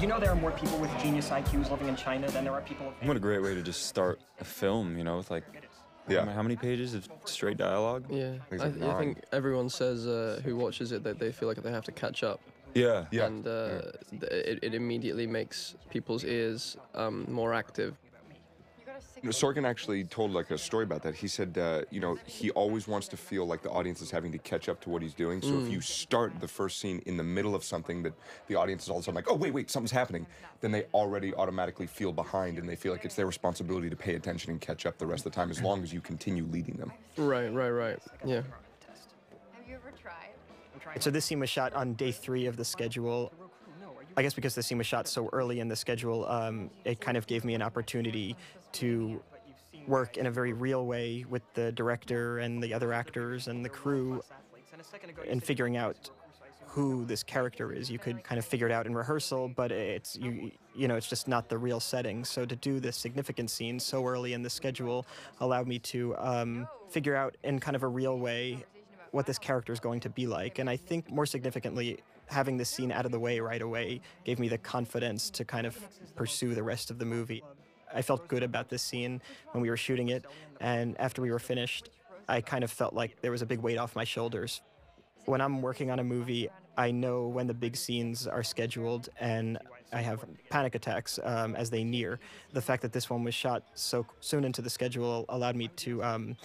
Did you know there are more people with genius IQs living in China than there are people? What a great way to just start a film, you know, with like Yeah. how many pages of straight dialogue? Yeah, Things I, like I think everyone says uh, who watches it that they feel like they have to catch up, Yeah. Yeah. and uh, th- it, it immediately makes people's ears um, more active. You know, Sorkin actually told like a story about that. He said, uh, you know, he always wants to feel like the audience is having to catch up to what he's doing. So if you start the first scene in the middle of something that the audience is all of a sudden like, oh wait, wait, something's happening, then they already automatically feel behind and they feel like it's their responsibility to pay attention and catch up the rest of the time as long as you continue leading them. Right, right, right. Yeah. Have you ever tried? So this scene was shot on day three of the schedule. I guess because the scene was shot so early in the schedule, um, it kind of gave me an opportunity to work in a very real way with the director and the other actors and the crew in figuring out who this character is. You could kind of figure it out in rehearsal, but it's you you know it's just not the real setting. So to do this significant scene so early in the schedule allowed me to um, figure out in kind of a real way what this character is going to be like. And I think more significantly, having this scene out of the way right away gave me the confidence to kind of pursue the rest of the movie. I felt good about this scene when we were shooting it, and after we were finished, I kind of felt like there was a big weight off my shoulders. When I'm working on a movie, I know when the big scenes are scheduled, and I have panic attacks um, as they near. The fact that this one was shot so soon into the schedule allowed me to um,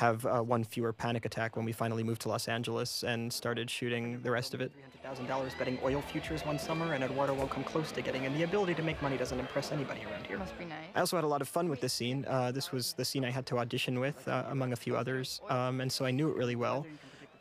have uh, one fewer panic attack when we finally moved to Los Angeles and started shooting the rest of it. $300,000 betting oil futures one summer, and Eduardo won't come close to getting, and the ability to make money doesn't impress anybody around here. Must be nice. I also had a lot of fun with this scene. Uh, this was the scene I had to audition with, uh, among a few others, um, and so I knew it really well.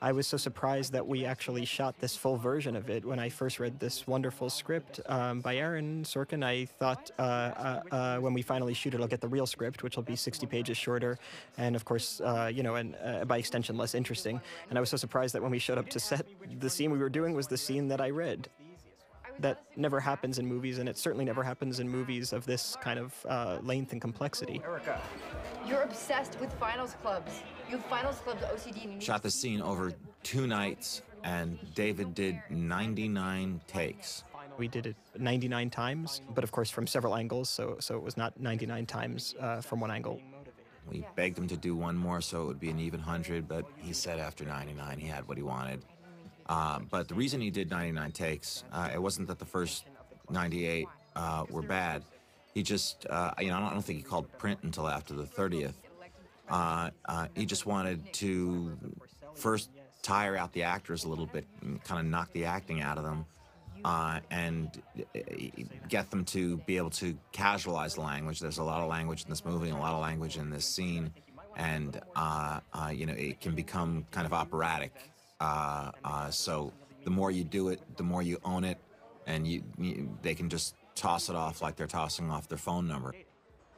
I was so surprised that we actually shot this full version of it. When I first read this wonderful script um, by Aaron Sorkin, I thought uh, uh, uh, when we finally shoot it, I'll get the real script, which will be 60 pages shorter, and of course, uh, you know, and uh, by extension, less interesting. And I was so surprised that when we showed up to set, the scene we were doing was the scene that I read that never happens in movies, and it certainly never happens in movies of this kind of uh, length and complexity. Erica. You're obsessed with finals clubs. You have finals clubs OCD and you need Shot the scene over two nights, and David did 99 takes. We did it 99 times, but of course from several angles, so so it was not 99 times uh, from one angle. We begged him to do one more so it would be an even 100, but he said after 99 he had what he wanted. Uh, but the reason he did 99 takes, uh, it wasn't that the first 98 uh, were bad. He just, uh, you know, I don't, I don't think he called print until after the 30th. Uh, uh, he just wanted to first tire out the actors a little bit and kind of knock the acting out of them uh, and uh, get them to be able to casualize the language. There's a lot of language in this movie a lot of language in this scene, and uh, uh, you know it can become kind of operatic. So the more you do it, the more you own it, and you, you they can just toss it off like they're tossing off their phone number.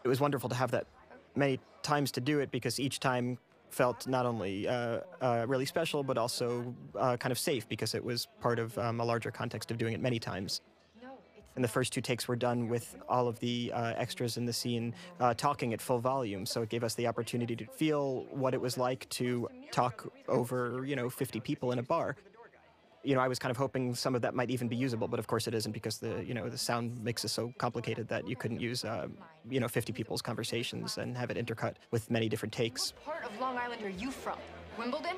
It was wonderful to have that many times to do it because each time felt not only uh, uh, really special but also uh, kind of safe because it was part of um, a larger context of doing it many times. And the first two takes were done with all of the uh, extras in the scene uh, talking at full volume, so it gave us the opportunity to feel what it was like to talk over, you know, 50 people in a bar. You know, I was kind of hoping some of that might even be usable, but of course it isn't because the, you know, the sound mix is so complicated that you couldn't use, uh, you know, 50 people's conversations and have it intercut with many different takes. part of Long Island are you from? Wimbledon?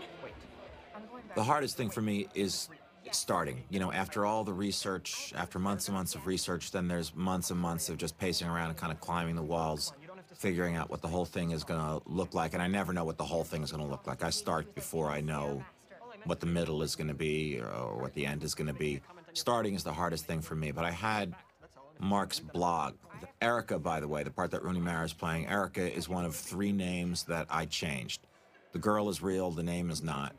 I'm going back. The hardest thing for me is starting. You know, after all the research, after months and months of research, then there's months and months of just pacing around and kind of climbing the walls, figuring out what the whole thing is going to look like. And I never know what the whole thing is going to look like. I start before I know what the middle is going to be or, what the end is going to be. Starting is the hardest thing for me. But I had Mark's blog. Erica, by the way, the part that Rooney Mara is playing, Erica is one of three names that I changed. The girl is real, the name is not.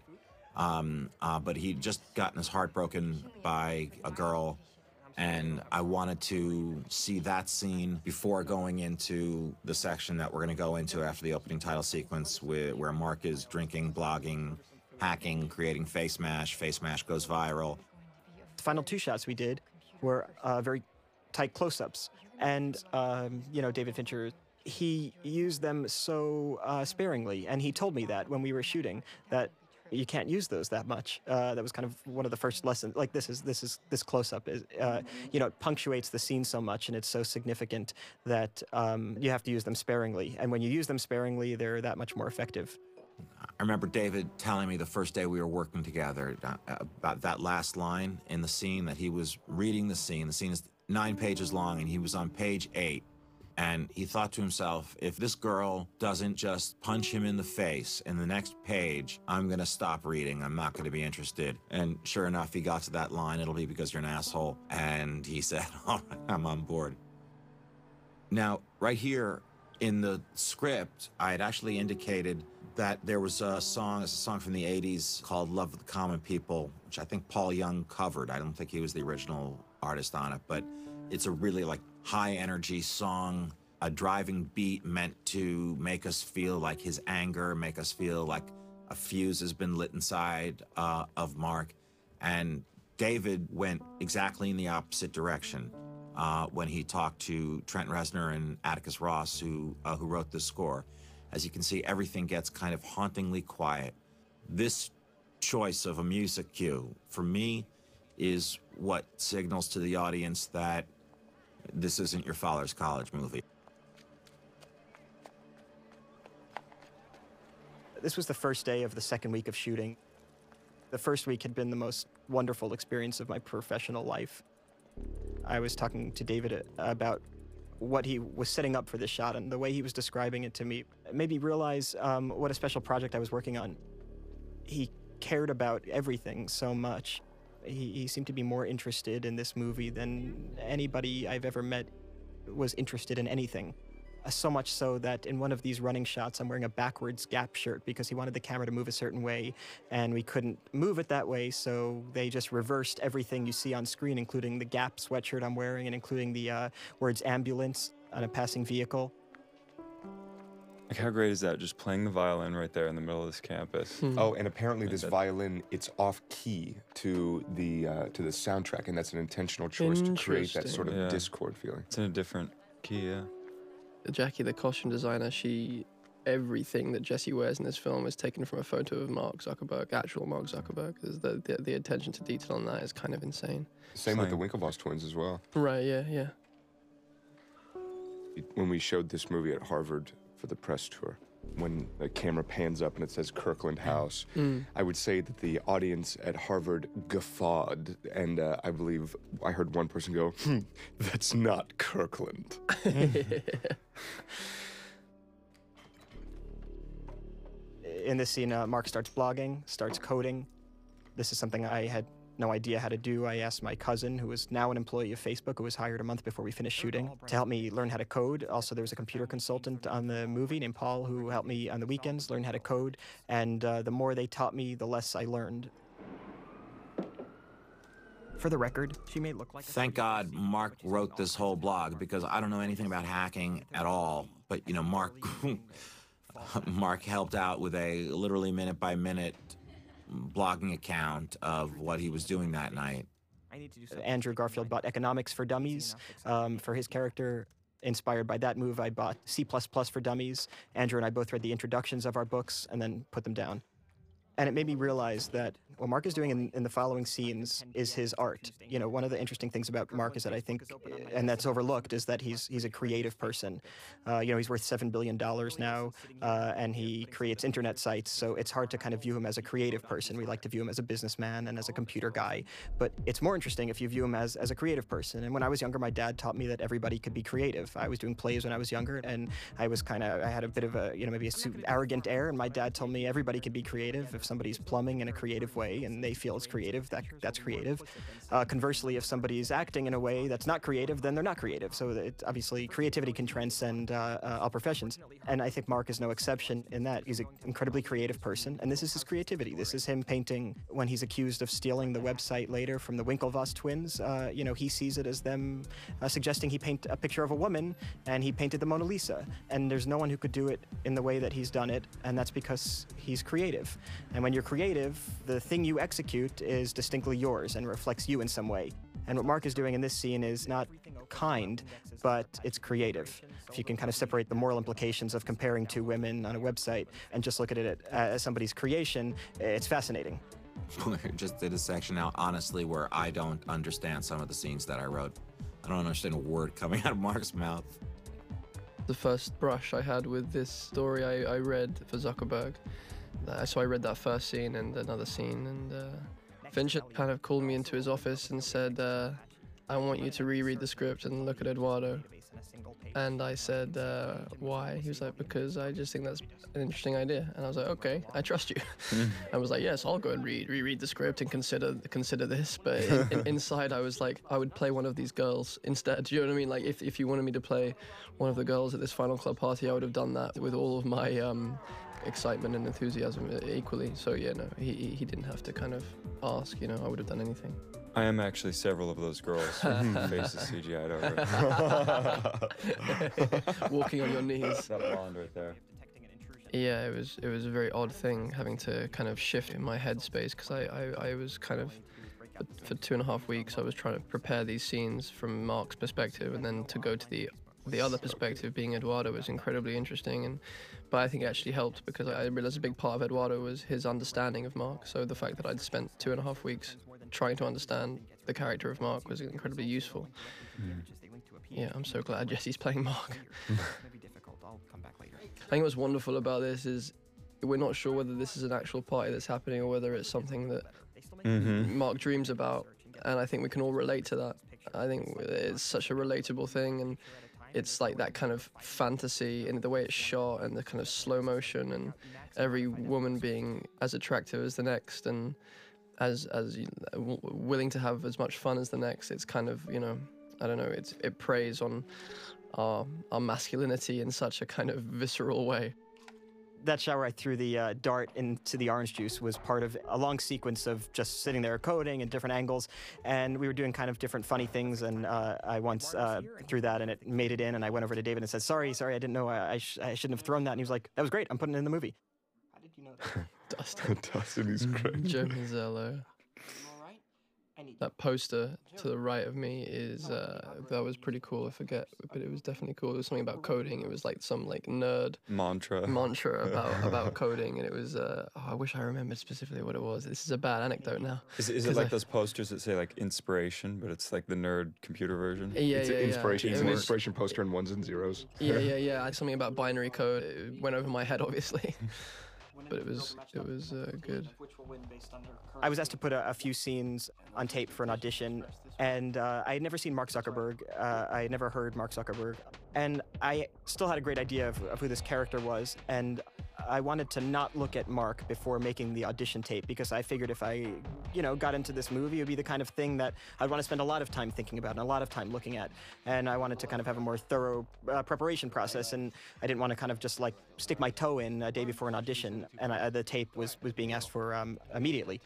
Um, uh, but he'd just gotten his heart broken by a girl, and I wanted to see that scene before going into the section that we're going to go into after the opening title sequence, where, where Mark is drinking, blogging, hacking, creating Facemash. Face mash goes viral. The final two shots we did were uh, very tight close-ups, and um, you know David Fincher. He used them so uh, sparingly, and he told me that when we were shooting that you can't use those that much. Uh, that was kind of one of the first lessons. Like this is this is this close up is uh, you know it punctuates the scene so much and it's so significant that um, you have to use them sparingly. And when you use them sparingly, they're that much more effective. I remember David telling me the first day we were working together uh, about that last line in the scene that he was reading the scene. The scene is nine pages long, and he was on page eight. And he thought to himself, if this girl doesn't just punch him in the face in the next page, I'm going to stop reading. I'm not going to be interested. And sure enough, he got to that line, it'll be because you're an asshole. And he said, I'm on board. Now, right here in the script, I had actually indicated that there was a song, it's a song from the 80s called Love of the Common People, which I think Paul Young covered. I don't think he was the original artist on it, but it's a really like high energy song, a driving beat meant to make us feel like his anger, make us feel like a fuse has been lit inside uh, of Mark. And David went exactly in the opposite direction uh, when he talked to Trent Reznor and Atticus Ross, who uh, who wrote the score. As you can see, everything gets kind of hauntingly quiet. This choice of a music cue, for me, is what signals to the audience that this isn't your father's college movie. This was the first day of the second week of shooting. The first week had been the most wonderful experience of my professional life. I was talking to David uh, about what he was setting up for this shot and the way he was describing it to me made me realize um, what a special project I was working on. He cared about everything so much. He, he seemed to be more interested in this movie than anybody I've ever met was interested in anything. Uh, so much so that in one of these running shots, I'm wearing a backwards Gap shirt because he wanted the camera to move a certain way, and we couldn't move it that way, so they just reversed everything you see on screen, including the Gap sweatshirt I'm wearing and including the uh, words ambulance on a passing vehicle. Like how great is that? Just playing the violin right there in the middle of this campus. Oh, and apparently this violin it's off key to the uh, to the soundtrack, and that's an intentional choice to create that sort of Yeah. discord feeling. It's in a different key, yeah. Jackie, the costume designer, she everything that Jesse wears in this film is taken from a photo of Mark Zuckerberg, actual Mark Zuckerberg. The, the the attention to detail on that is kind of insane. Same with the Same. Winklevoss twins as well. Right? Yeah, yeah. When we showed this movie at Harvard for the press tour, when the camera pans up and it says Kirkland House, I would say that the audience at Harvard guffawed, and uh, I believe I heard one person go, hmm, "That's not Kirkland." in this scene, uh, Mark starts blogging, starts coding. This is something I had no idea how to do. I asked my cousin, who is now an employee of Facebook, who was hired a month before we finished shooting, to help me learn how to code. Also, there was a computer consultant on the movie named Paul who helped me on the weekends learn how to code. And uh, the more they taught me, the less I learned. For the record, she may look like. Thank God Mark wrote this whole blog because I don't know anything about hacking at all. But you know, Mark Mark helped out with a literally minute by minute blogging account of what he was doing that night. Andrew Garfield bought Economics for Dummies um, for his character. Inspired by that move, I bought C for Dummies. Andrew and I both read the introductions of our books and then put them down. And it made me realize that what Mark is doing in, in the following scenes is his art. You know, one of the interesting things about Mark is that I think, and that's overlooked, is that he's he's a creative person. Uh, you know, he's worth seven billion dollars now, uh, and he creates internet sites. So it's hard to kind of view him as a creative person. We like to view him as a businessman and as a computer guy. But it's more interesting if you view him as as a creative person. And when I was younger, my dad taught me that everybody could be creative. I was doing plays when I was younger, and I was kind of I had a bit of a you know maybe a arrogant air. And my dad told me everybody can be creative if somebody's plumbing in a creative way and they feel it's creative. That that's creative. Uh, conversely, if somebody's acting in a way that's not creative, then they're not creative. So it, obviously, creativity can transcend uh, uh, all professions. And I think Mark is no exception in that he's an incredibly creative person, and this is his creativity. This is him painting when he's accused of stealing the website later from the Winklevoss twins. Uh, you know, he sees it as them uh, suggesting he paint a picture of a woman, and he painted the Mona Lisa. And there's no one who could do it in the way that he's done it, and that's because he's creative. And when you're creative, the thing you execute is distinctly yours and reflects you in some way. And what Mark is doing in this scene is not kind, but it's creative. If you can kind of separate the moral implications of comparing two women on a website and just look at it as somebody's creation, it's fascinating. just did a section now, honestly, where I don't understand some of the scenes that I wrote. I don't understand a word coming out of Mark's mouth. The first brush I had with this story I, I read for Zuckerberg. Uh, so I read that first scene and another scene, and uh, Fincher kind of called me into his office and said, uh, I want you to reread the script and look at Eduardo. And I said, uh, why? He was like, because I just think that's an interesting idea. And I was like, okay, I trust you. I was like, yes, I'll go and read, reread the script and consider consider this. But in, in, inside, I was like, I would play one of these girls instead. Do you know what I mean? Like, if, if you wanted me to play one of the girls at this final club party, I would have done that with all of my um, excitement and enthusiasm uh, equally. So yeah, no, he, he didn't have to kind of ask, you know, I would have done anything. I am actually several of those girls. faces CGI'd over. Walking on your knees. That blonde right there. Yeah, it was it was a very odd thing having to kind of shift in my headspace because I, I, I was kind of for two and a half weeks I was trying to prepare these scenes from Mark's perspective and then to go to the the other perspective being Eduardo was incredibly interesting and but I think it actually helped because I realized a big part of Eduardo was his understanding of Mark so the fact that I'd spent two and a half weeks trying to understand the character of Mark was incredibly useful. Mm. Yeah, I'm so glad Jesse's playing Mark. I think what's wonderful about this is we're not sure whether this is an actual party that's happening or whether it's something that mm-hmm. Mark dreams about, and I think we can all relate to that. I think it's such a relatable thing, and it's like that kind of fantasy in the way it's shot and the kind of slow motion and every woman being as attractive as the next and as as willing to have as much fun as the next. It's kind of you know I don't know. It's it preys on our our masculinity in such a kind of visceral way. That shower I threw the uh, dart into the orange juice was part of a long sequence of just sitting there coding in different angles, and we were doing kind of different funny things. And uh, I once uh, threw that, and it made it in. And I went over to David and said, "Sorry, sorry, I didn't know. I, I, sh- I shouldn't have thrown that." And he was like, "That was great. I'm putting it in the movie." How did you know that? Dustin. Dustin is great. Joe Mazzello. That poster to the right of me is uh, that was pretty cool. I forget, but it was definitely cool. It was something about coding. It was like some like nerd mantra mantra about about coding, and it was. Uh, oh, I wish I remembered specifically what it was. This is a bad anecdote now. Is, is it like I, those posters that say like inspiration, but it's like the nerd computer version? Yeah, it's yeah, an inspiration. Yeah. It's an was, inspiration poster in ones and zeros. Yeah, yeah, yeah. Something about binary code it went over my head, obviously but it was it was uh, good. I was asked to put a, a, few scenes on tape for an audition, and uh, I had never seen Mark Zuckerberg. Uh, I had never heard Mark Zuckerberg, and I still had a great idea of, of who this character was. And I wanted to not look at Mark before making the audition tape because I figured if I, you know, got into this movie, it would be the kind of thing that I'd want to spend a lot of time thinking about and a lot of time looking at. And I wanted to kind of have a more thorough uh, preparation process, and I didn't want to kind of just like stick my toe in a day before an audition, and I, the tape was was being asked for um, immediately.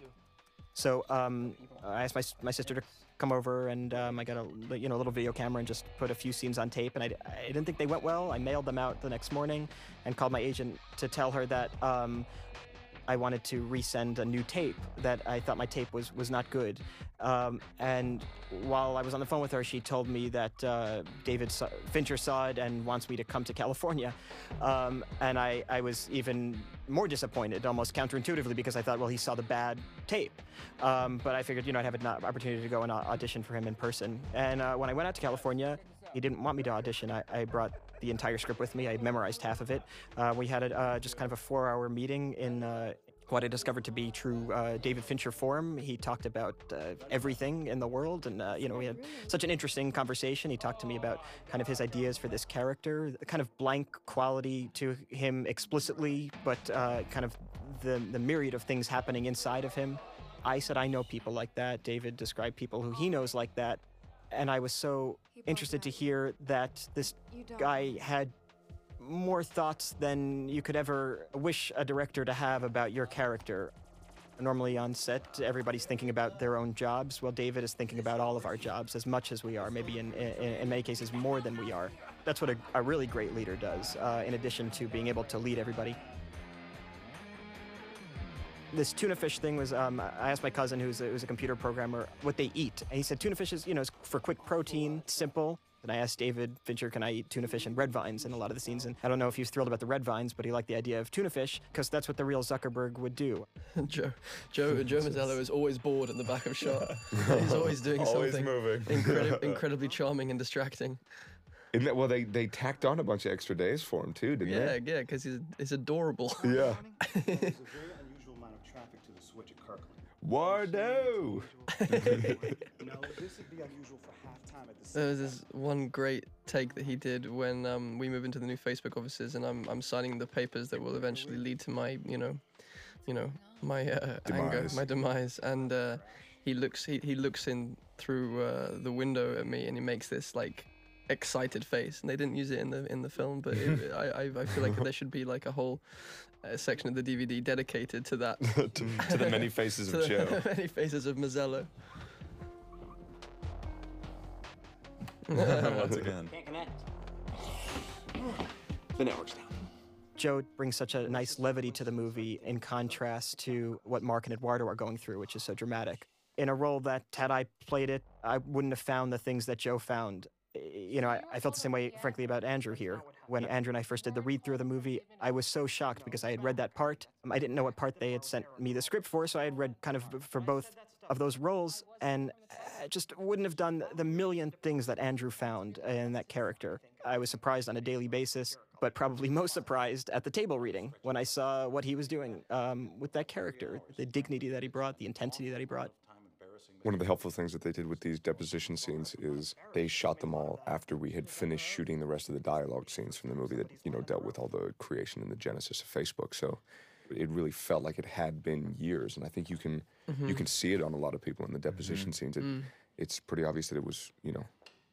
So um, I asked my my sister to come over and um, I got a you know a little video camera and just put a few scenes on tape and I, I didn't think they went well. I mailed them out the next morning and called my agent to tell her that um, I wanted to resend a new tape that I thought my tape was was not good. Um, and while I was on the phone with her, she told me that uh, David saw, Fincher saw it and wants me to come to California. Um, and I, I was even more disappointed, almost counterintuitively, because I thought, well, he saw the bad tape. Um, but I figured, you know, I'd have an opportunity to go and audition for him in person. And uh, when I went out to California, he didn't want me to audition. I, I brought the entire script with me. I memorized half of it. Uh, we had a, uh, just kind of a four-hour meeting in uh, what I discovered to be true uh, David Fincher form. He talked about uh, everything in the world, and uh, you know, we had such an interesting conversation. He talked to me about kind of his ideas for this character, the kind of blank quality to him explicitly, but uh, kind of the the myriad of things happening inside of him. I said I know people like that. David described people who he knows like that, and I was so interested to hear that this guy had more thoughts than you could ever wish a director to have about your character. Normally on set, everybody's thinking about their own jobs. Well, David is thinking about all of our jobs as much as we are, maybe in, in, in many cases more than we are. That's what a, a really great leader does, uh, in addition to being able to lead everybody. This tuna fish thing was, um, I asked my cousin, who's a, who's a computer programmer, what they eat. And he said tuna fish is, you know, is for quick protein, simple. And I asked David Fincher, can I eat tuna fish and red vines in a lot of the scenes? And I don't know if he was thrilled about the red vines, but he liked the idea of tuna fish because that's what the real Zuckerberg would do. Joe, Joe, Joe Mazzello is always bored in the back of shot. He's always doing Always something moving. incredi- incredibly charming and distracting. Isn't that, well, they, they tacked on a bunch of extra days for him too, didn't they? Yeah, yeah, because he's, he's adorable. Yeah. The There was this one great take that he did when um, we move into the new Facebook offices, and I'm I'm signing the papers that will eventually lead to my you know, you know my uh, anger, my demise. And uh, he looks he, he looks in through uh, the window at me, and he makes this like excited face. And they didn't use it in the in the film, but it, I, I I feel like there should be like a whole. Uh, section of the DVD dedicated to that. to, to the many faces to of Joe. the many faces of Mazzello. Once again. The network's down. Joe brings such a nice levity to the movie in contrast to what Mark and Eduardo are going through, which is so dramatic. In a role that, had I played it, I wouldn't have found the things that Joe found. You know, I, I felt the same way, frankly, about Andrew here. When Andrew and I first did the read through of the movie, I was so shocked because I had read that part. Um, I didn't know what part they had sent me the script for, so I had read kind of for both of those roles, and I just wouldn't have done the million things that Andrew found in that character. I was surprised on a daily basis, but probably most surprised at the table reading when I saw what he was doing um, with that character, the dignity that he brought, the intensity that he brought. One of the helpful things that they did with these deposition scenes is they shot them all after we had finished shooting the rest of the dialogue scenes from the movie that, you know, dealt with all the creation and the genesis of Facebook. So it really felt like it had been years. And I think you can you mm-hmm. can see it on a lot of people in the deposition mm-hmm. scenes. It, mm. It's pretty obvious that it was, you know,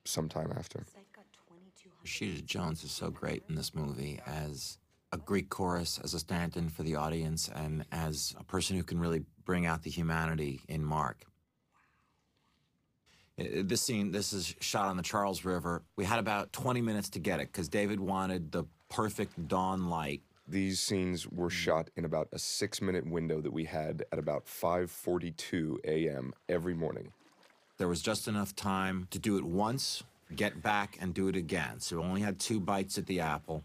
sometime after. Rashida Jones is so great in this movie as a Greek chorus, as a stand-in for the audience, and as a person who can really bring out the humanity in Mark. I- This scene, this is shot on the Charles River. We had about 20 minutes to get it because David wanted the perfect dawn light. These scenes were mm. shot in about a six-minute window that we had at about 5:42 a.m. every morning. There was just enough time to do it once, get back, and do it again. So we only had two bites at the apple.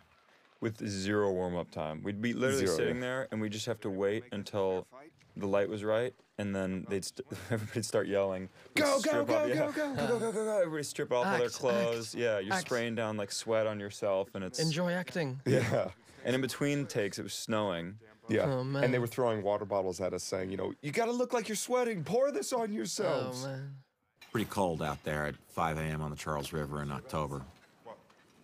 With zero warm up time. We'd be literally Zero, sitting yeah. there and we just have to wait until the light was right and then they'd st- everybody'd start yelling. Go, go, go, off- go, yeah. go, go, go, go, go. Everybody strip off all their Act, clothes. Yeah, you're act. spraying down like sweat on yourself and it's Enjoy acting. Yeah. and in between takes it was snowing. Yeah. Oh, And they were throwing water bottles at us saying, you know, you got to look like you're sweating. Pour this on Oh yourselves. man. Pretty cold out there at 5 a.m. on the Charles River in October.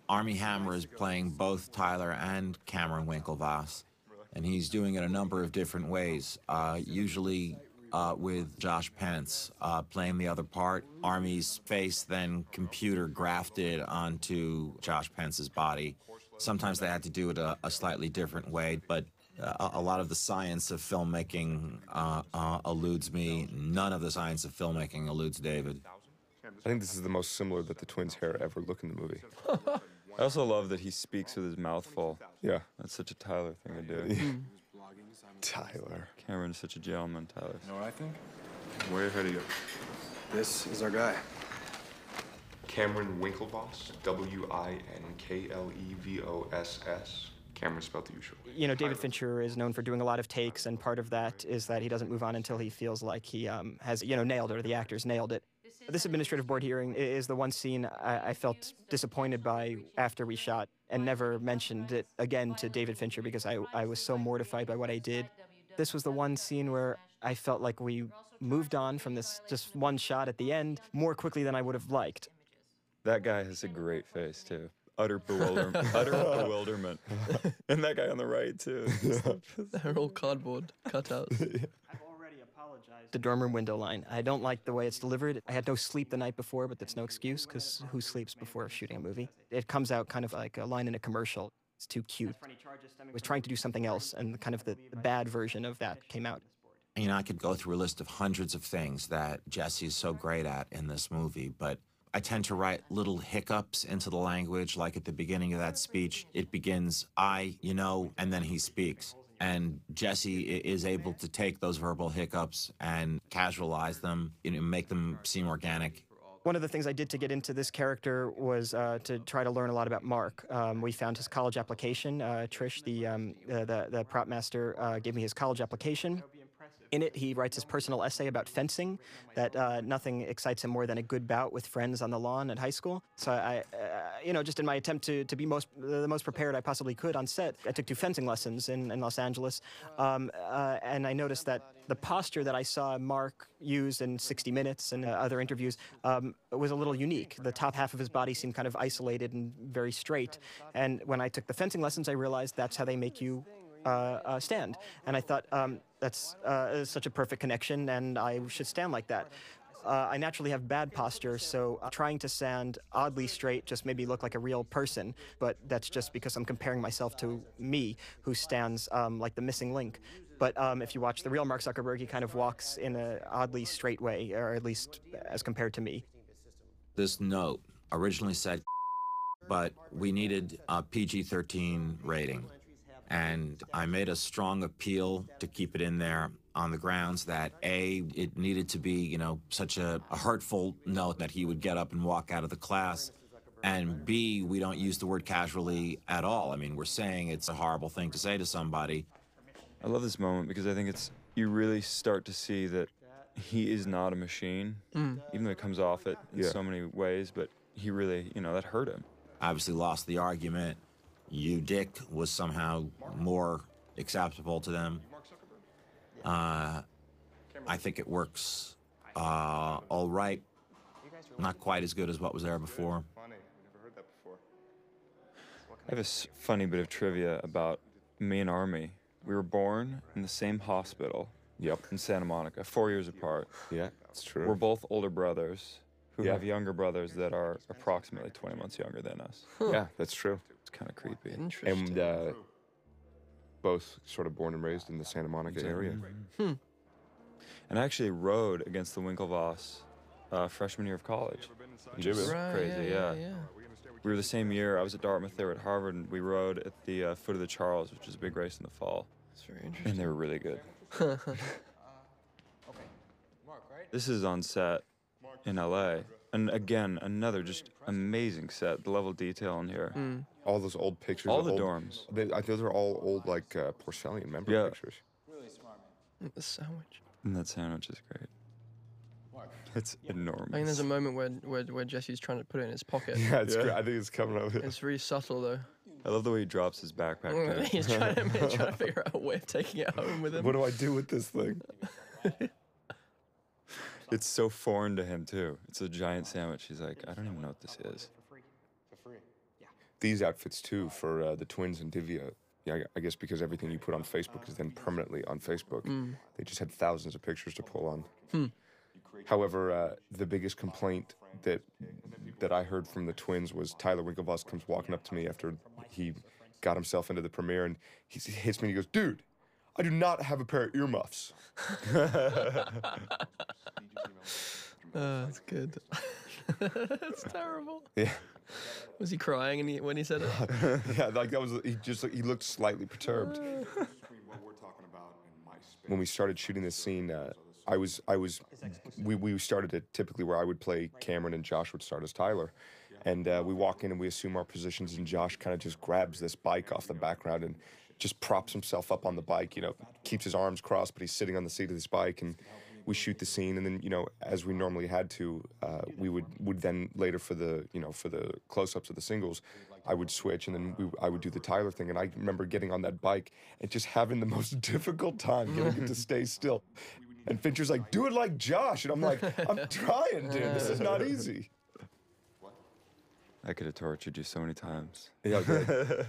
Armie Hammer is playing both Tyler and Cameron Winklevoss, and he's doing it a number of different ways. Uh, usually uh, with Josh Pence uh, playing the other part, Armie's face then computer grafted onto Josh Pence's body. Sometimes they had to do it a, a slightly different way, but uh, a, a lot of the science of filmmaking uh, uh, eludes me. None of the science of filmmaking eludes David. I think this is the most similar that the twins' hair ever look in the movie. I also love that he speaks with his mouth full. Yeah. That's such a Tyler thing to do. Tyler. Cameron's such a gentleman, Tyler. You know what I think? Way ahead of you. This is our guy. Cameron Winklevoss, W I N K L E V O S S. Cameron spelled the usual. You know, David Fincher is known for doing a lot of takes, and part of that is that he doesn't move on until he feels like he um, has, you know, nailed it, or the actors nailed it. This administrative board hearing is the one scene I, I felt disappointed by after we shot, and never mentioned it again to David Fincher because I, I was so mortified by what I did. This was the one scene where I felt like we moved on from this just one shot at the end more quickly than I would have liked. That guy has a great face too. Utter bewilderment. utter bewilderment. and that guy on the right too. They're all cardboard cutouts. The dorm room window line. I don't like the way it's delivered. I had no sleep the night before, but that's no excuse because who sleeps before shooting a movie? It comes out kind of like a line in a commercial. It's too cute. I was trying to do something else, and kind of the, the bad version of that came out. You know, I could go through a list of hundreds of things that Jesse is so great at in this movie, but I tend to write little hiccups into the language, like at the beginning of that speech, it begins, I, you know, and then he speaks. And Jesse is able to take those verbal hiccups and casualize them, you know, make them seem organic. One of the things I did to get into this character was uh, to try to learn a lot about Mark. Um, we found his college application. Uh, Trish, the, um, uh, the the prop master, uh, gave me his college application. In it, he writes his personal essay about fencing. That uh, nothing excites him more than a good bout with friends on the lawn at high school. So I, uh, you know, just in my attempt to, to be most the most prepared I possibly could on set, I took two fencing lessons in, in Los Angeles, um, uh, and I noticed that the posture that I saw Mark use in 60 Minutes and uh, other interviews um, was a little unique. The top half of his body seemed kind of isolated and very straight. And when I took the fencing lessons, I realized that's how they make you uh, uh, stand. And I thought um, that's uh, such a perfect connection, and I should stand like that. Uh, I naturally have bad posture, so uh, trying to stand oddly straight just made me look like a real person. But that's just because I'm comparing myself to me, who stands um, like the missing link. But um, if you watch the real Mark Zuckerberg, he kind of walks in an oddly straight way, or at least as compared to me. This note originally said, but we needed a PG 13 rating. And I made a strong appeal to keep it in there on the grounds that A, it needed to be, you know, such a, a hurtful note that he would get up and walk out of the class. And B, we don't use the word casually at all. I mean, we're saying it's a horrible thing to say to somebody. I love this moment because I think it's you really start to see that he is not a machine, mm. even though it comes off it in Yeah. so many ways. But he really, you know, that hurt him. Obviously, lost the argument. You, Dick, was somehow more acceptable to them. Uh, I think it works uh, all right. Not quite as good as what was there before. I have a funny bit of trivia about me and Armie. We were born in the same hospital. Yep. In Santa Monica, four years apart. Yeah, it's true. We're both older brothers who Yeah. have younger brothers that are approximately 20 months younger than us. yeah, that's true. It's kind of creepy. Interesting. And uh, both sort of born and raised in the Santa Monica area. Hmm. And I actually rode against the Winklevoss uh, freshman year of college. which Did is? Right, crazy, yeah, yeah. yeah, We were the same year. I was at Dartmouth, they were at Harvard, and we rode at the uh, foot of the Charles, which is a big race in the fall. It's very interesting. And they were really good. this is on set in LA. And again, another just amazing set. The level of detail in here. All those old pictures. All of the old, dorms. They, I, those are all old, like uh, Porcellian member Yeah. pictures. Mm, The sandwich. And that sandwich is great. It's enormous. I think there's a moment where, where where Jesse's trying to put it in his pocket. Yeah, it's Yeah. great. I think it's coming up. It's really subtle though. I love the way he drops his backpack. too. He's trying to he's trying to figure out a way of taking it home with him. What do I do with this thing? It's so foreign to him too. It's a giant sandwich. He's like, I don't even know what this is. These outfits too for uh, the twins and Divya. Yeah, I- guess because everything you put on Facebook is then permanently on Facebook. They just had thousands of pictures to pull on. However, uh, the biggest complaint that that I heard from the twins was Tyler Winklevoss comes walking up to me after he got himself into the premiere and he hits me and he goes, "Dude, I do not have a pair of earmuffs." Uh, that's good. That's terrible. Yeah, Was he crying and he, when he said it? yeah, like that was he just he looked slightly perturbed. when we started shooting this scene, uh, I was I was we we started it typically where I would play Cameron and Josh would start as Tyler, and uh, we walk in and we assume our positions and Josh kind of just grabs this bike off the background and just props himself up on the bike. You know, keeps his arms crossed, but he's sitting on the seat of this bike and. We shoot the scene, and then you know, as we normally had to, uh, we would would then later for the you know for the close-ups of the singles, I would switch, and then we, I would do the Tyler thing. And I remember getting on that bike and just having the most difficult time getting it to stay still. And Fincher's like, "Do it like Josh," and I'm like, "I'm trying, dude. This is not easy." I could have tortured you so many times. Yeah, good.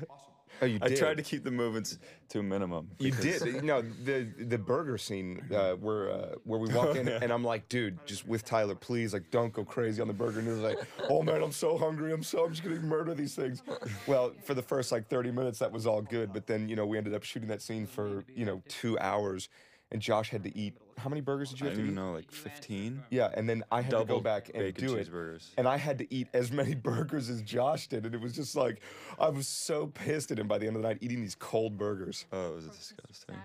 Oh, you I did. tried to keep the movements to a minimum. You did. No, the the burger scene uh, where uh, where we walk in and I'm like, dude, just with Tyler, please, like, don't go crazy on the burger. And he was like, oh man, I'm so hungry. I'm so I'm just gonna murder these things. Well, for the first like 30 minutes, that was all good. But then you know we ended up shooting that scene for you know two hours. And Josh had to eat. How many burgers did you I have to didn't eat? even know, like 15? Yeah, and then I had to Double go back and bacon do it. cheeseburgers. And I had to eat as many burgers as Josh did, and it was just like I was so pissed at him by the end of the night eating these cold burgers. Oh, it was disgusting.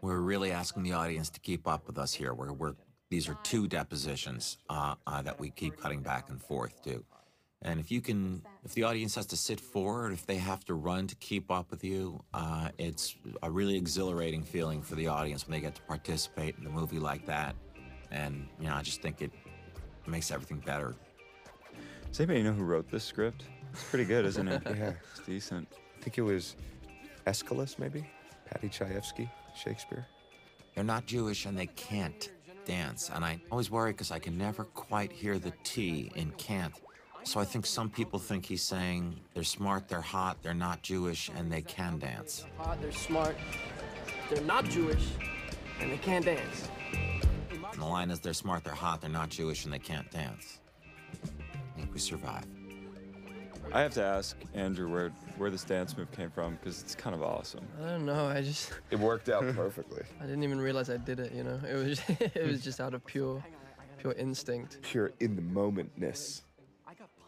We're really asking the audience to keep up with us here. We're, we're these are two depositions uh, uh, that we keep cutting back and forth to. And if you can, if the audience has to sit forward, if they have to run to keep up with you, uh, it's a really exhilarating feeling for the audience when they get to participate in a movie like that. And you know, I just think it makes everything better. Does anybody know who wrote this script? It's pretty good, isn't it? Yeah. It's decent. I think it was Aeschylus, maybe Paddy Chayefsky, Shakespeare. They're not Jewish and they can't dance. And I always worry because I can never quite hear the T in can't. So I think some people think he's saying they're smart, they're hot, they're not Jewish, and they can dance. Hot, they're smart, they're not Jewish, and they can't dance. And the line is they're smart, they're hot, they're not Jewish, and they can't dance. I think we survive. I have to ask Andrew where where this dance move came from because it's kind of awesome. I don't know. I just It worked out perfectly. I didn't even realize I did it. You know, it was it was just out of pure pure instinct. Pure in the momentness.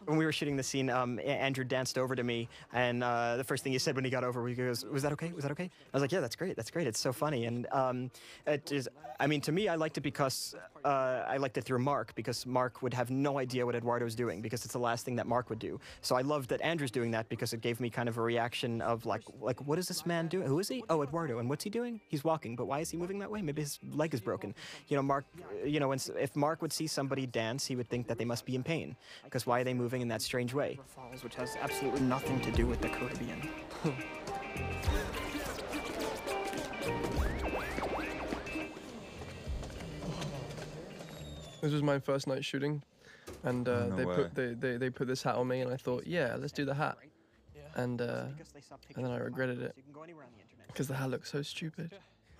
When we were shooting the scene, um, Andrew danced over to me, and uh, the first thing he said when he got over, he goes, "Was that okay? Was that okay?" I was like, "Yeah, that's great. That's great. It's so funny." And um, it is. I mean, to me, I liked it because uh, I liked it through Mark because Mark would have no idea what Eduardo was doing because it's the last thing that Mark would do. So I loved that Andrew's doing that because it gave me kind of a reaction of like, like, what is this man doing? Who is he? Oh, Eduardo. And what's he doing? He's walking, but why is he moving that way? Maybe his leg is broken. You know, Mark. You know, if Mark would see somebody dance, he would think that they must be in pain because why are they moving in that strange way? Falls, which has absolutely nothing to do with the Caribbean. This was my first night shooting, and uh, Oh, no they way. put they, they they put this hat on me, and I thought, yeah, let's do the hat, and uh, and then I regretted it because the hat looked so stupid.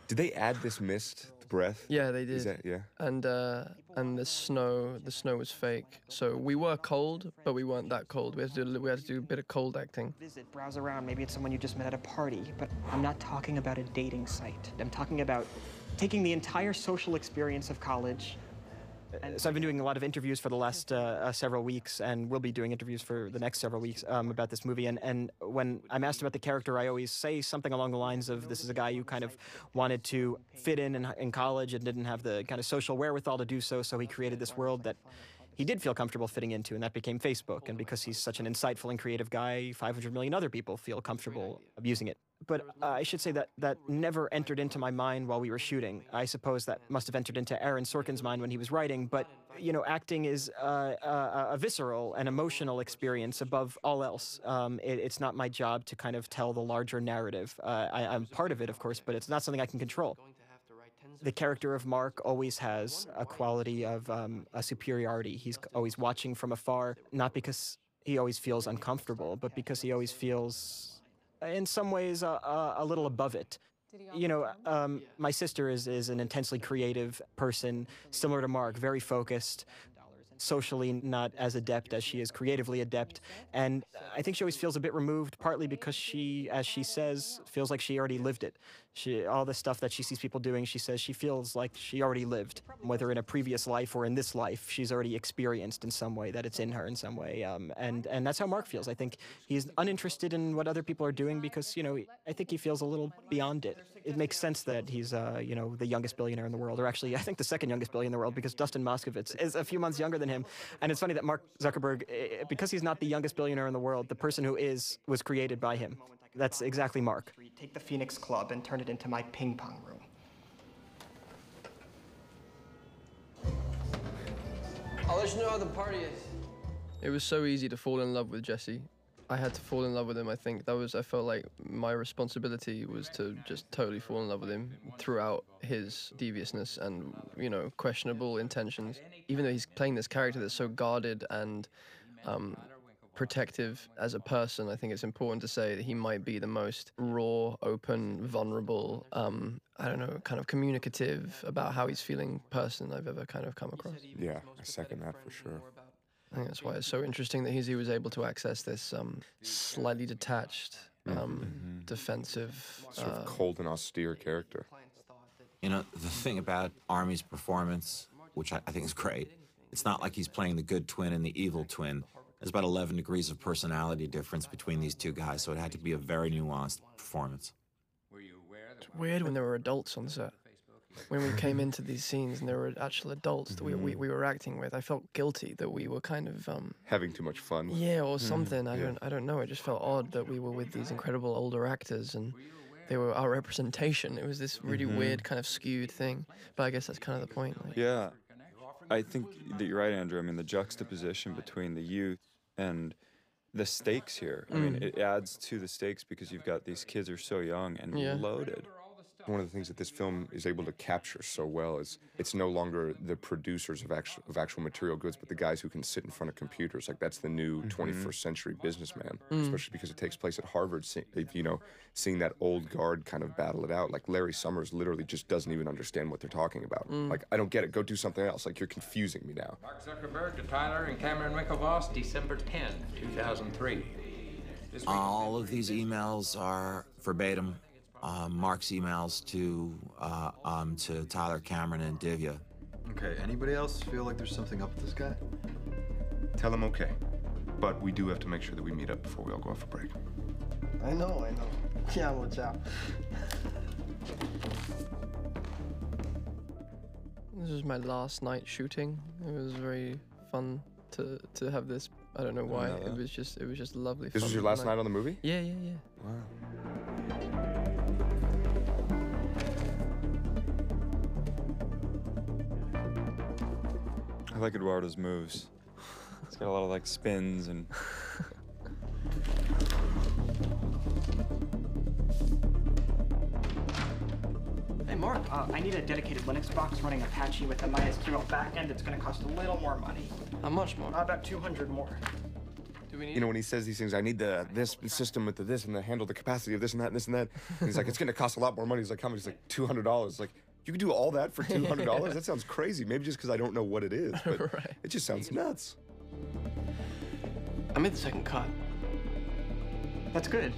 Did they add this mist, the breath? Yeah, they Is did. that yeah? And uh, and the snow the snow was fake, so we were cold, but we weren't that cold. We had to do, we had to do a bit of cold acting. Visit, browse around. Maybe it's someone you just met at a party. But I'm not talking about a dating site. I'm talking about taking the entire social experience of college. So I've been doing a lot of interviews for the last uh, uh, several weeks, and we'll be doing interviews for the next several weeks um, about this movie. And, and when I'm asked about the character, I always say something along the lines of, "This is a guy who kind of wanted to fit in, in in college and didn't have the kind of social wherewithal to do so. So he created this world that." He did feel comfortable fitting into, and that became Facebook. And because he's such an insightful and creative guy, 500 million other people feel comfortable abusing it. But uh, I should say that that never entered into my mind while we were shooting. I suppose that must have entered into Aaron Sorkin's mind when he was writing. But you know, acting is uh, a, a visceral and emotional experience above all else. Um, it, it's not my job to kind of tell the larger narrative. Uh, I, I'm part of it, of course, but it's not something I can control. The character of Mark always has a quality of um, a superiority. He's always watching from afar, not because he always feels uncomfortable, but because he always feels, in some ways, uh, uh, a little above it. You know, um, my sister is, is an intensely creative person, similar to Mark, very focused, socially not as adept as she is creatively adept. And I think she always feels a bit removed, partly because she, as she says, feels like she already lived it. She, all the stuff that she sees people doing, she says she feels like she already lived, whether in a previous life or in this life, she's already experienced in some way that it's in her in some way. Um, and and that's how Mark feels. I think he's uninterested in what other people are doing because you know I think he feels a little beyond it. It makes sense that he's uh, you know the youngest billionaire in the world, or actually I think the second youngest billionaire in the world because Dustin Moskovitz is a few months younger than him. And it's funny that Mark Zuckerberg, eh, because he's not the youngest billionaire in the world, the person who is was created by him. That's exactly Mark. Take the Phoenix Club and turn it into my ping pong room. I'll let you know how the party is. It was so easy to fall in love with Jesse. I had to fall in love with him. I think that was. I felt like my responsibility was to just totally fall in love with him throughout his deviousness and you know questionable intentions. Even though he's playing this character that's so guarded and um, protective as a person, I think it's important to say that he might be the most raw, open, vulnerable. Um, I don't know, kind of communicative about how he's feeling person I've ever kind of come across. Yeah, I second that for sure. I think that's why it's so interesting that he's, he was able to access this um, slightly detached, um, defensive. Sort uh, of cold and austere character. You know, the thing about Armie's performance, which I, I think is great, it's not like he's playing the good twin and the evil twin. There's about 11 degrees of personality difference between these two guys, so it had to be a very nuanced performance. It's weird when there were adults on set. When we came into these scenes and there were actual adults that we, we, mm-hmm. we were acting with, I felt guilty that we were kind of um, Having too much fun. yeah or mm-hmm. something. I don't I don't know. It just felt odd that we were with these incredible older actors and they were our representation. It was this really mm-hmm. weird kind of skewed thing. But I guess that's kind of the point. Like, Yeah. I think that you're right, Andrew. I mean, the juxtaposition between the youth and the stakes here. I mean, mm. it adds to the stakes because you've got these kids are so young and Yeah. loaded. One of the things that this film is able to capture so well is it's no longer the producers of actual of actual material goods, but the guys who can sit in front of computers. Like that's the new mm-hmm. 21st century businessman, mm. especially because it takes place at Harvard. See, you know, seeing that old guard kind of battle it out. Like Larry Summers literally just doesn't even understand what they're talking about. Mm. Like I don't get it. Go do something else. Like you're confusing me now. Mark Zuckerberg to Tyler and Cameron Winklevoss, December 10, 2003. All of these emails are verbatim. Uh, Mark's emails to uh, um, to Tyler Cameron and Divya. Okay, anybody else feel like there's something up with this guy? Tell him okay, but we do have to make sure that we meet up before we all go off for break. I know, I know. Yeah, watch out. This was my last night shooting. It was very fun to to have this. I don't know why. know It was just it was just lovely. This was your last night on the movie? Yeah, yeah, yeah. I like Eduardo's moves. He's got a lot of like spins and Hey, Mark, uh, I need a dedicated Linux box running Apache with a MySQL backend. It's going to cost a little more money. How much more? About 200 more. Do we need? You know, when he says these things, I need the this system with the this and the handle the capacity of this and that and this and that. And he's like, it's gonna cost a lot more money. He's like, how much? He's like, two hundred dollars. Like, you can do all that for two hundred dollars? That sounds crazy. Maybe just because I don't know what it is, but Right. it just sounds nuts. I made the second cut. That's good.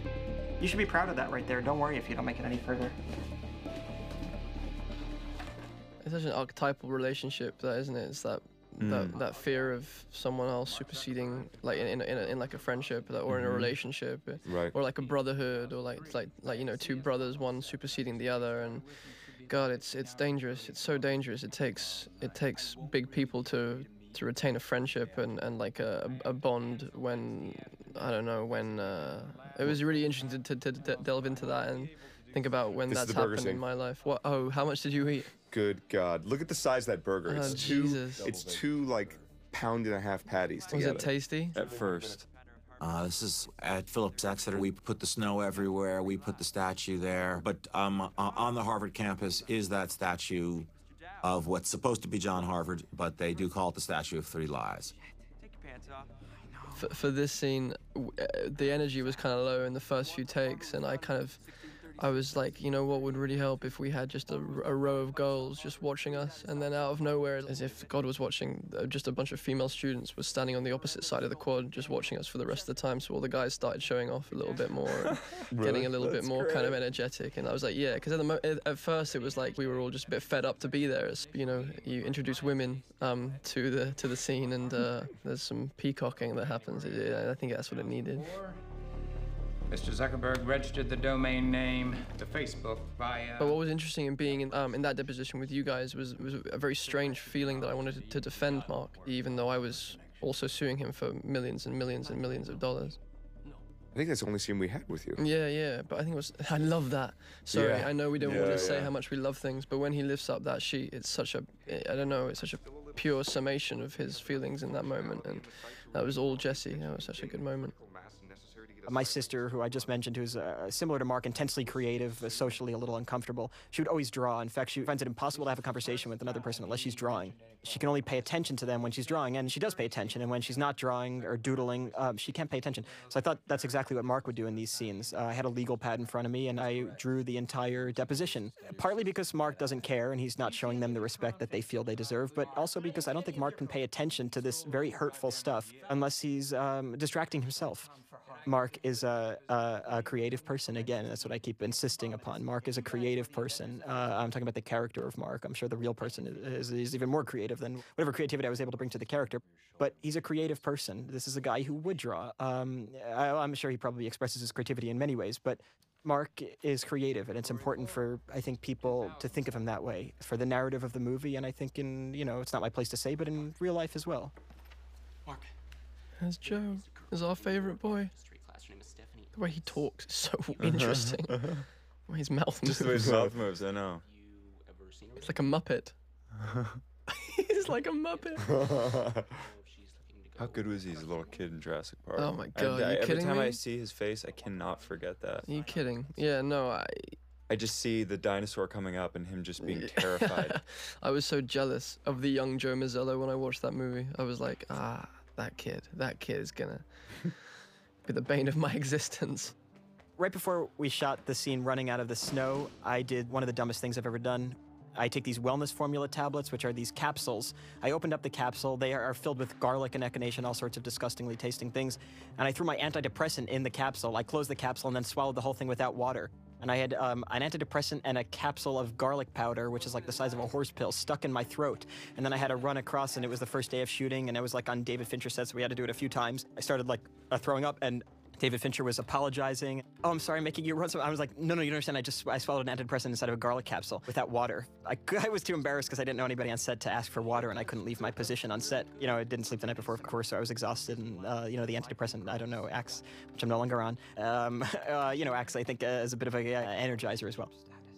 You should be proud of that right there. Don't worry if you don't make it any further. It's such an archetypal relationship, that isn't it? It's that that, that fear of someone else superseding, like in in, in, a, in like a friendship, that, or in a relationship, uh, Right. Or like a brotherhood, or like like like you know two brothers, one superseding the other, and God, it's it's dangerous. It's so dangerous. It takes it takes big people to to retain a friendship and, and like a, a bond when I don't know when uh, it was really interesting to, to, to delve into that and think about when This that's the burger happened in my life. What? Oh, how much did you eat? Good God, look at the size of that burger. Oh, It's two. Jesus. It's two like pound and a half patties together. Was it tasty? at first. Uh, this is at Phillips Exeter. We put the snow everywhere. We put the statue there. But um, uh, on the Harvard campus is that statue of what's supposed to be John Harvard, but they do call it the Statue of Three Lies. for, for this scene, uh, the energy was kind of low in the first few takes, and I kind of, I was like, you know, what would really help if we had just a, r- a row of girls just watching us, and then out of nowhere, as if God was watching, uh, just a bunch of female students was standing on the opposite side of the quad, just watching us for the rest of the time. So all the guys started showing off a little bit more, and getting a little bit more kind of energetic, and I was like, yeah, because at the mo- at, first it was like we were all just a bit fed up to be there. As, you know, you introduce women um, to the to the scene, and uh, there's some peacocking that happens. It, I think that's what it needed. Mr. Zuckerberg registered the domain name to Facebook via. But what was interesting in being in, um, in that deposition with you guys was, was a very strange feeling that I wanted to, to defend Mark, even though I was also suing him for millions and millions and millions of dollars. I think that's the only scene we had with you. Yeah, yeah, but I think it was. I love that. Sorry, Yeah. I know we don't want Yeah, to say how much we love things, but when he lifts up that sheet, it's such a. I don't know. It's such a pure summation of his feelings in that moment, and that was all Jesse. That was such a good moment. My sister, who I just mentioned, who's uh, similar to Mark, intensely creative, uh, socially a little uncomfortable, she would always draw. In fact, she finds it impossible to have a conversation with another person unless she's drawing. She can only pay attention to them when she's drawing, and she does pay attention. And when she's not drawing or doodling, um, she can't pay attention. So I thought that's exactly what Mark would do in these scenes. Uh, I had a legal pad in front of me, and I drew the entire deposition. Partly because Mark doesn't care and he's not showing them the respect that they feel they deserve, but also because I don't think Mark can pay attention to this very hurtful stuff unless he's um, distracting himself. Mark is a, a, a creative person. Again, that's what I keep insisting upon. Mark is a creative person. Uh, I'm talking about the character of Mark. I'm sure the real person is, is even more creative than whatever creativity I was able to bring to the character. But he's a creative person. This is a guy who would draw. Um, I, I'm sure he probably expresses his creativity in many ways, but Mark is creative, and it's important for I think people to think of him that way for the narrative of the movie, and I think in you know it's not my place to say, but in real life as well. Mark. There's Joe. Is our favorite boy. The way he talks is so uh-huh, interesting. Uh-huh. the way his mouth moves. Just the way his mouth moves, I know. It's like a Muppet. He's like a Muppet. How good was he as a little kid in Jurassic Park? Oh my God, I- uh, you every kidding time I see his face, I cannot forget that. Are you kidding? Yeah, no, I. I just see the dinosaur coming up and him just being terrified. I was so jealous of the young Joe Mazzello when I watched that movie. I was like, ah, that kid, that kid is gonna be the bane of my existence. Right before we shot the scene running out of the snow, I did one of the dumbest things I've ever done. I take these wellness formula tablets, which are these capsules. I opened up the capsule. They are filled with garlic and echinacea and all sorts of disgustingly tasting things. And I threw my antidepressant in the capsule. I closed the capsule and then swallowed the whole thing without water. And I had um, an antidepressant and a capsule of garlic powder, which is like the size of a horse pill, stuck in my throat. And then I had to run across, and it was the first day of shooting, and it was like on David Fincher set, so we had to do it a few times. I started like uh, throwing up, and David Fincher was apologizing. Oh, I'm sorry, making you run. So I was like, no, no, you don't understand. I just I swallowed an antidepressant inside of a garlic capsule without water. I, I was too embarrassed because I didn't know anybody on set to ask for water, and I couldn't leave my position on set. You know, I didn't sleep the night before, of course, so I was exhausted. And uh, you know, the antidepressant, I don't know, acts, which I'm no longer on. Um, uh, you know, acts, I think, uh, as a bit of a uh, energizer as well.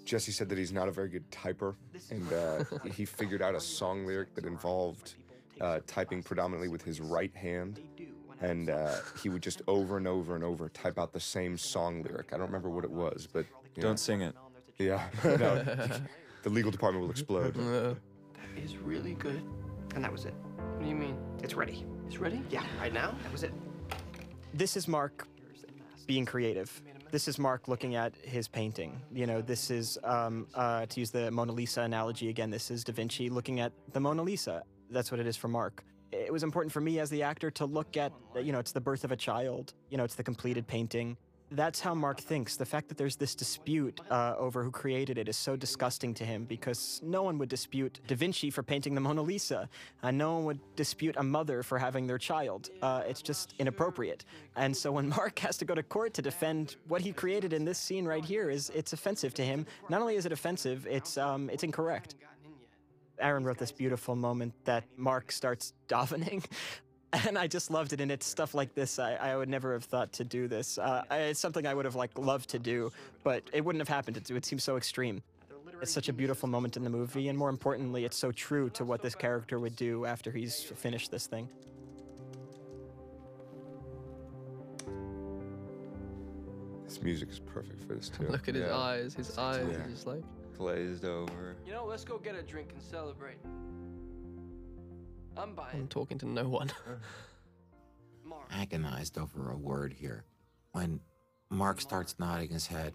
Jesse said that he's not a very good typer, and uh, he figured out a song lyric that involved uh, typing predominantly with his right hand. And uh, he would just over and over and over type out the same song lyric. I don't remember what it was, but you. Don't sing it. Yeah, no, the legal department will explode. That is really good. And that was it. What do you mean? It's ready. It's ready? Yeah. Right now? That was it. This is Mark being creative. This is Mark looking at his painting. You know, this is, um, uh, to use the Mona Lisa analogy again, this is Da Vinci looking at the Mona Lisa. That's what it is for Mark. It was important for me as the actor to look at, you know, it's the birth of a child, you know, it's the completed painting. That's how Mark thinks. The fact that there's this dispute uh, over who created it is so disgusting to him because no one would dispute Da Vinci for painting the Mona Lisa. and no one would dispute a mother for having their child. Uh, it's just inappropriate. And so when Mark has to go to court to defend what he created in this scene right here, is it's offensive to him. Not only is it offensive, it's um, it's incorrect. Aaron wrote this beautiful moment that Mark starts davening. And I just loved it, and it's stuff like this. I, I would never have thought to do this. Uh, I- it's something I would have like loved to do, but it wouldn't have happened. It, it seems so extreme. It's such a beautiful moment in the movie, and more importantly, it's so true to what this character would do after he's finished this thing. This music is perfect for this too. look at his Yeah. eyes. His eyes Yeah. are just like. Glazed over. You know, let's go get a drink and celebrate. I'm I'm talking to no one. Mark. agonized over a word here. When Mark starts nodding his head,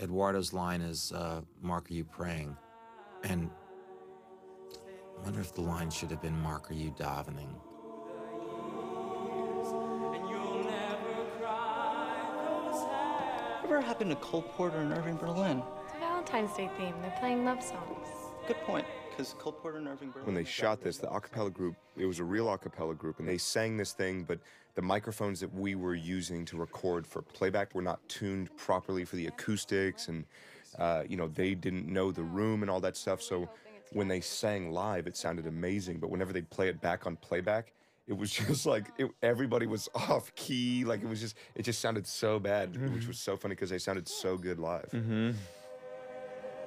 Eduardo's line is, uh, Mark, are you praying? And I wonder if the line should have been, Mark, are you davening? Whatever happened to Cole Porter and Irving Berlin? It's a Valentine's Day theme. They're playing love songs. Good point, because Cole Porter and Irving Berlin. When they shot this, the a cappella group, it was a real a cappella group, and they sang this thing, but the microphones that we were using to record for playback were not tuned properly for the acoustics, and, uh, you know, they didn't know the room and all that stuff. So when they sang live, it sounded amazing, but whenever they'd play it back on playback, it was just like it, everybody was off key. Like it was just, it just sounded so bad, which was so funny because they sounded so good live. Mm-hmm.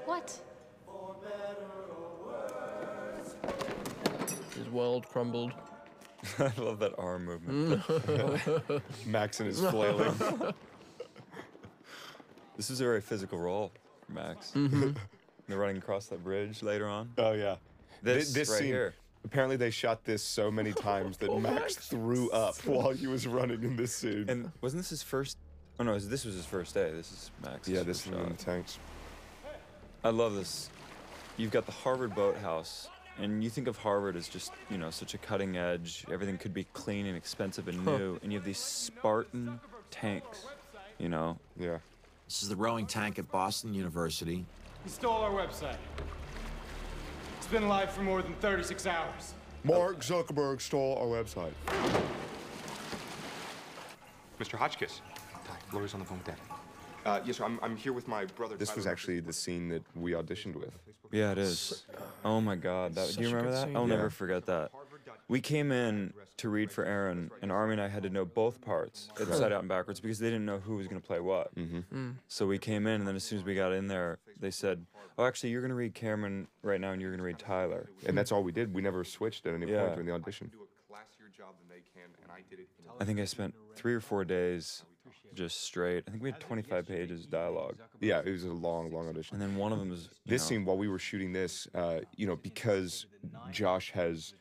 What? His world crumbled. I love that arm movement. Max and his flailing. This is a very physical role for Max. Mhm. They're running across that bridge later on. Oh yeah. This, Thi- this right scene, here. Apparently they shot this so many times that Max threw up while he was running in this scene. And wasn't this his first? Oh no, this was his first day. This is Max. yeah, this is in the tanks. I love this. You've got the Harvard boathouse, and you think of Harvard as just, you know, such a cutting edge. Everything could be clean and expensive and new. And you have these Spartan tanks, you know. Yeah. This is the rowing tank at Boston University. He stole our website. It's been live for more than 36 hours. Mark Zuckerberg stole our website. Mr. Hotchkiss. Lori's on the phone with Dad. Uh, yes, sir. I'm, I'm here with my brother. This was actually the scene that we auditioned with. Yeah, it is. Oh my God, that, do you remember that? scene. I'll Yeah. never forget that. We came in to read for Aaron, and Armie and I had to know both parts, inside out and backwards, because they didn't know who was going to play what. Mm-hmm. So we came in, and then as soon as we got in there, they said, "Oh, actually, you're going to read Cameron right now, and you're going to read Tyler." And that's all we did. We never switched at any Yeah. point during the audition. I think I spent three or four days just straight. I think we had 25 pages of dialogue. Yeah, it was a long, long audition. And then one of them was this know, scene while we were shooting this, uh, you know, because Josh has,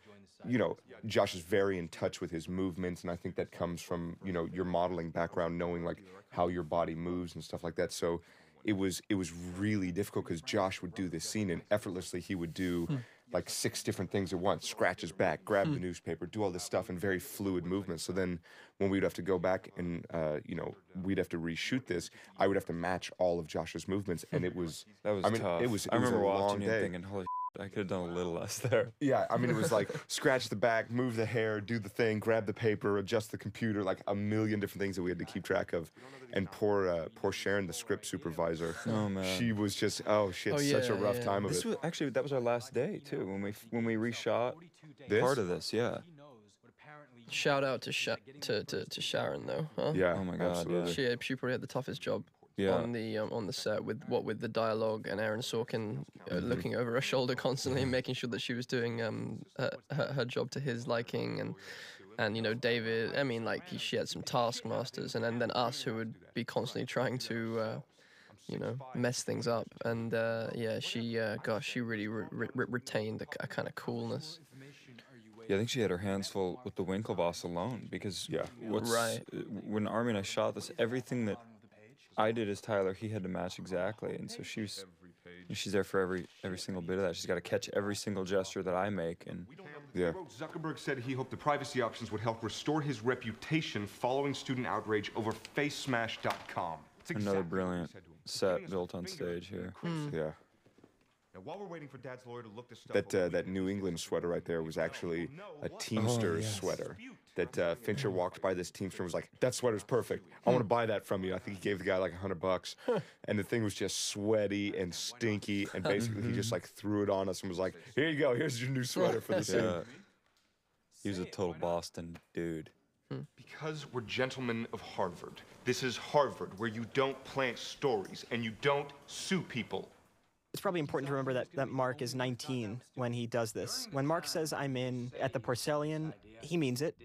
you know, Josh is very in touch with his movements, and I think that comes from you know your modeling background, knowing like how your body moves and stuff like that. So it was it was really difficult because Josh would do this scene, and effortlessly he would do. Like six different things at once, scratch his back, grab the newspaper, do all this stuff in very fluid movements. So then, when we'd have to go back and uh, you know we'd have to reshoot this, I would have to match all of Josh's movements, and it was That was I mean, tough. it was. It I was remember a watching long it day. and thinking, "Holy, I could have done a little less there." Yeah, I mean, it was like scratch the back, move the hair, do the thing, grab the paper, adjust the computer, like a million different things that we had to keep track of. And poor, uh, poor Sharon, the script supervisor, Oh, man. she was just, oh shit, such a rough time of this it. Was, actually, that was our last day too when we when we reshot This? part of this. Yeah. Shout out to Sha- to, to to Sharon though. Huh? Yeah, Oh my God, absolutely. She she probably had the toughest job. Yeah. On the um, on the set with what with the dialogue and Aaron Sorkin uh, Mm-hmm. looking over her shoulder constantly, making sure that she was doing um her, her, her job to his liking and and you know David. I mean like she had some taskmasters and then then us who would be constantly trying to. Uh, you know, mess things up, and uh, yeah, she, uh, gosh, she really re- re- retained a, a kind of coolness. Yeah, I think she had her hands full with the Winklevoss alone because yeah, what's, Right. When Armie and I shot this, everything that I did as Tyler, he had to match exactly, and so she was. She's there for every every single bit of that. She's got to catch every single gesture that I make, and Yeah. Zuckerberg said he hoped the privacy options would help restore his reputation following student outrage over Facemash.com. It's another exactly what he brilliant said to him. set built on stage here. Yeah. Now, while we're waiting for Dad's lawyer to look this stuff That uh, that New England sweater right there was actually a Teamsters yes. sweater. That uh, Fincher walked by this Teamster and was like, "That sweater's perfect. I want to buy that from you." I think he gave the guy like a hundred bucks, and the thing was just sweaty and stinky. And basically, he just like threw it on us and was like, "Here you go. Here's your new sweater for the scene." Yeah. He was a total Boston dude. Because we're gentlemen of Harvard. This is Harvard, where you don't plant stories and you don't sue people. It's probably important to remember that, that Mark is 19 when he does this. When Mark says I'm in at the Porcellian, he means it.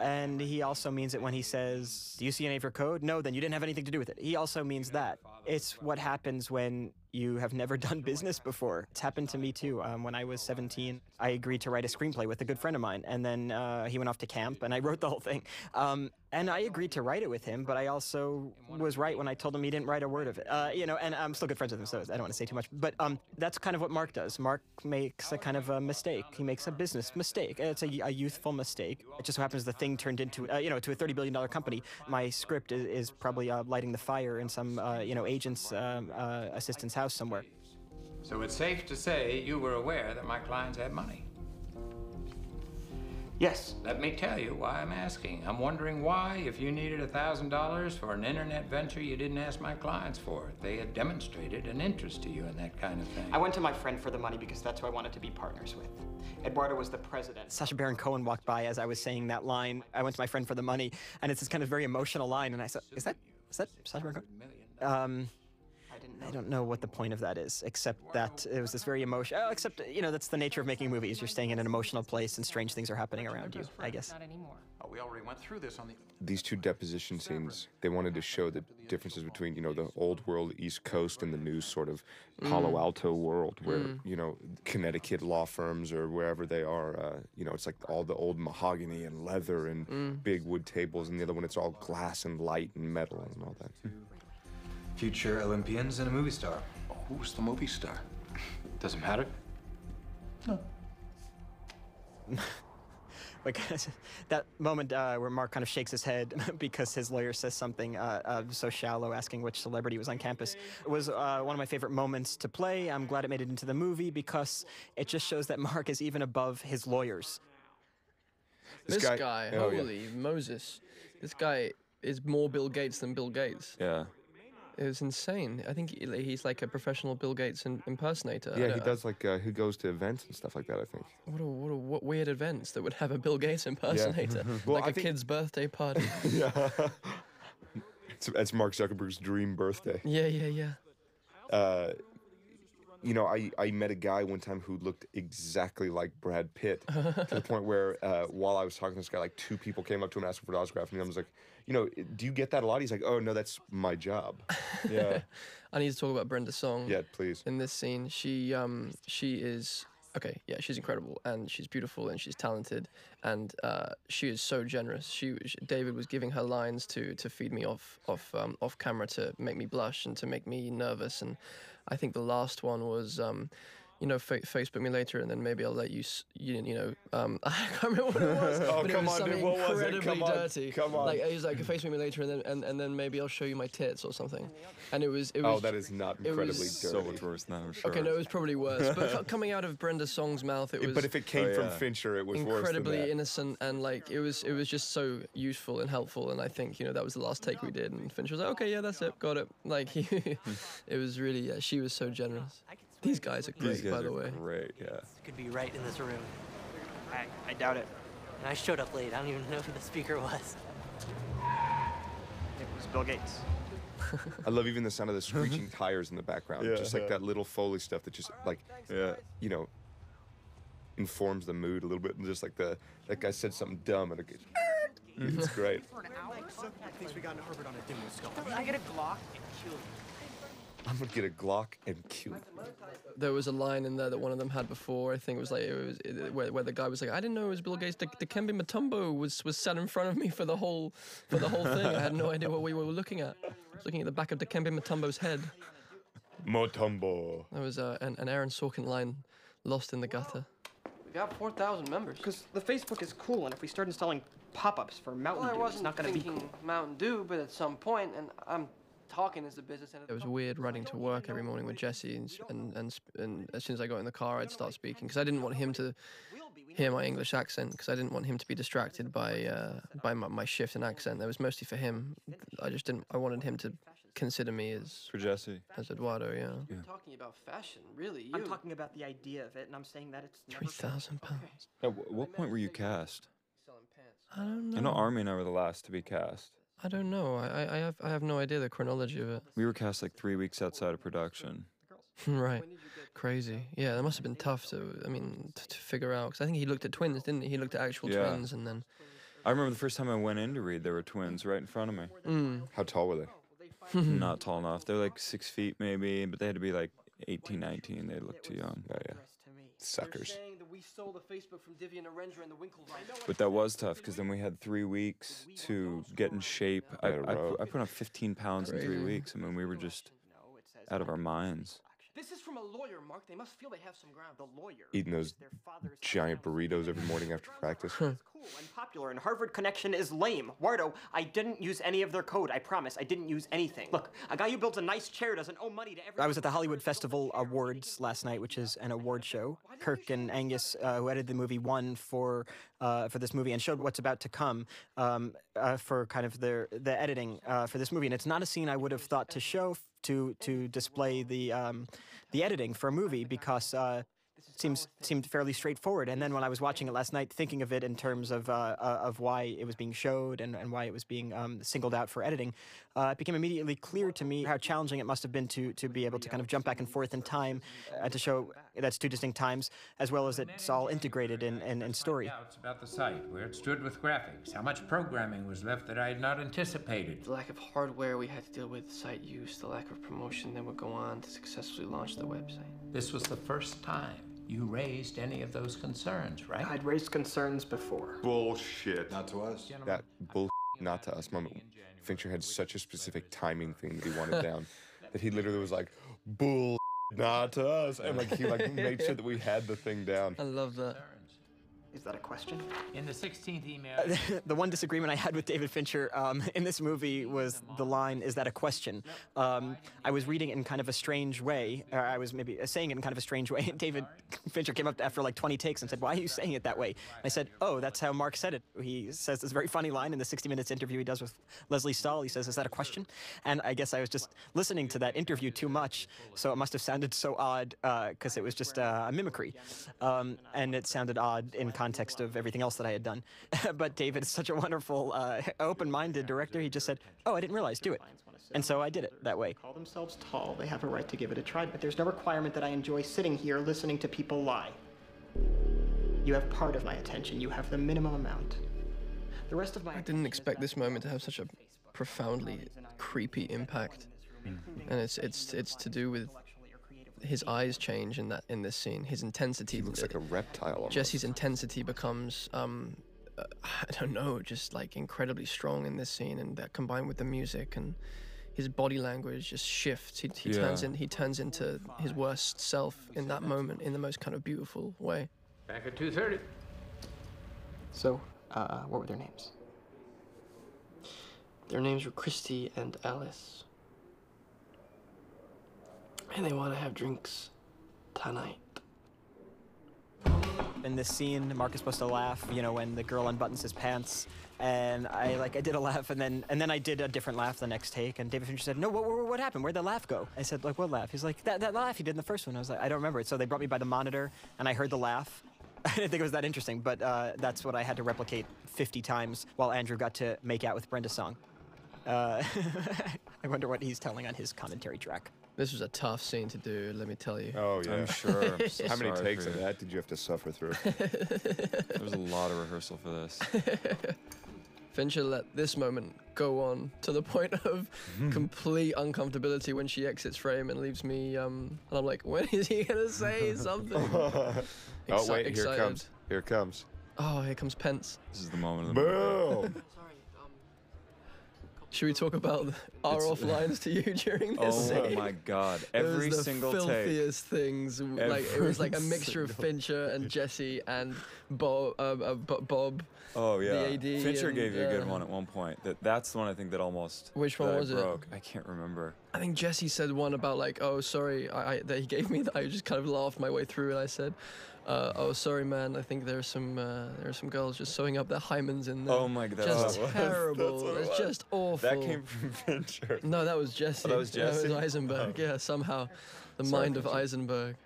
And he also means it when he says, Do you see any of your code? No, then you didn't have anything to do with it. He also means that. It's what happens when you have never done business before. It's happened to me too. Um, when I was 17, I agreed to write a screenplay with a good friend of mine. And then uh, he went off to camp and I wrote the whole thing. Um, and I agreed to write it with him, but I also was right when I told him he didn't write a word of it. Uh, you know, and I'm still good friends with him, so I don't want to say too much. But um, that's kind of what Mark does. Mark makes a kind of a mistake. He makes a business mistake. It's a, a youthful mistake. It just so happens the thing turned into, uh, you know, to a $30 billion company. My script is, is probably uh, lighting the fire in some, uh, you know, agent's um, uh, assistant's house somewhere. So it's safe to say you were aware that my clients had money. Yes. Let me tell you why I'm asking. I'm wondering why, if you needed $1,000 for an internet venture, you didn't ask my clients for it. They had demonstrated an interest to you in that kind of thing. I went to my friend for the money because that's who I wanted to be partners with. Eduardo was the president. Sacha Baron Cohen walked by as I was saying that line. I went to my friend for the money, and it's this kind of very emotional line. And I said, "Is that is that Sacha Baron Cohen?" Um, I don't know what the point of that is, except that it was this very emotional. Oh, except you know that's the nature of making movies. You're staying in an emotional place, and strange things are happening around you. I guess. Not anymore. Oh, we already went through this on the. These two deposition scenes, they wanted to show the differences between, you know, the old world East Coast and the new sort of Palo Mm. Alto world where, Mm. you know, Connecticut law firms or wherever they are, uh, you know, it's like all the old mahogany and leather and Mm. big wood tables, and the other one, it's all glass and light and metal and all that. Future Olympians and a movie star. Who's the movie star? Doesn't matter. because that moment uh, where Mark kind of shakes his head because his lawyer says something uh, uh, so shallow, asking which celebrity was on campus, was uh, one of my favorite moments to play. I'm glad it made it into the movie because it just shows that Mark is even above his lawyers. This, This guy, guy- oh, yeah. holy Moses, this guy is more Bill Gates than Bill Gates. Yeah. It was insane. I think he's like a professional Bill Gates impersonator. Yeah, he does like uh, who goes to events and stuff like that. I think. What, a, what, a, what weird events that would have a Bill Gates impersonator, Well, like I a think- kid's birthday party. yeah. It's, it's Mark Zuckerberg's dream birthday. yeah, yeah, yeah. Uh, you know, I, I met a guy one time who looked exactly like Brad Pitt to the point where uh, while I was talking to this guy, like two people came up to him and asked for an autograph, and I was like, you know, do you get that a lot? He's like, oh no, that's my job. Yeah, I need to talk about Brenda Song. yeah, please. in this scene. She um she is okay. Yeah, she's incredible and she's beautiful and she's talented and uh, she is so generous. She, sh David was giving her lines to to feed me off off um, off camera to make me blush and to make me nervous. And I think the last one was. Um, you know, fa- Facebook me later, and then maybe I'll let you, s- you, you know, um, I can't remember what it was. Oh, but it come was on, dude, what was it? incredibly Come on, dirty. come on. Like he's like, Facebook me later, and then and, and then maybe I'll show you my tits or something. And it was, it was. Oh, that is not it incredibly was- dirty. So much worse than that, I'm sure. Okay, no, it was probably worse. But co- coming out of Brenda Song's mouth, it was. but if it came Oh, from. Fincher, it was worse than incredibly that. innocent and like it was it was just so useful and helpful and I think you know that was the last take we did and Fincher was like okay yeah that's it got it like he, it was really yeah she was so generous these guys are great These guys by the are way great. Yeah. could be right in this room. I, I doubt it. And I showed up late. I don't even know who the speaker was. It was Bill Gates. I love even the sound of the screeching tires in the background. Yeah, just like yeah. that little Foley stuff that just like, Yeah. you know, informs the mood a little bit. And just like the that guy said something dumb and it goes, it's great. thinks we got in Harvard on a dimwit skull. I get a Glock and kill you. I'm gonna get a Glock and kill you. there was a line in there that one of them had before I think it was like it was it, where, where the guy was like I didn't know it was Bill Gates the, Dikembe Mutombo was was sat in front of me for the whole for the whole thing I had no idea what we were looking at I was looking at the back of Dikembe Mutombo's head Mutombo. that was uh, an, an Aaron Sorkin line lost in the gutter We got 4,000 members. Because the Facebook is cool, and if we start installing pop-ups for Mountain Well, Dew, it's wasn't going to be thinking cool. Mountain Dew, but at some point, and I'm talking as a business end It was weird riding to work every morning with Jesse, and and and, and as soon as I got in the car, I'd start speaking because I didn't want him to hear my English accent because I didn't want him to be distracted by uh, by my, my shift in accent. That was mostly for him. I just didn't. I wanted him to consider me as For Jesse. as Eduardo. Yeah, You're talking about fashion, really. You. I'm talking about the idea of it, and I'm saying that it's three thousand pounds. At what point were you cast? I don't know. I know Armie and I were the last to be cast. I don't know. I, I I have I have no idea the chronology of it. We were cast like three weeks outside of production. right. Crazy. Yeah, that must have been tough to. I mean, to, to figure out because I think he looked at twins, didn't he? He looked at actual Yeah. twins, and then. I remember the first time I went in to read, there were twins right in front of me. Mm. How tall were they? Not tall enough. They're like six feet maybe, but they had to be like 18, 19. They looked too young. Yeah, yeah. Suckers. Saying that we stole the Facebook from Divya Narendra and the Winklevoss. But that was tough because then we had three weeks to get in shape. I, I, put, I put on 15 pounds in three weeks. I mean, we were just out of our minds. This is from a lawyer, Mark. They must feel they have some ground. The lawyer. Eating those giant burritos every morning after practice. cool and popular, and Harvard Connection is lame. Wardo, I didn't use any of their code. I promise. I didn't use anything. Look, a guy who builds a nice chair doesn't owe money to every. I was at the Hollywood Festival Awards last night, which is an award show. Kirk and Angus, uh, who edited the movie, won for uh, for this movie and showed what's about to come um, uh, for kind of their the editing uh, for this movie. And it's not a scene I would have thought to show f- to to display the um, the editing for a movie because. Seems seemed fairly straightforward. And then when I was watching it last night, thinking of it in terms of uh, uh, of why it was being showed and, and why it was being um, singled out for editing, uh, it became immediately clear to me how challenging it must have been to to be able to kind of jump back and forth in time uh, to show that's two distinct times, as well as it's all integrated in in, in story. Doubts about the site, where it stood with graphics, how much programming was left that I had not anticipated. The lack of hardware we had to deal with, site use, the lack of promotion that would go on to successfully launch the website. This was the first time you raised any of those concerns, right? I'd raised concerns before. Bullshit. Not to us. That bull not to us moment. Fincher had such a specific timing thing that he wanted down that he literally was like, bull not to us. And like he like made sure that we had the thing down. I love that. Is that a question? In the 16th email. the one disagreement I had with David Fincher um, in this movie was the line, "Is that a question?" Um, I was reading it in kind of a strange way, or I was maybe saying it in kind of a strange way, and David Fincher came up after like 20 takes and said, "Why are you saying it that way?" And I said, "Oh, that's how Mark said it." He says this very funny line in the 60 Minutes interview he does with Lesley Stahl. He says, "Is that a question?" And I guess I was just listening to that interview too much, so it must have sounded so odd because it was just uh, a mimicry, um, and it sounded odd in context of everything else that I had done. but David is such a wonderful, uh, open-minded director. He just said, "Oh, I didn't realize. Do it." And so I did it that way. Call themselves tall. They have a right to give it a try, but there's no requirement that I enjoy sitting here listening to people lie. You have part of my attention. You have the minimum amount. The rest of my I didn't expect this moment to have such a profoundly creepy impact, and it's it's it's to do with his eyes change in that in this scene. His intensity He looks like a reptile. Almost. Jesse's intensity becomes um uh, I don't know, just like incredibly strong in this scene, and that combined with the music and his body language just shifts. He, he turns Yeah. in he turns into his worst self in that moment in the most kind of beautiful way. Back at 2.30. So, uh, what were their names? Their names were Christy and Alice. And they want to have drinks tonight. In this scene, Mark is supposed to laugh, you know, when the girl unbuttons his pants. And I like I did a laugh, and then and then I did a different laugh the next take. And David Fincher said, "No, what, what, what happened? Where'd the laugh go?" I said, "Like what laugh?" He's like, "That that laugh you did in the first one." I was like, "I don't remember it." So they brought me by the monitor, and I heard the laugh. I didn't think it was that interesting, but uh, that's what I had to replicate 50 times while Andrew got to make out with Brenda Song. Uh, I wonder what he's telling on his commentary track. This was a tough scene to do, let me tell you. Oh yeah, I'm sure. I'm so How many takes of that did you have to suffer through? There was a lot of rehearsal for this. Fincher let this moment go on to the point of complete uncomfortability when she exits frame and leaves me. Um, and I'm like, when is he gonna say something? oh Exci- wait, here excited. comes. Here it comes. Oh, here comes Pence. This is the moment of the movie. Boom. Should we talk about our It's- off lines to you during this Oh scene? my god. It was Every the single take. filthiest things. w- Like it was like a mixture of Fincher and Jesse and Bob. Uh, uh, Bob. Oh yeah. AD Fincher and, gave you a good uh, one at one point. That that's the one I think that almost Which one that I was it? I can't remember. I think Jesse said one about like, oh, sorry, I, I that he gave me. That I just kind of laughed my way through, and I said, uh, oh, sorry, man. I think there's some uh, there are some girls just sewing up their hymens in there. Oh my god. Just that's what it was. terrible. That's It's just awful. That came from Fincher. No, that was Jesse. Oh, that was Jesse? That was Eisenberg. Oh. Yeah, somehow, the Sorry, mind of Fincher. Eisenberg.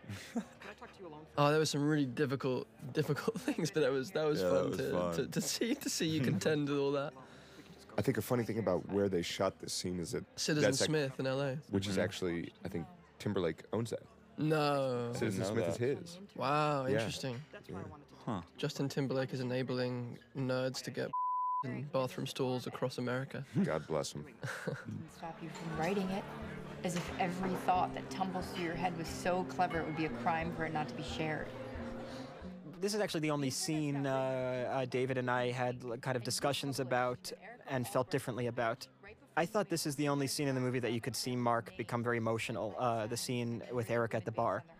Oh, there were some really difficult, difficult things, but that was that was Yeah, fun, that was to, fun. To, to see to see you contend with all that. I think a funny thing about where they shot this scene is that Citizen that's ac- Smith in L.A. which is Mhm. actually I think Timberlake owns that. No. Citizen know Smith is that. his. Wow, Yeah. interesting. Huh. Justin Timberlake is enabling nerds to get in bathroom stalls across America. God bless him. Stop you from writing it. As if every thought that tumbles through your head was so clever it would be a crime for it not to be shared. this is actually the only scene uh, uh, David and I had like, kind of discussions about and felt differently about. I thought this is the only scene in the movie that you could see Mark become very emotional. Uh, the scene with Eric at the bar.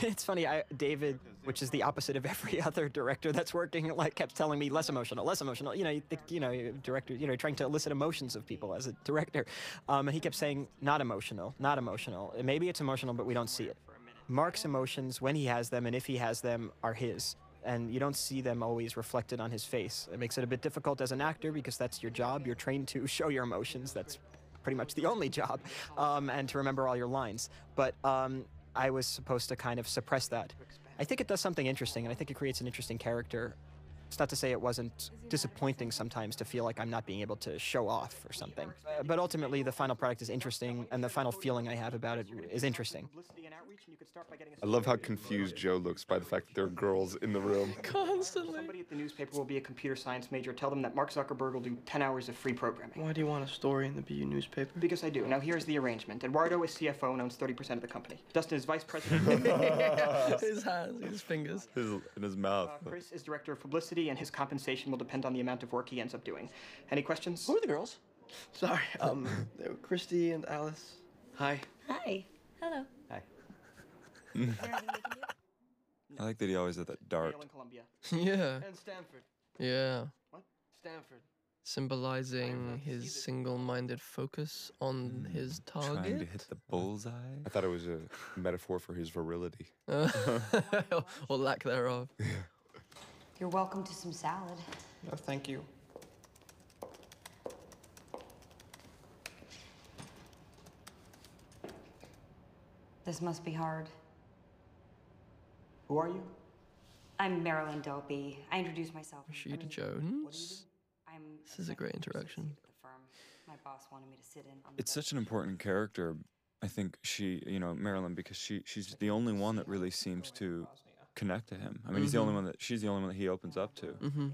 It's funny, I, David, which is the opposite of every other director that's working, like kept telling me less emotional, less emotional. You know, you think, you know, director, you know, trying to elicit emotions of people as a director, um, and he kept saying not emotional, not emotional. Maybe it's emotional, but we don't see it. Mark's emotions, when he has them and if he has them, are his. And you don't see them always reflected on his face. It makes it a bit difficult as an actor because that's your job. You're trained to show your emotions. That's pretty much the only job, um, and to remember all your lines. But um, I was supposed to kind of suppress that. I think it does something interesting, and I think it creates an interesting character. It's not to say it wasn't disappointing sometimes to feel like I'm not being able to show off or something. Uh, but ultimately, the final product is interesting, and the final feeling I have about it is interesting. I love how confused Joe looks by the fact that there are girls in the room. Constantly. Somebody at the newspaper will be a computer science major. Tell them that Mark Zuckerberg will do 10 hours of free programming. Why do you want a story in the BU newspaper? Because I do. Now here's the arrangement. Eduardo is CFO and owns 30% of the company. Dustin is vice president. his hands, his fingers. His, in his mouth. Uh, Chris is director of publicity, and his compensation will depend on the amount of work he ends up doing. Any questions? Who are the girls? Sorry, um, they were Christy and Alice. Hi. Hi. Hello. Hi. I like that he always had that dart. yeah. And Stanford. Yeah. What? Stanford. Symbolizing his single-minded focus on his target. Mm. Trying to hit the bullseye. I thought it was a metaphor for his virility. Uh, or lack thereof. You're welcome to some salad. No, thank you. This must be hard. Who are you? I'm Marilyn Delpy. I introduced myself. Rashida Jones. I'm This is a great introduction. firm. My boss wanted me to sit in on the It's such an important character. I think she, you know, Marilyn, because she she's the only one that really seems to connect to him. I mean, he's the only Mhm. one that she's the only one that he opens up to. Mm-hmm.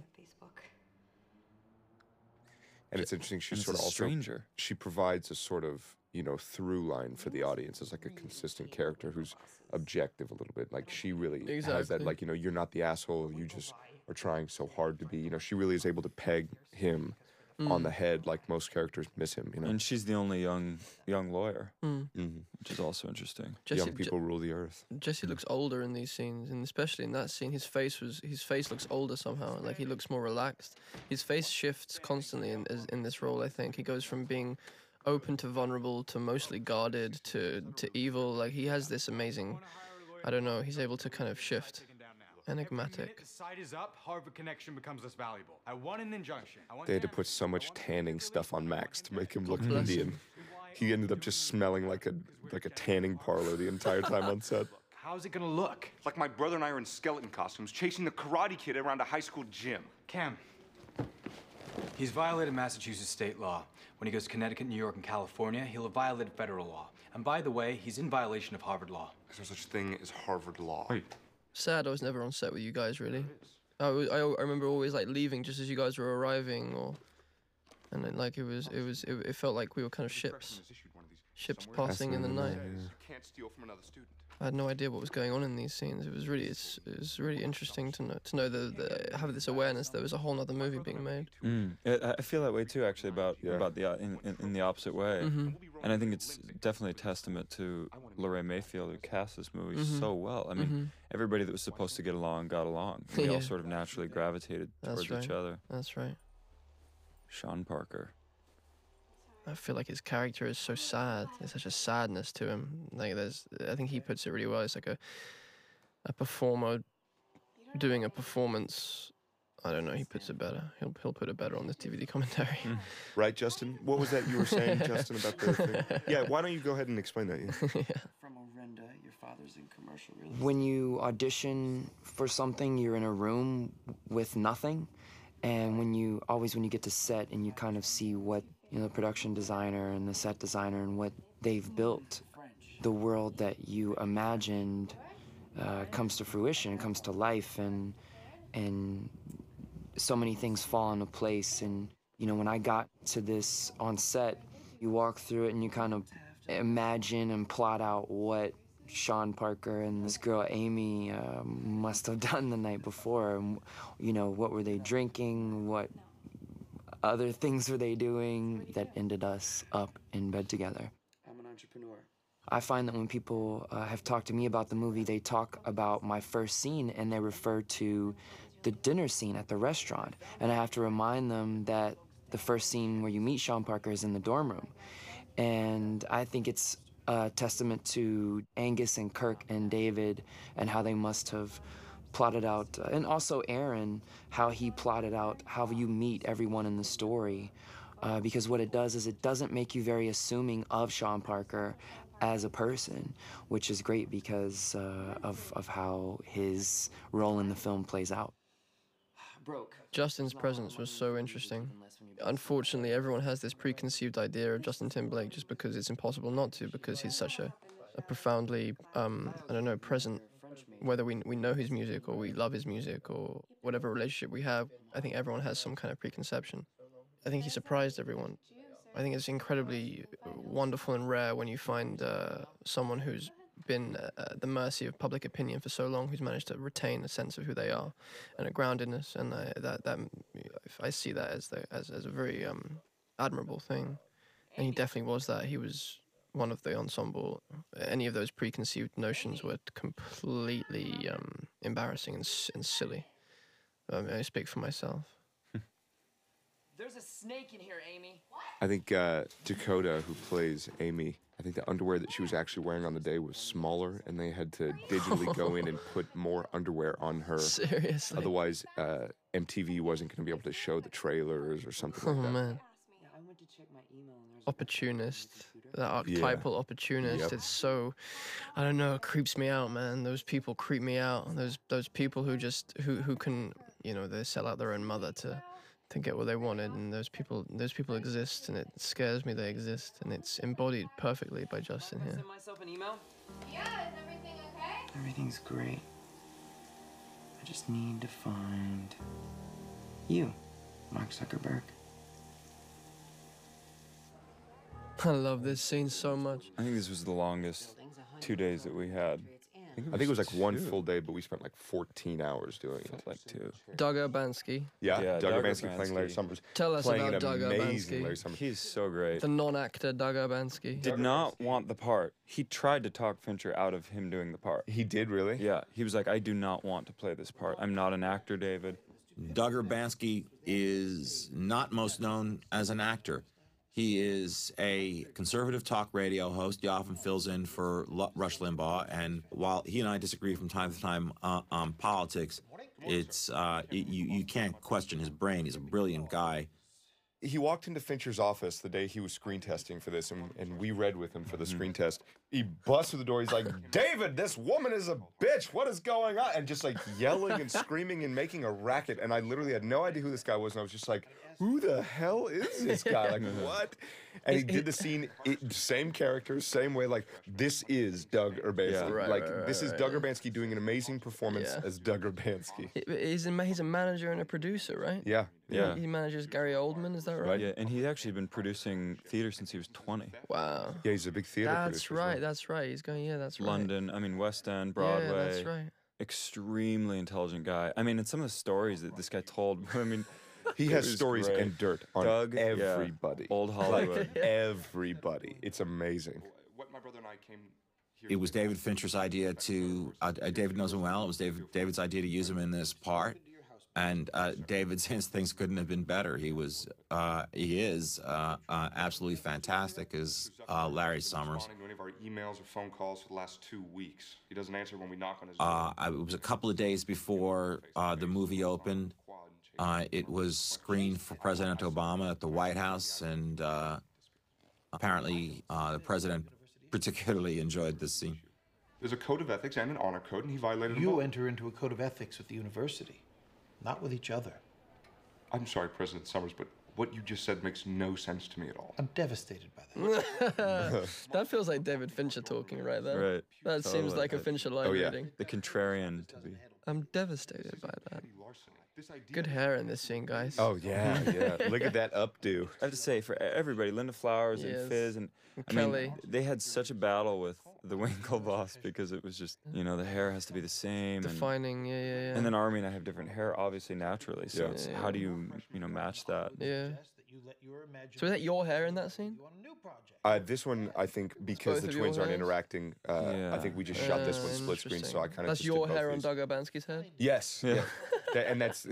And it's interesting. She's And it's sort a of also stranger. she provides a sort of you know through line for the audience as like a consistent character who's objective a little bit. Like she really has that. Like you know, you're not the asshole. You just are trying so hard to be. You know, she really is able to peg him on Mm. the head like most characters miss him. You know, And she's the only young young lawyer, Mm. Mhm. which is also interesting. Jesse- young people rule the earth. Jesse looks older in these scenes, and especially in that scene, his face was his face looks older somehow. Like he looks more relaxed. His face shifts constantly in in this role. I think he goes from being open to vulnerable to mostly guarded to to evil. Like he has this amazing. I don't know. He's able to kind of shift. Enigmatic. The site is up, Harvard connection becomes less valuable. I want an injunction. I want They had to put so much tanning stuff on Max to make him look Bless. Indian. He ended up just smelling like a like a tanning parlor the entire time on set. How's it gonna look? Like my brother and I are in skeleton costumes chasing the karate kid around a high school gym. Cam. He's violated Massachusetts state law. When he goes to Connecticut, New York, and California, he'll have violated federal law. And by the way, he's in violation of Harvard law. Is there such thing as Harvard law? Sad I was never on set with you guys really. I, was, I, I remember always like leaving just as you guys were arriving, or and then, like it was it was it, it felt like we were kind of ships, ships passing in the night. You can't steal from another student. I had no idea what was going on in these scenes. It was really it's, it was really interesting to know to know the, the have this awareness there was a whole other movie being made. Mm. I, I feel that way too, actually, about about the uh, in, in, in the opposite way. Mhm. And I think it's definitely a testament to Laray Mayfield who cast this movie Mhm. so well. I mean, Mhm. everybody that was supposed to get along got along. We Yeah. all sort of naturally gravitated That's towards right. each other. That's right. Sean Parker. I feel like his character is so sad. There's such a sadness to him. Like there's, I think he puts it really well. It's like a, a performer doing a performance. I don't know. He puts it better. He'll he'll put it better on the DVD commentary. Mm. Right, Justin? What was that you were saying, Justin, about the thing? Yeah, why don't you go ahead and explain that? Yeah. From Orinda, your father's in commercial real When you audition for something, you're in a room with nothing. And when you always when you get to set and you kind of see what you know the production designer and the set designer and what they've built, the world that you imagined uh, comes to fruition, comes to life, and and so many things fall into place. And you know when I got to this on set, you walk through it and you kind of imagine and plot out what Sean Parker and this girl Amy uh, must have done the night before. And, you know, what were they drinking? What other things were they doing that ended us up in bed together? I'm an entrepreneur. I find that when people uh, have talked to me about the movie, they talk about my first scene and they refer to the dinner scene at the restaurant. And I have to remind them that the first scene where you meet Sean Parker is in the dorm room. And I think it's a testament to Angus and Kirk and David and how they must have plotted out, uh, and also Aaron, how he plotted out how you meet everyone in the story. Uh, because what it does is it doesn't make you very assuming of Sean Parker as a person, which is great because uh, of, of how his role in the film plays out. Justin's presence was so interesting. Unfortunately, everyone has this preconceived idea of Justin Timberlake just because it's impossible not to, because he's such a, a profoundly, um, I don't know, present. Whether we, we know his music or we love his music or whatever relationship we have, I think everyone has some kind of preconception. I think he surprised everyone. I think it's incredibly wonderful and rare when you find uh, someone who's been at the mercy of public opinion for so long, who's managed to retain a sense of who they are and a groundedness, and I, that that I see that as the as, as a very um, admirable thing. And he definitely was that. He was one of the ensemble, any of those preconceived notions were completely um, embarrassing and, and silly. Um, I speak for myself. There's a snake in here, Amy. What? I think uh, Dakota, who plays Amy, I think the underwear that she was actually wearing on the day was smaller, and they had to digitally go in and put more underwear on her. Seriously? Otherwise, uh, MTV wasn't going to be able to show the trailers or something Oh like that. man. Opportunist, that archetypal opportunist. Yep. It's so, I don't know, it creeps me out, man. Those people creep me out. Those those people who just who who can, you know, they sell out their own mother to to get what they wanted, and those people those people exist, and it scares me they exist, and it's embodied perfectly by Justin here. Send myself an email. Yeah, is everything okay? Everything's great. I just need to find you, Mark Zuckerberg. I love this scene so much. I think this was the longest two days that we had. I think it was like one full day, but we spent like 14 hours doing it. Like two. Doug Urbanski, Yeah, Yeah, Doug Doug Urbanski playing Larry Summers. Tell us playing about an Doug amazing Urbanski. Larry Summers. He's so great. the non-actor Doug Urbanski. Did not want the part. He tried to talk Fincher out of him doing the part. He did really? Yeah, he was like, I do not want to play this part. I'm not an actor, David. Doug Urbanski is not most known as an actor. He is a conservative talk radio host. He often fills in for Lu- Rush Limbaugh. And while he and I disagree from time to time uh, on politics, it's uh, y- you you can't question his brain. He's a brilliant guy. he walked into Fincher's office the day he was screen testing for this, and, and we read with him for Mm-hmm. the screen test. He busts through the door. He's like, David, this woman is a bitch. What is going on? And just like yelling and screaming and making a racket. And I literally had no idea who this guy was. And I was just like, who the hell is this guy? Like, what? And he did the scene, it, same characters, same way. Like, this is Doug Urbanski. Yeah. Right, like, right, right, this is right. Doug Urbanski doing an amazing performance Yeah. as Doug Urbanski. He- He's a, he's a manager and a producer, right? Yeah. Yeah. He manages Gary Oldman, is that right? Yeah, and he's actually been producing theater since he was 20. Wow. Yeah, he's a big theater That's producer as well. Right. That's right. He's going. Yeah, that's right. London, I mean, West End, Broadway. Yeah, that's right. Extremely intelligent guy. I mean, and some of the stories that this guy told, I mean, He has stories great. and dirt on Doug, yeah. everybody. Old Hollywood. Like everybody. It's amazing. What my brother and I came It was David Fincher's idea to. Uh, David knows him well. It was David David's idea to use him in this part, and uh, David's his things couldn't have been better. He was. Uh, he is uh, uh, absolutely fantastic as uh, Larry Summers. responding to any of our emails or phone calls for the last two weeks. He doesn't answer when we knock on his door. Uh, it was a couple of days before uh, the movie opened. Uh, it was screened for President Obama at the White House, and uh, apparently uh, the president particularly enjoyed this scene. There's a code of ethics and an honor code, and he violated them You enter into a code of ethics with the university, not with each other. I'm sorry, President Summers, but what you just said makes no sense to me at all. I'm devastated by that. that feels like David Fincher talking right there. Right. That seems Totally. like a Fincher line Oh, yeah. reading. The contrarian to be. I'm devastated by that. Good hair in this scene, guys. Oh yeah, yeah. Look at that updo. I have to say, for everybody, Linda Flowers Yes. and Fizz, and And I mean, Kelly. they had such a battle with the Winklevoss because it was just, you know, the hair has to be the same. and- Defining, yeah, yeah, yeah. And then Armie and I have different hair, obviously, naturally. So Yeah. it's Yeah, how do you, you know, match that? Yeah. So is that your hair in that scene? Uh, this one, I think, because both the of your twins aren't hairs? interacting, uh, I think we just shot this one Uh, split screen, so I kind of That's just your both hair on these. Doug Urbanski's head? Yes, yeah, That- and that's.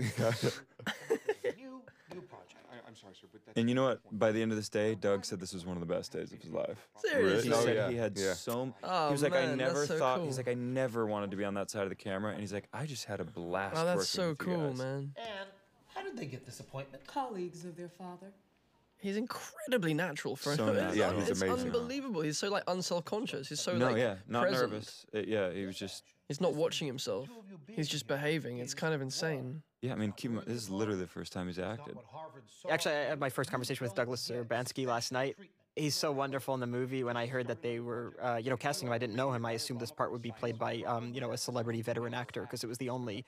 I, I'm sorry, sir, but that's. And you know what? By the end of this day, Doug said this was one of the best days of his life. Seriously? He Oh, said yeah, he had yeah. so. Oh, he was like, I man, never so thought. cool. He's like, I never wanted to be on that side of the camera, and he's like, I just had a blast. Oh, that's working so with you cool, guys." man. And how did they get this appointment? Colleagues of their father. He's incredibly natural for So him. natural. Yeah, he's it's amazing. unbelievable. He's so like unself-conscious. He's so no, like yeah, not present. nervous. It- yeah, he was just. He's not watching himself. He's just behaving. It's kind of insane. Yeah, I mean, keep in this is literally the first time he's acted. Actually, I had my first conversation with Douglas Urbanski last night. He's so wonderful in the movie. When I heard that they were, uh, you know, casting him, I didn't know him. I assumed this part would be played by, um, you know, a celebrity veteran actor because it was the only,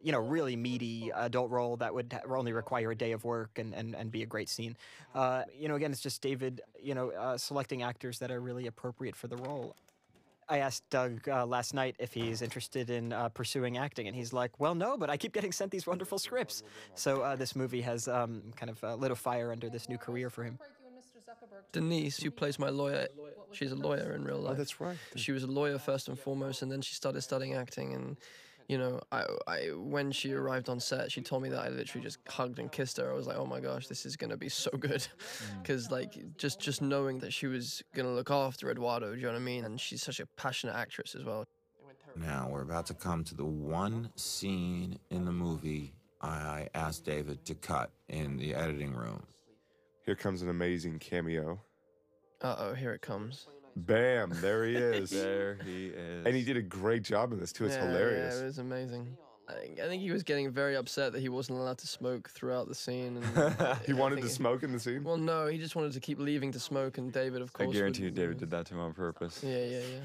you know, really meaty adult role that would only require a day of work and, and, and be a great scene. Uh, you know, again, it's just David, you know, uh, selecting actors that are really appropriate for the role. I asked Doug uh, last night if he's interested in uh, pursuing acting, and he's like, "Well, no, but I keep getting sent these wonderful scripts." So uh, this movie has um, kind of uh, lit a fire under this new career for him. Denise, who plays my lawyer, she's a lawyer in real life. Oh, that's right. She was a lawyer first and foremost, and then she started studying acting. And you know, I, I when she arrived on set, she told me that I literally just hugged and kissed her. I was like, oh my gosh, this is gonna be so good, mm. because like just just knowing that she was gonna look after Eduardo, do you know what I mean? And she's such a passionate actress as well. Now we're about to come to the one scene in the movie I asked David to cut in the editing room. Here comes an amazing cameo. Uh oh, here it comes. Bam! There he is. there he is. And he did a great job in this too. It's Yeah, hilarious. Yeah, it was amazing. I think, he was getting very upset that he wasn't allowed to smoke throughout the scene. And he wanted think to smoke in the scene. Well, no, he just wanted to keep leaving to smoke, and David, of course. I course. guarantee you, David did that to him on purpose. Yeah, yeah, yeah.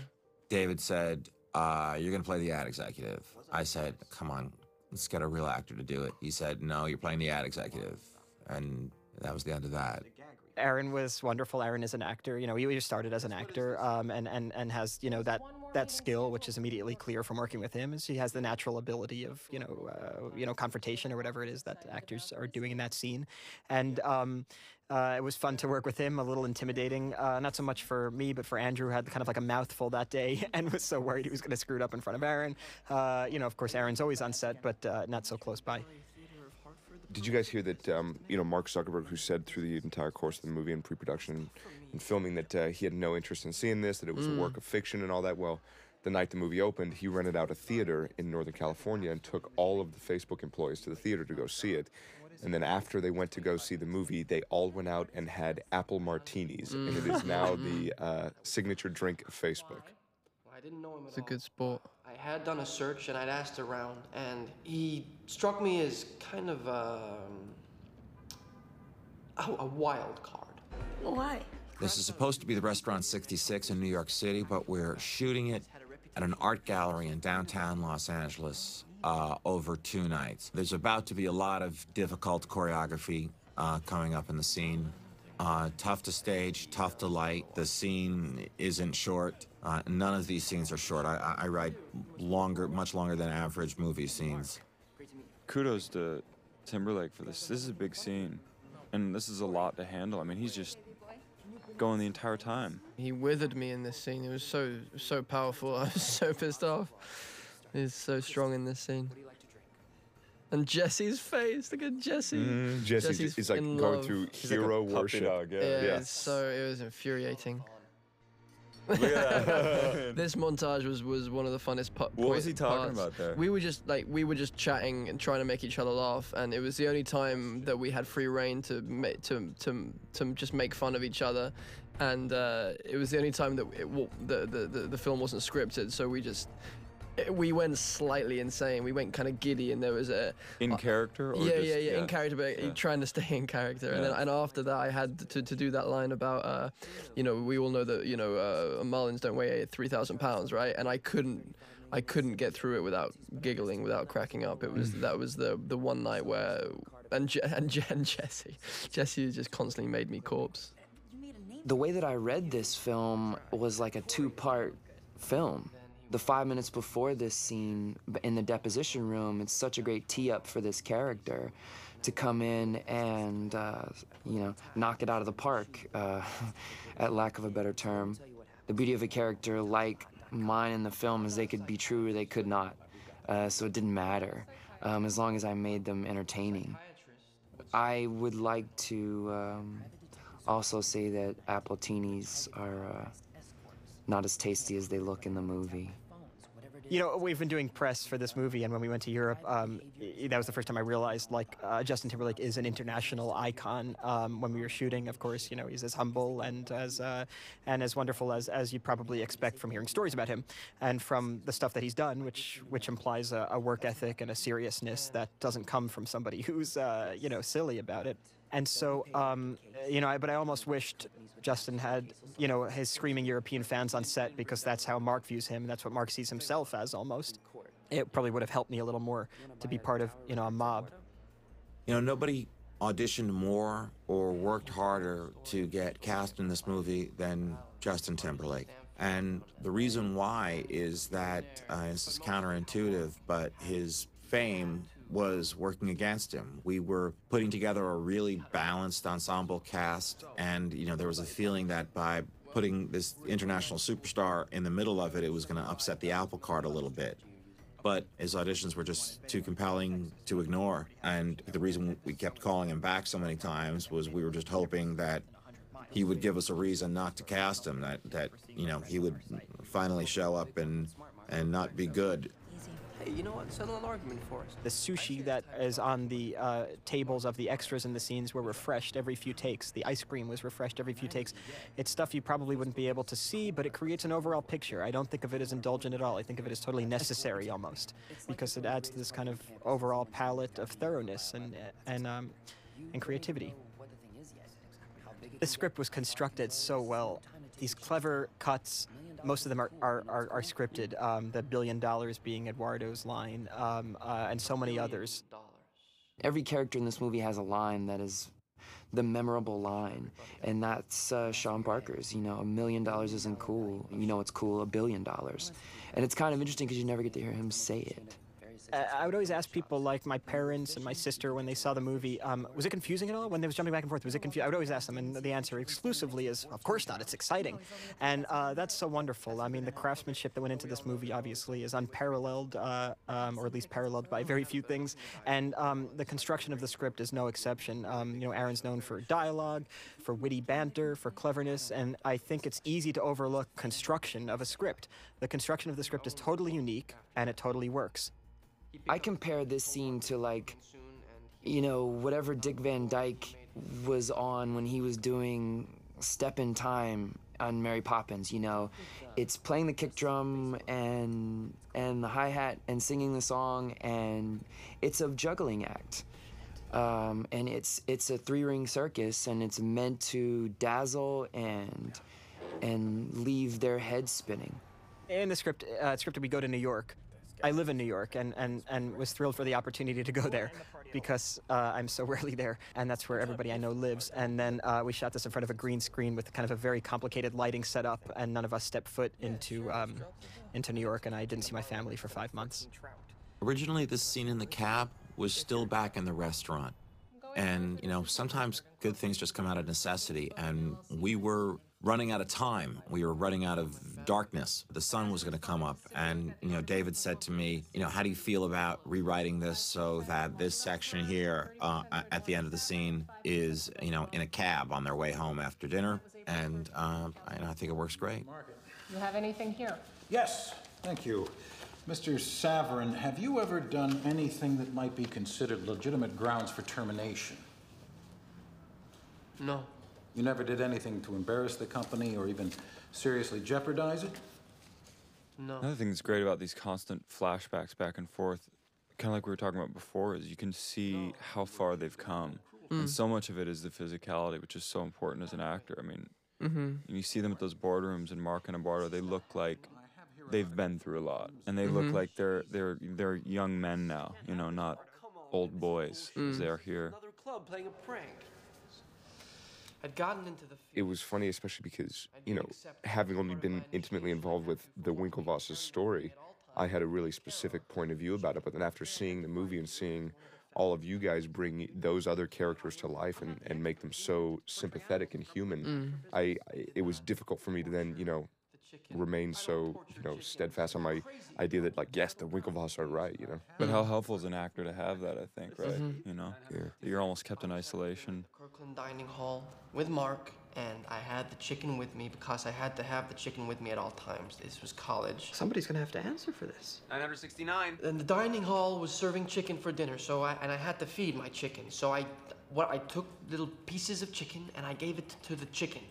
David said, uh, You're going to play the ad executive. I said, Come on, let's get a real actor to do it. He said, No, you're playing the ad executive. And that was the end of that. Aaron was wonderful. Aaron is an actor. You know, he just started as an actor, um, and and and has you know that that skill, which is immediately clear from working with him, is he has the natural ability of you know uh, you know confrontation or whatever it is that actors are doing in that scene, and. Um, uh, it was fun to work with him, a little intimidating, uh, not so much for me, but for Andrew, who had kind of like a mouthful that day and was so worried he was going to screw it up in front of Aaron. Uh, you know, of course, Aaron's always on set, but uh, not so close by. Did you guys hear that? Um, you know, Mark Zuckerberg, who said through the entire course of the movie and pre-production and filming that uh, he had no interest in seeing this, that it was a Mm. work of fiction and all that. Well, the night the movie opened, he rented out a theater in Northern California and took all of the Facebook employees to the theater to go see it. And then after they went to go see the movie, they all went out and had apple martinis, and it is now the uh, signature drink of Facebook. I didn't know him at It's a good sport. I had done a search and I'd asked around, and he struck me as kind of um, a, a wild card. Why? This is supposed to be the Restaurant 66 in New York City, but we're shooting it at an art gallery in downtown Los Angeles uh, over two nights. There's about to be a lot of difficult choreography uh, coming up in the scene. Uh, tough to stage, tough to light. The scene isn't short. Uh, none of these scenes are short. I, I, I write longer, much longer than average movie scenes. Kudos to Timberlake for this. This is a big scene, and this is a lot to handle. I mean, he's just going the entire time. He withered me in this scene. It was so so powerful. I was so pissed off. He's so strong in this scene. And Jesse's face. Look at Jesse. Mm, Jesse's- Jesse's he's, like, going love. through He's like hero worship. dog, yeah. yeah, Yeah. It's so it was infuriating. Look at that. this montage was was one of the funnest pu- What was he talking parts. about there? We were just like we were just chatting and trying to make each other laugh, and it was the only time that we had free reign to ma- to to to just make fun of each other, and uh, it was the only time that it, well, the, the the the film wasn't scripted, so we just. It- we went slightly insane. We went kind of giddy, and there was a In character or yeah, just- yeah, yeah, yeah. in character, but Yeah. trying to stay in character. And, then, and after that, I had to, to do that line about, uh, you know, we all know that you know uh, Marlins don't weigh three thousand pounds, right? And I couldn't, I couldn't get through it without giggling, without cracking up. It was that was the the one night where, and Je- and, Je- and Jesse, Jesse just constantly made me corpse. The way that I read this film was like a two part film. The five minutes before this scene in the deposition room, it's such a great tee up for this character to come in and, uh, you know, knock it out of the park, uh, at lack of a better term. The beauty of a character like mine in the film is they could be true or they could not. Uh, so it didn't matter um, as long as I made them entertaining. I would like to um, also say that apple appletinis are uh, not as tasty as they look in the movie. You know, we've been doing press for this movie, and when we went to Europe, um, that was the first time I realized like uh, Justin Timberlake is an international icon. Um, when we were shooting, of course, you know he's as humble and as uh, and as wonderful as as you probably expect from hearing stories about him, and from the stuff that he's done, which which implies a, a work ethic and a seriousness that doesn't come from somebody who's uh, you know silly about it. And so, um, you know, I, but I almost wished Justin had, you know, his screaming European fans on set because that's how Mark views him. and That's what Mark sees himself as almost. It probably would have helped me a little more to be part of, you know, a mob. You know, nobody auditioned more or worked harder to get cast in this movie than Justin Timberlake. And the reason why is that uh, this is counterintuitive, but his fame was working against him. We were putting together a really balanced ensemble cast, and you know there was a feeling that by putting this international superstar in the middle of it, it was going to upset the apple cart a little bit. But his auditions were just too compelling to ignore, and the reason we kept calling him back so many times was we were just hoping that he would give us a reason not to cast him. That that you know he would finally show up and and not be good. Hey, you know what? Settle an argument for us. The sushi that is on the uh, tables of the extras in the scenes were refreshed every few takes. The ice cream was refreshed every few takes. It's stuff you probably wouldn't be able to see, but it creates an overall picture. I don't think of it as indulgent at all. I think of it as totally necessary almost, because it adds to this kind of overall palette of thoroughness and and um, and creativity. The script was constructed so well. These clever cuts, most of them are, are, are, are scripted. Um, the billion dollars being Eduardo's line, um, uh, and so many others. Every character in this movie has a line that is the memorable line, and that's uh, Sean Parker's. You know, a million dollars isn't cool. You know, it's cool a billion dollars, and it's kind of interesting because you never get to hear him say it. I would always ask people like my parents and my sister when they saw the movie, um, was it confusing at all when they was jumping back and forth? Was it confusing? I would always ask them, and the answer exclusively is, of course not. It's exciting, and uh, that's so wonderful. I mean, the craftsmanship that went into this movie obviously is unparalleled, uh, um, or at least paralleled by very few things, and um, the construction of the script is no exception. Um, you know, Aaron's known for dialogue, for witty banter, for cleverness, and I think it's easy to overlook construction of a script. The construction of the script is totally unique, and it totally works. I compare this scene to like, you know, whatever Dick Van Dyke was on when he was doing Step in Time on Mary Poppins. You know, it's playing the kick drum and and the hi hat and singing the song, and it's a juggling act. Um, and it's it's a three ring circus, and it's meant to dazzle and and leave their heads spinning. In the script, uh, scripted, we go to New York. I live in New York and, and, and was thrilled for the opportunity to go there because uh, I'm so rarely there, and that's where everybody I know lives. And then uh, we shot this in front of a green screen with kind of a very complicated lighting setup, and none of us stepped foot into um, into New York, and I didn't see my family for five months. Originally, this scene in the cab was still back in the restaurant. And, you know, sometimes good things just come out of necessity. And we were running out of time. We were running out of darkness. The sun was going to come up. And, you know, David said to me, you know, how do you feel about rewriting this so that this section here uh, at the end of the scene is, you know, in a cab on their way home after dinner? And uh, I, I think it works great. You have anything here? Yes, thank you. Mr. Saverin, have you ever done anything that might be considered legitimate grounds for termination? No. You never did anything to embarrass the company or even seriously jeopardize it? No. Another thing that's great about these constant flashbacks back and forth, kind of like we were talking about before, is you can see how far they've come. Mm. And so much of it is the physicality, which is so important as an actor. I mean, Mhm. you see them at those boardrooms and Mark and Eduardo, they look like they've been through a lot. And they Mhm. look like they're they're they're young men now, you know, not old boys as Mm. they are here. Another club playing a prank. I'd gotten into the It was funny, especially because, you know, having only been intimately involved with the Winklevoss's story, I had a really specific point of view about it. But then after seeing the movie and seeing all of you guys bring those other characters to life and, and make them so sympathetic and human, Mm. I, I it was difficult for me to then, you know, remain so, you know, steadfast on my idea that like, yes, the Winklevoss are right, you know. But how helpful is an actor to have that, I think, right? Mhm. You know? Yeah. You're almost kept in isolation. Kirkland dining hall with Mark, and I had the chicken with me because I had to have the chicken with me at all times. This was college. Somebody's gonna have to answer for this. 969. And the dining hall was serving chicken for dinner, so I and I had to feed my chicken. So I, what I took little pieces of chicken and I gave it to the chicken.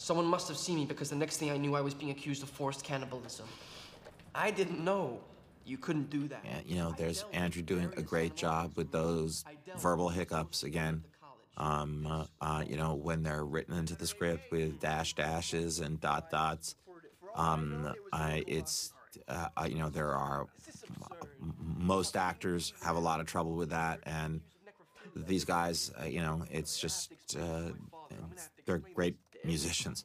Someone must have seen me because the next thing I knew, I was being accused of forced cannibalism. I didn't know you couldn't do that. Yeah, you know, there's Andrew doing a great job with those verbal hiccups again. Um, uh, uh, you know, when they're written into the script with dash dashes and dot dots. Um, I, it's, uh, uh, you know, there are most actors have a lot of trouble with that, and these guys, uh, you know, it's just uh, they're great musicians.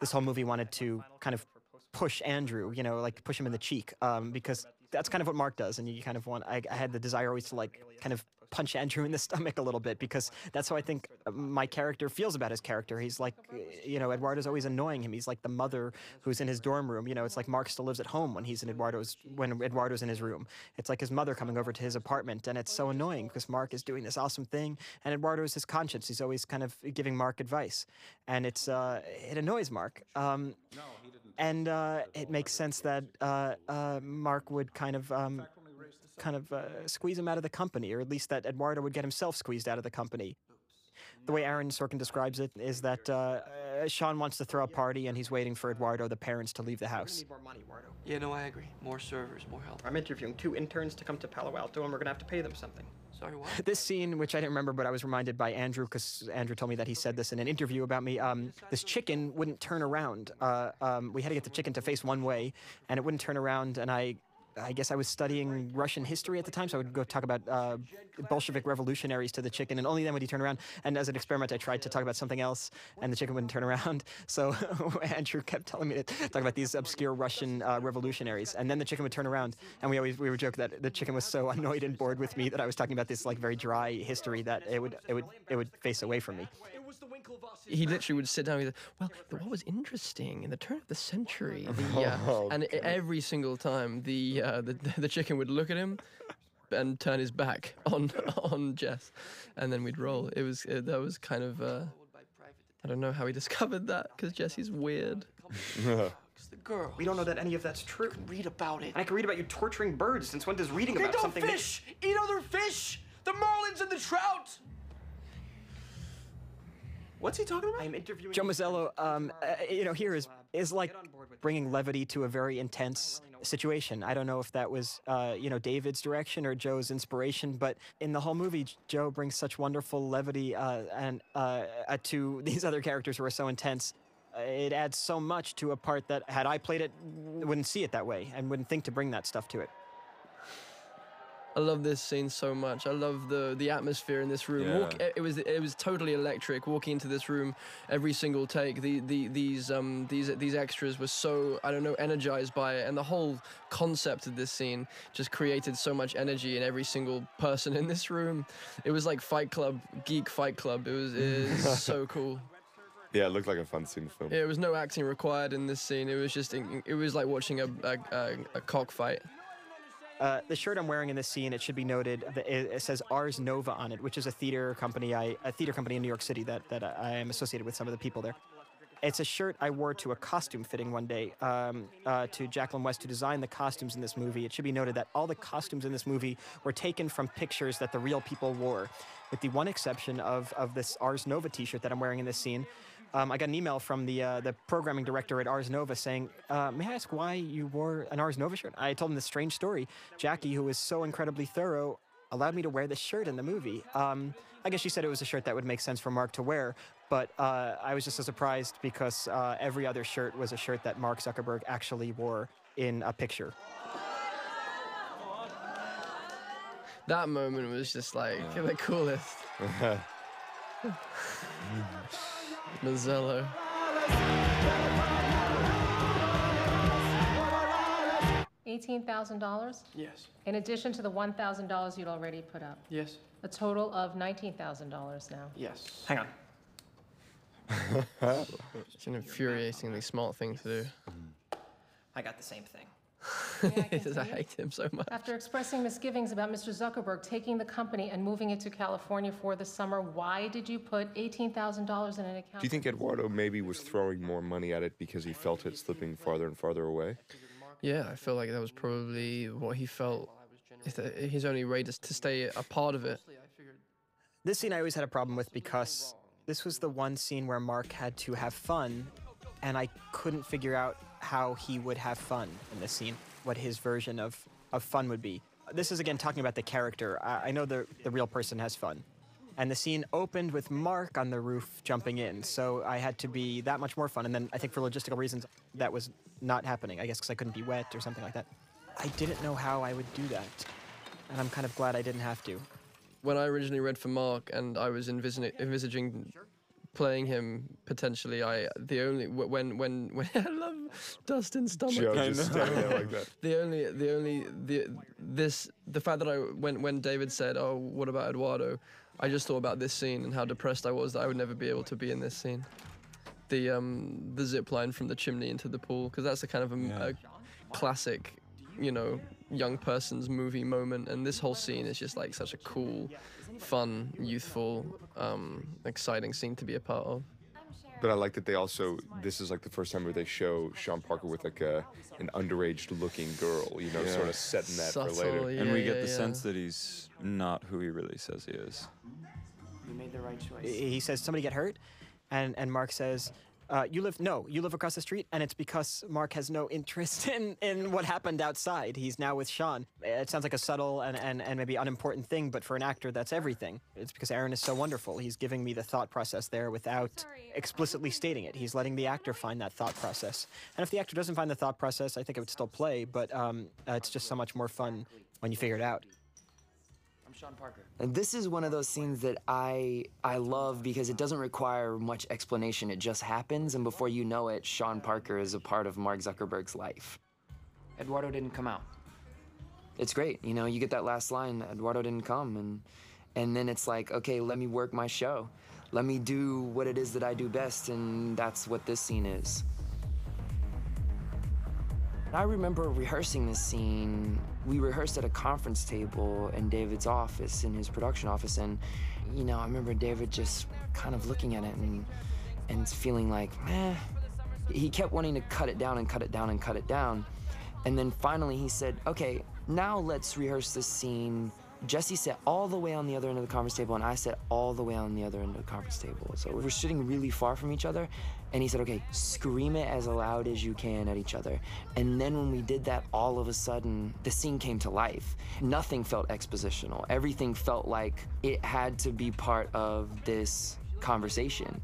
This whole movie wanted to kind of push Andrew, you know, like push him in the cheek, um, because that's kind of what Mark does, and you kind of want. I, I had the desire always to like kind of punch Andrew in the stomach a little bit because that's how I think uh, my character feels about his character. He's like, uh, you know, Eduardo's always annoying him. He's like the mother who's in his dorm room. You know, it's like Mark still lives at home when he's in Eduardo's when Eduardo's in his room. It's like his mother coming over to his apartment, and it's so annoying because Mark is doing this awesome thing, and Eduardo is his conscience. He's always kind of giving Mark advice, and it's uh, it annoys Mark. Um, and uh, it makes sense that uh, uh, Mark would kind of um, kind of uh, squeeze him out of the company, or at least that Eduardo would get himself squeezed out of the company. The way Aaron Sorkin describes it is that uh, uh, Sean wants to throw a party and he's waiting for Eduardo, the parents, to leave the house. Money, Yeah, no, I agree. More servers, more help. I'm interviewing two interns to come to Palo Alto, and we're gonna have to pay them something. Sorry, what? This scene, which I didn't remember, but I was reminded by Andrew because Andrew told me that he said this in an interview about me. Um, this chicken wouldn't turn around. Uh, um, we had to get the chicken to face one way, and it wouldn't turn around. And I, I guess I was studying Russian history at the time, so I would go talk about uh, Bolshevik revolutionaries to the chicken, and only then would he turn around. And as an experiment, I tried to talk about something else, and the chicken wouldn't turn around. So Andrew kept telling me to talk about these obscure Russian uh, revolutionaries, and then the chicken would turn around. And we always we would joke that the chicken was so annoyed and bored with me that I was talking about this like very dry history that it would it would it would face away from me. He literally would sit down and go, well, what was interesting in the turn of the century, the, uh, Oh, and every single time the, uh, the the chicken would look at him and turn his back on on Jess, and then we'd roll. It was uh, that was kind of uh, I don't know how he discovered that because Jesse's weird. It's the girl. We don't know that any of that's true. I can Read about it. And I can read about you torturing birds. Since when does reading They about don't something make- fish! Eat other fish! The marlins and the trout! What's he talking about? I'm interviewing Joe Mazzello, um, uh, you know, here is is like bringing levity to a very intense situation. I don't know if that was, uh, you know, David's direction or Joe's inspiration, but in the whole movie, Joe brings such wonderful levity uh, and uh, uh, to these other characters who are so intense. Uh, It adds so much to a part that, had I played it, wouldn't see it that way and wouldn't think to bring that stuff to it. I love this scene so much. I love the the atmosphere in this room. Yeah. Walk, it was it was totally electric. Walking into this room, every single take. The, the these um these these extras were so I don't know energized by it, and the whole concept of this scene just created so much energy in every single person in this room. It was like Fight Club, geek Fight Club. It was it was so cool. Yeah, it looked like a fun scene to film. There was no acting required in this scene. It was just it was like watching a a, a, a cockfight. Uh, the shirt I'm wearing in this scene, it should be noted, it, it says Ars Nova on it, which is a theater company, I, a theater company in New York City that, that I am associated with some of the people there. It's a shirt I wore to a costume fitting one day um, uh, to Jacqueline West, who designed the costumes in this movie. It should be noted that all the costumes in this movie were taken from pictures that the real people wore, with the one exception of, of this Ars Nova t shirt that I'm wearing in this scene. Um, I got an email from the uh, the programming director at Ars Nova saying, uh, "May I ask why you wore an Ars Nova shirt?" I told him this strange story. Jackie, who was so incredibly thorough, allowed me to wear this shirt in the movie. Um, I guess she said it was a shirt that would make sense for Mark to wear, but uh, I was just so surprised because uh, every other shirt was a shirt that Mark Zuckerberg actually wore in a picture. That moment was just like the coolest. Mazzello. $18,000? Yes. In addition to the $1,000 you'd already put up? Yes. A total of $19,000 now? Yes. Hang on. It's an infuriatingly small thing to do. I got the same thing. Because I hate him so much. After expressing misgivings about Mr. Zuckerberg taking the company and moving it to California for the summer, why did you put $18,000 in an account? Do you think Eduardo maybe was throwing more money at it because he felt it slipping farther and farther away? Yeah, I feel like that was probably what he felt. His only way to, to stay a part of it. This scene I always had a problem with because this was the one scene where Mark had to have fun, and I couldn't figure out how he would have fun in this scene, what his version of, of fun would be. This is again talking about the character. I, I know the, the real person has fun. And the scene opened with Mark on the roof jumping in, so I had to be that much more fun. And then I think for logistical reasons, that was not happening. I guess because I couldn't be wet or something like that. I didn't know how I would do that, and I'm kind of glad I didn't have to. When I originally read for Mark and I was envisaging, envisaging playing him potentially. I the only when when when I love Dustin's stomach. Joe just there like that. The only the only the this the fact that I when when David said, "Oh, what about Eduardo?" I just thought about this scene and how depressed I was that I would never be able to be in this scene. The um the zip line from the chimney into the pool because that's a kind of a, Yeah. a classic, you know, young person's movie moment, and this whole scene is just like such a cool, fun, youthful, um, exciting scene to be a part of. But I like that they also. This is like the first time where they show Sean Parker with like a an underage looking girl. You know, Yeah. sort of setting that for Subtle, later. and we get yeah, the yeah. sense that he's not who he really says he is. You made the right choice. he says somebody get hurt and and mark says uh, you live no you live across the street and it's because mark has no interest in in what happened outside. He's now with sean. It sounds like a subtle and, and and maybe unimportant thing but for an actor that's everything. It's because aaron is so wonderful. He's giving me the thought process there without explicitly stating it. He's letting the actor find that thought process. And if the actor doesn't find the thought process i think it would still play but um, uh, it's just so much more fun when you figure it out Sean Parker. And this is one of those scenes that I I love because it doesn't require much explanation. It just happens, and before you know it, Sean Parker is a part of Mark Zuckerberg's life. Eduardo didn't come out. It's great, you know. You get that last line, Eduardo didn't come, and and then it's like, okay, let me work my show. Let me do what it is that I do best, and that's what this scene is. I remember rehearsing this scene. We rehearsed at a conference table in David's office, in his production office, and you know, I remember David just kind of looking at it and and feeling like, meh. He kept wanting to cut it down and cut it down and cut it down. And then finally he said, okay, now let's rehearse this scene. Jesse sat all the way on the other end of the conference table, and I sat all the way on the other end of the conference table. So we're sitting really far from each other. And he said, okay, scream it as loud as you can at each other. And then when we did that, all of a sudden, the scene came to life. Nothing felt expositional. Everything felt like it had to be part of this conversation.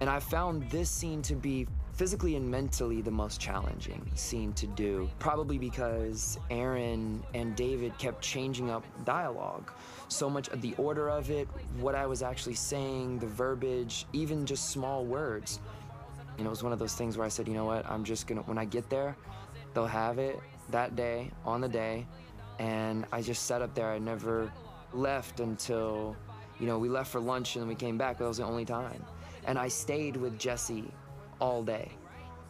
And I found this scene to be physically and mentally the most challenging scene to do. Probably because Aaron and David kept changing up dialogue. So much of the order of it, what I was actually saying, the verbiage, even just small words. Know, it was one of those things where I said, you know what, I'm just gonna, when I get there, they'll have it that day, on the day. And I just sat up there. I never left until, you know, we left for lunch and we came back, that was the only time. And I stayed with Jesse all day.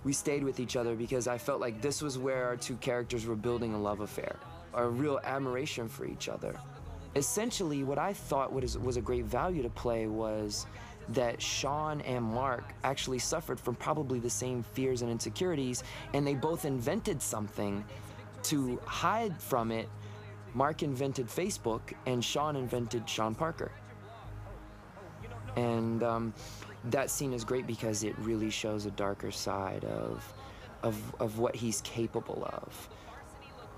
We stayed with each other because I felt like this was where our two characters were building a love affair, a real admiration for each other. Essentially, what I thought was a great value to play was that Sean and Mark actually suffered from probably the same fears and insecurities, and they both invented something to hide from it. Mark invented Facebook, and Sean invented Sean Parker. And um, that scene is great because it really shows a darker side of, of, of what he's capable of.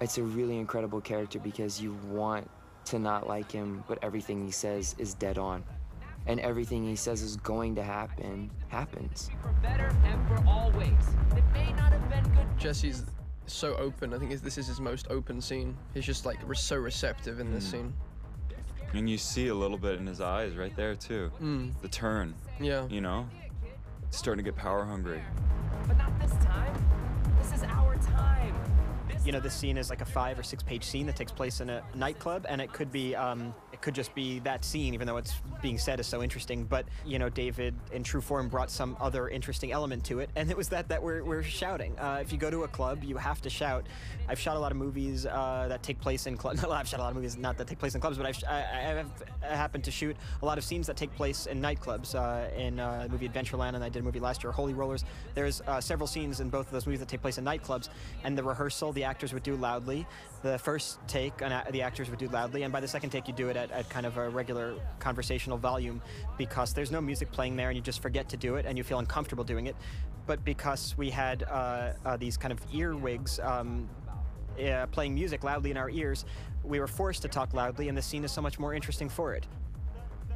It's a really incredible character because you want to not like him, but everything he says is dead on. And everything he says is going to happen, happens. better and for always. It may not have been good. Jesse's so open. I think this is his most open scene. He's just like so receptive in this Mm. scene. And you see a little bit in his eyes right there too. Mm. The turn. Yeah. You know? Starting to get power hungry. But not this time. This is our time. You know, this scene is like a five or six page scene that takes place in a nightclub, and it could be, um, it could just be that scene, even though it's being said is so interesting. But you know, David, in true form, brought some other interesting element to it, and it was that that we're, we're shouting. Uh, if you go to a club, you have to shout. I've shot a lot of movies uh, that take place in clubs. I've shot a lot of movies not that take place in clubs, but I've I, I have happened to shoot a lot of scenes that take place in nightclubs. Uh, in uh, the movie Adventureland, and I did a movie last year, Holy Rollers. There's uh, several scenes in both of those movies that take place in nightclubs, and the rehearsal, the actors would do loudly. The first take, the actors would do loudly, and by the second take, you do it at, at kind of a regular conversational volume because there's no music playing there, and you just forget to do it, and you feel uncomfortable doing it. But because we had uh, uh, these kind of earwigs um, uh, playing music loudly in our ears, we were forced to talk loudly, and the scene is so much more interesting for it.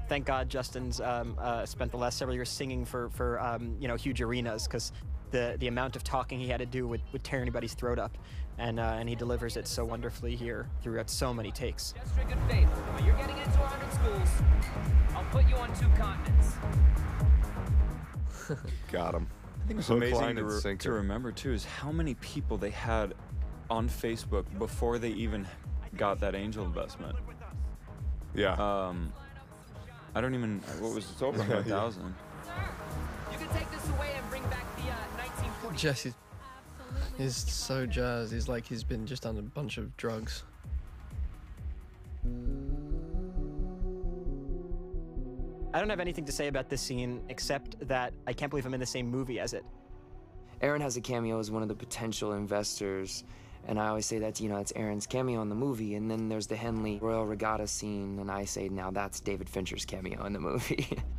Thank God Justin's um, uh, spent the last several years singing for, for um, you know huge arenas because the, the amount of talking he had to do would, would tear anybody's throat up, and uh, and he delivers it so wonderfully here throughout so many takes. Demonstrate good faith, but you're getting into 100 schools. I'll put you on two continents. Got him. I think it's Hook, amazing to, re- to remember too is how many people they had on Facebook before they even got that angel investment. Yeah. Um, I don't even. What was it? Over Yeah. hundred thousand. You can take this away and bring back the 1940. Jesse is so jazzed. He's like he's been just on a bunch of drugs. I don't have anything to say about this scene except that I can't believe I'm in the same movie as it. Aaron has a cameo as one of the potential investors, and I always say that you know it's Aaron's cameo in the movie, and then there's the Henley Royal Regatta scene, and I say now that's David Fincher's cameo in the movie.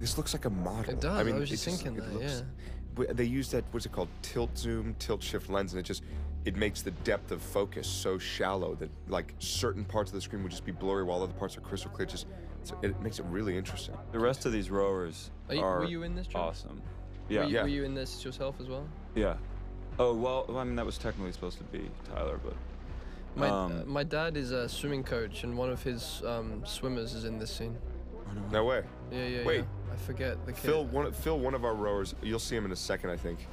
This looks like a model. It does, I mean, I was just thinking it that, looks- yeah. w- They use that. What's it called? Tilt zoom, tilt shift lens, and it just it makes the depth of focus so shallow that like certain parts of the screen would just be blurry while other parts are crystal clear. Just it's, it makes it really interesting. The rest of these rowers Are you- are were you in this, Joe? awesome. Yeah. Were you, were you in this yourself as well? Yeah. Oh well, I mean that was technically supposed to be Tyler, but My um, uh, my dad is a swimming coach, and one of his um, swimmers is in this scene. No way. Yeah, yeah, Wait. yeah. I forget the kid. Phil, one, Phil, one of our rowers. You'll see him in a second, I think.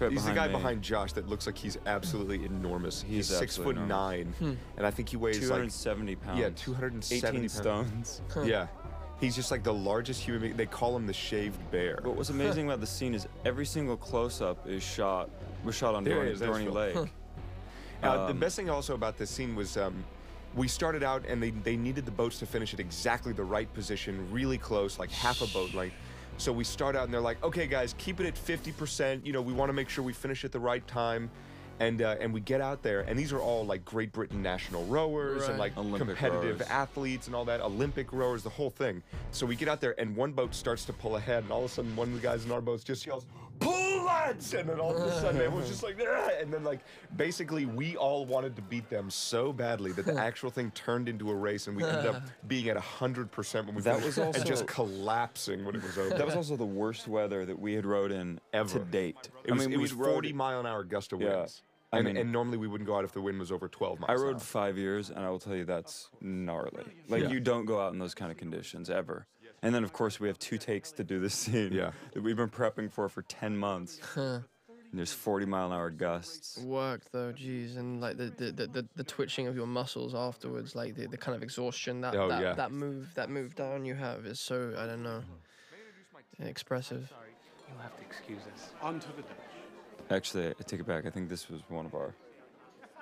right he's the guy me. behind Josh that looks like he's absolutely enormous. He's, He's six foot absolutely nine, enormous. and I think he weighs like 270 pounds. Yeah, 270 18 pounds. stones. yeah, he's just like the largest human being. They call him the shaved bear. What was amazing about the scene is every single close-up is shot was shot on There Dorney, is, there's Dorney Phil. Lake. Uh, the Um, best thing also about this scene was um, we started out and they, they needed the boats to finish at exactly the right position, really close, like half a boat length. So we start out and they're like, okay, guys, keep it at 50%. You know, we want to make sure we finish at the right time. And, uh, and we get out there, and these are all like Great Britain national rowers and like Olympic competitive rowers. athletes and all that, Olympic rowers, the whole thing. So we get out there, and one boat starts to pull ahead, and all of a sudden, one of the guys in our boat just yells, "Pull, lads!" And then all of a sudden, everyone's just like, "Ah!" and then like basically, we all wanted to beat them so badly that the actual thing turned into a race, and we ended up being at hundred percent when we That was also- and just collapsing when it was over. that was also the worst weather that we had rode in Ever. to date. It was, I mean, it was rode- 40 mile an hour gust of Yeah. winds. I and, mean- and normally we wouldn't go out if the wind was over 12 miles. I rode five years, and I will tell you that's gnarly. Like Yeah. you don't go out in those kind of conditions ever. And then of course we have two takes to do this scene. Yeah. That we've been prepping for for ten months. Huh. And there's 40 mile an hour gusts. Work though, geez, and like the the, the, the, the twitching of your muscles afterwards, like the, the kind of exhaustion that Oh, that, yeah. that move that move down you have is so I don't know expressive. You'll have to excuse us. Onto the deck. Actually, I take it back. I think this was one of our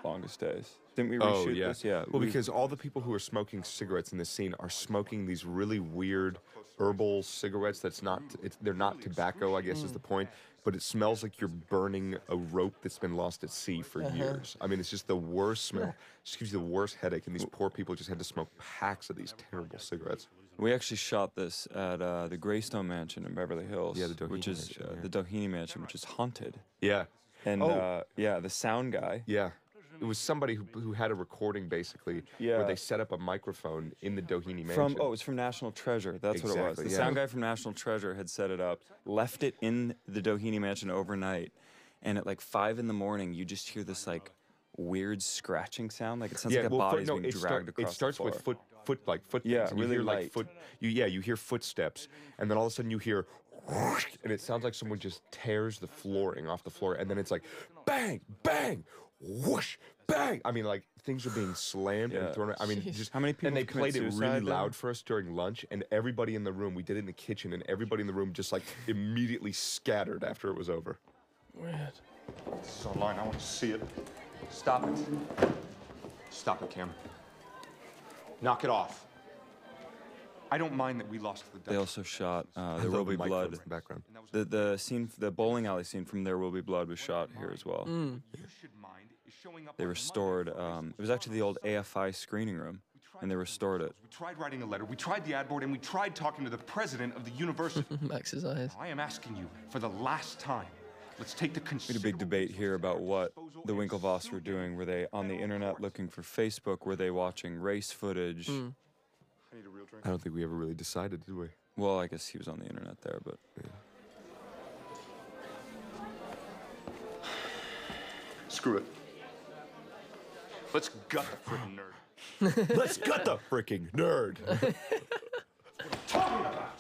longest days. Didn't we Oh reshoot yeah. this? Yeah. Well, we- because all the people who are smoking cigarettes in this scene are smoking these really weird herbal cigarettes. That's not. It's, they're not tobacco. I guess is the point. But it smells like you're burning a rope that's been lost at sea for Uh-huh. years. I mean, it's just the worst smell. It just gives you the worst headache. And these poor people just had to smoke packs of these terrible cigarettes. We actually shot this at uh, the Greystone Mansion in Beverly Hills. Yeah, the Doheny which is Mansion, uh, yeah. the Doheny Mansion, which is haunted. Yeah. And Oh. uh, yeah, the sound guy. Yeah. It was somebody who, who had a recording basically Yeah. where they set up a microphone in the Doheny Mansion. From oh, it was from National Treasure. That's what it was. Exactly, The yeah. sound guy from National Treasure had set it up, left it in the Doheny Mansion overnight, and at like five in the morning, you just hear this like weird scratching sound. Like it sounds like a well, body's no, being dragged start- across it starts with foot, foot like foot. Yeah, and you really hear like light. foot. You yeah, you hear footsteps, and then all of a sudden you hear, and it sounds like someone just tears the flooring off the floor, and then it's like, bang, bang, whoosh, bang. I mean, like things are being slammed Yeah. and thrown. I mean, Jeez. just How many people And they played it really then? loud for us during lunch, and everybody in the room. We did it in the kitchen, and everybody in the room just like immediately scattered after it was over. Weird. This is online. I want to see it. Stop it. Stop it, Cam. Knock it off. I don't mind that we lost the They also shot uh, There Will the Be microphones Blood. the background. The the scene, the bowling alley scene from There Will Be Blood was shot here as well. Mm. They restored. Um, it was actually the old AFI screening room, and they restored it. We tried writing a letter, we tried the ad board, and we tried talking to the president of the university. Max's eyes. I am asking you for the last time. Let's take the We had a big debate here about what the Winklevoss were doing. Were they on the internet looking for Facebook? Were they watching race footage? Mm. I don't think we ever really decided, did we? Well, I guess he was on the internet there, but Screw it. Let's gut the freaking nerd. Let's gut the freaking nerd. Talking about.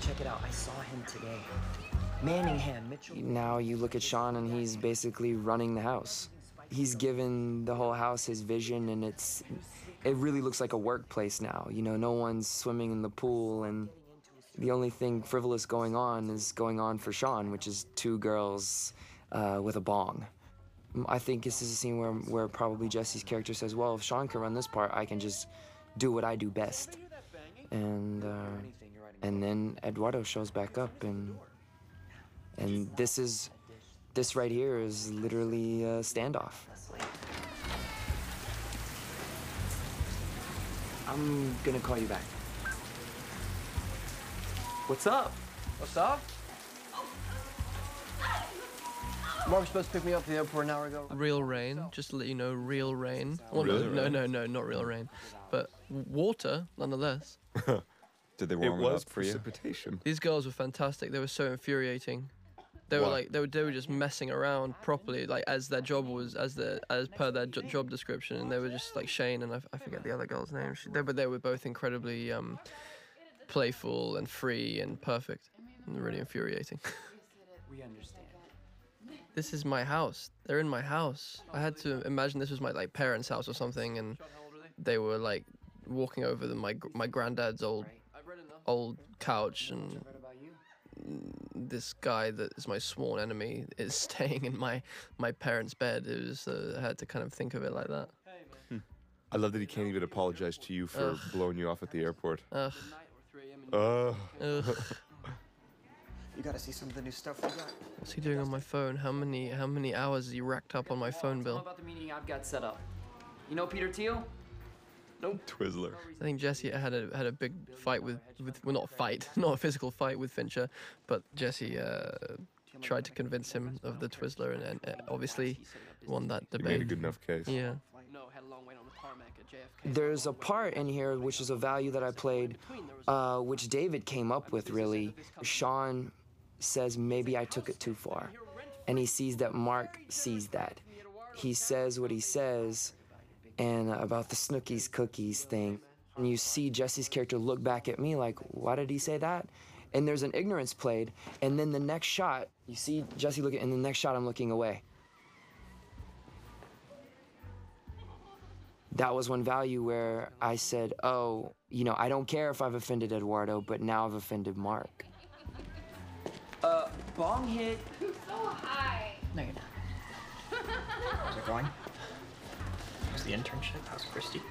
check it out. I saw him today. Manningham, Mitchell. Now you look at Sean and he's basically running the house. He's given the whole house his vision and it's it really looks like a workplace now. You know, no one's swimming in the pool and the only thing frivolous going on is going on for Sean, which is two girls uh, with a bong. I think this is a scene where, where probably Jesse's character says, well, if Sean can run this part, I can just do what I do best. And, uh, and then Eduardo shows back up and, and this is, this right here is literally a standoff. I'm gonna call you back. What's up? What's up? Mark was supposed to pick me up at the airport an hour ago. Real rain, just to let you know, real rain. Well, Real no, no, rain? no, no, not real rain, but water nonetheless. Did they It warm it, was up for you? precipitation. These girls were fantastic. They were so infuriating. They were like they were they were just messing around properly, like as their job was as the as per their jo- job description, and they were just like Shane and I forget the other girl's name. She, they but they were both incredibly um, playful and free and perfect, and really infuriating. We understand. This is my house. They're in my house. I had to imagine this was my like parents' house or something, and they were like walking over the, my my granddad's old old couch, and this guy that is my sworn enemy is staying in my my parents' bed. It was uh, I had to kind of think of it like that. I love that he can't even apologize to you for Ugh. blowing you off at the airport. Ugh. Ugh. Ugh. You gotta see some of the new stuff we got. What's he doing on my phone? How many how many hours has he racked up on my phone bill? about the meeting I've got set up? You know Peter Thiel? Nope. Twizzler. I think Jesse had a had a big fight with with well not a fight, not a physical fight with Fincher, but Jesse uh, tried to convince him of the Twizzler and, and uh, obviously won that You debate. made a good enough case. Yeah. No, had a long wait on the tarmac at JFK. There's a part in here which is a value that I played, uh, which David came up with really. Sean says maybe I took it too far. And he sees that Mark sees that. He says what he says and about the Snookies cookies thing. And you see Jesse's character look back at me like, why did he say that? And there's an ignorance played. And then the next shot, you see Jesse looking, and the next shot, I'm looking away. that was one value where I said, oh, you know, I don't care if I've offended Eduardo, but now I've offended Mark. Bong hit. So high. No, you're not. How's it going? How's the internship? How's Christy?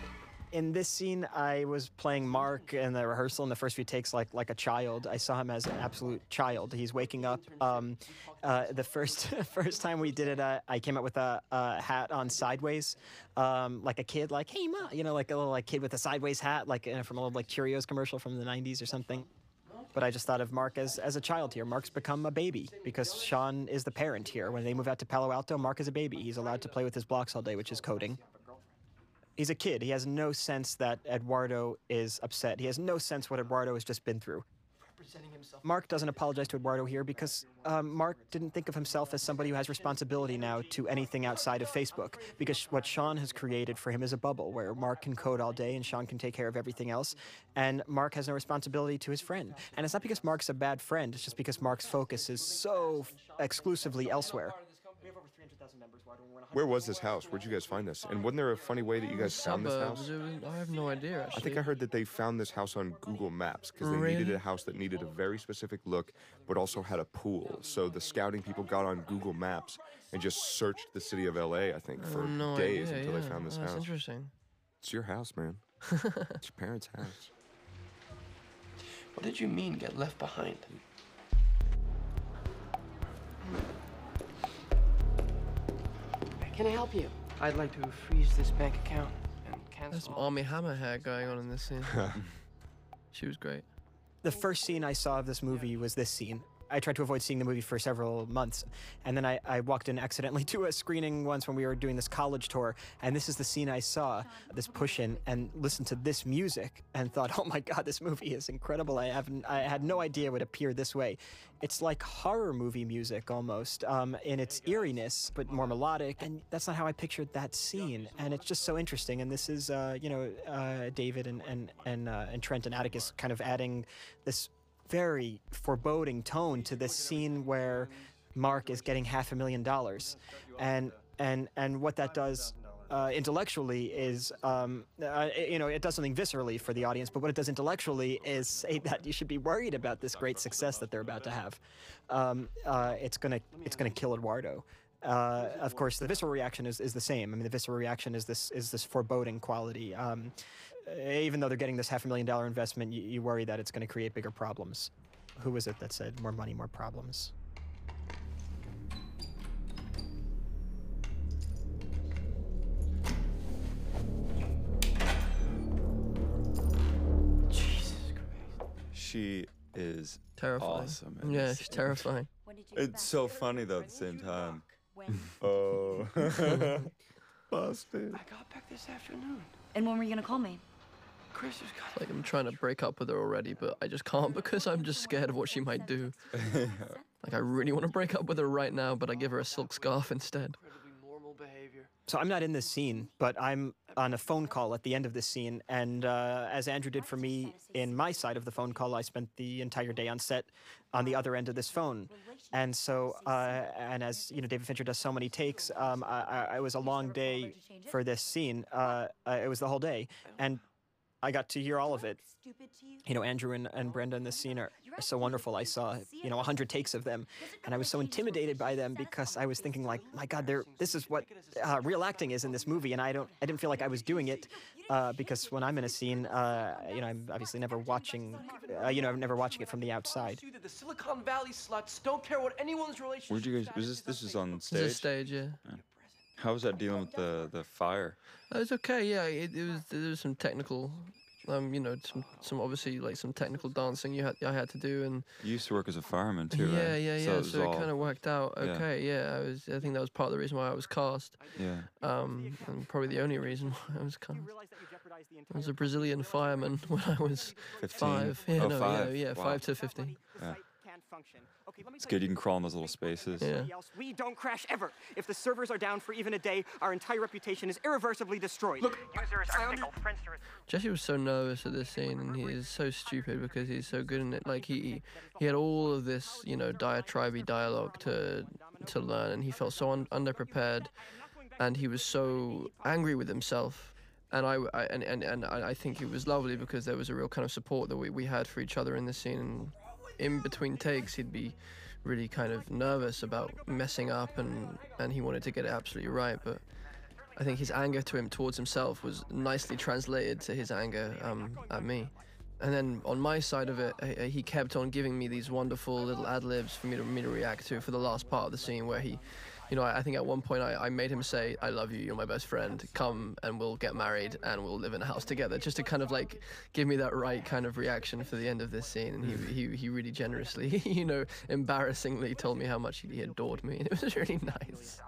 In this scene, I was playing Mark in the rehearsal in the first few takes like like a child. I saw him as an absolute child. He's waking up. Um, uh, the first first time we did it, uh, I came up with a, a hat on sideways, um, like a kid, like hey ma, you know, like a little like kid with a sideways hat, like uh, from a little like Cheerios commercial from the '90s or something. But I just thought of Mark as, as a child here. Mark's become a baby because Sean is the parent here. When they move out to Palo Alto, Mark is a baby. He's allowed to play with his blocks all day, which is coding. He's a kid. He has no sense that Eduardo is upset. He has no sense what Eduardo has just been through. Mark doesn't apologize to Eduardo here because um, Mark didn't think of himself as somebody who has responsibility now to anything outside of Facebook. Because what Sean has created for him is a bubble where Mark can code all day and Sean can take care of everything else. And Mark has no responsibility to his friend. And it's not because Mark's a bad friend, it's just because Mark's focus is so exclusively elsewhere. Where was this house? Where'd you guys find this? And wasn't there a funny way that you guys found this house? I have no idea actually. I think I heard that they found this house on Google Maps because they needed a house that needed a very specific look, but also had a pool. So the scouting people got on Google Maps and just searched the city of LA, I think, for have no days idea, until they found this Oh, That's house. interesting. It's your house, man. it's your parents' house. What did you mean get left behind? Can I help you? I'd like to freeze this bank account and cancel. There's some Armie Hammer hair going on in this scene. she was great. The first scene I saw of this movie was this scene. I tried to avoid seeing the movie for several months. And then I, I walked in accidentally to a screening once when we were doing this college tour. And this is the scene I saw, this push in, and listened to this music and thought, oh my God, this movie is incredible. I, haven't, I had no idea it would appear this way. It's like horror movie music almost um, in its eeriness, but more melodic. And that's not how I pictured that scene. And it's just so interesting. And this is, uh, you know, uh, David and, and, and, uh, and Trent and Atticus kind of adding this very foreboding tone to this scene where Mark is getting half a million dollars, and and and what that does uh, intellectually is, um, uh, you know, it does something viscerally for the audience, but what it does intellectually is say that you should be worried about this great success that they're about to have. Um, uh, it's gonna, it's gonna kill Eduardo. Uh, of course, the visceral reaction is, is the same. I mean, the visceral reaction is this is this foreboding quality. Um, Uh, even though they're getting this half a million dollar investment, you, you worry that it's going to create bigger problems. Who was it that said more money, more problems? Jesus Christ. She is Terrifying. awesome. in Yeah, she's terrifying. It's so funny though at the same time. oh, busted. I got back this afternoon. And when were you gonna call me? Chris has got. It's like I'm trying to break up with her already, but I just can't because I'm just scared of what she might do. Like I really want to break up with her right now, but I give her a silk scarf instead. So I'm not in this scene, but I'm on a phone call at the end of this scene, and uh, as Andrew did for me in my side of the phone call, I spent the entire day on set, on the other end of this phone, and so uh, and as you know, David Fincher does so many takes. Um, I, I, it was a long day for this scene. Uh, uh, it was the whole day, and I got to hear all of it. You know, Andrew and, and Brenda in this scene are, are so wonderful. I saw, you know, a hundred takes of them, and I was so intimidated by them because I was thinking, like, my God, they're this is what uh, real acting is in this movie, and I don't, I didn't feel like I was doing it uh, because when I'm in a scene, uh, you know, I'm obviously never watching, uh, you know, I'm never watching it from the outside. The Silicon Valley sluts don't care what anyone's relationship. Where'd you guys? Was this? This was on It's stage. a stage, yeah. How was that dealing with the the fire? It was okay, yeah. It, it was there was some technical, um, you know, some some obviously like some technical dancing you had I had to do, and You used to work as a fireman too, yeah, right? yeah, yeah. So So, it, it all- kind of worked out yeah. okay. Yeah, I was. I think that was part of the reason why I was cast. Yeah. Um, and probably the only reason why I was cast. I was a Brazilian fireman when I was 15? five. Yeah, Oh, no, five. yeah, yeah, Wow. five to fifteen. Yeah. It's good. You can crawl in those little spaces. Yeah. else. We don't crash ever. If the servers are down for even a day, our entire reputation is irreversibly destroyed. Look, users are tickled. Friendster Jesse was so nervous at this scene, and he is so stupid because he's so good in it. Like he, he- he had all of this, you know, diatribe dialogue to to learn, and he felt so un- underprepared, and he was so angry with himself. And I, I and, and, and I I think it was lovely because there was a real kind of support that we, we had for each other in this scene. And in between takes, he'd be really kind of nervous about messing up, and and he wanted to get it absolutely right, but. I think his anger to him towards himself was nicely translated to his anger um, at me. And then on my side of it, he kept on giving me these wonderful little ad libs for me to, me to react to for the last part of the scene where he, you know, I, think at one point I, I made him say, I love you, you're my best friend, come and we'll get married and we'll live in a house together, just to kind of like give me that right kind of reaction for the end of this scene. And he, he, he really generously, you know, embarrassingly told me how much he adored me. And it was really nice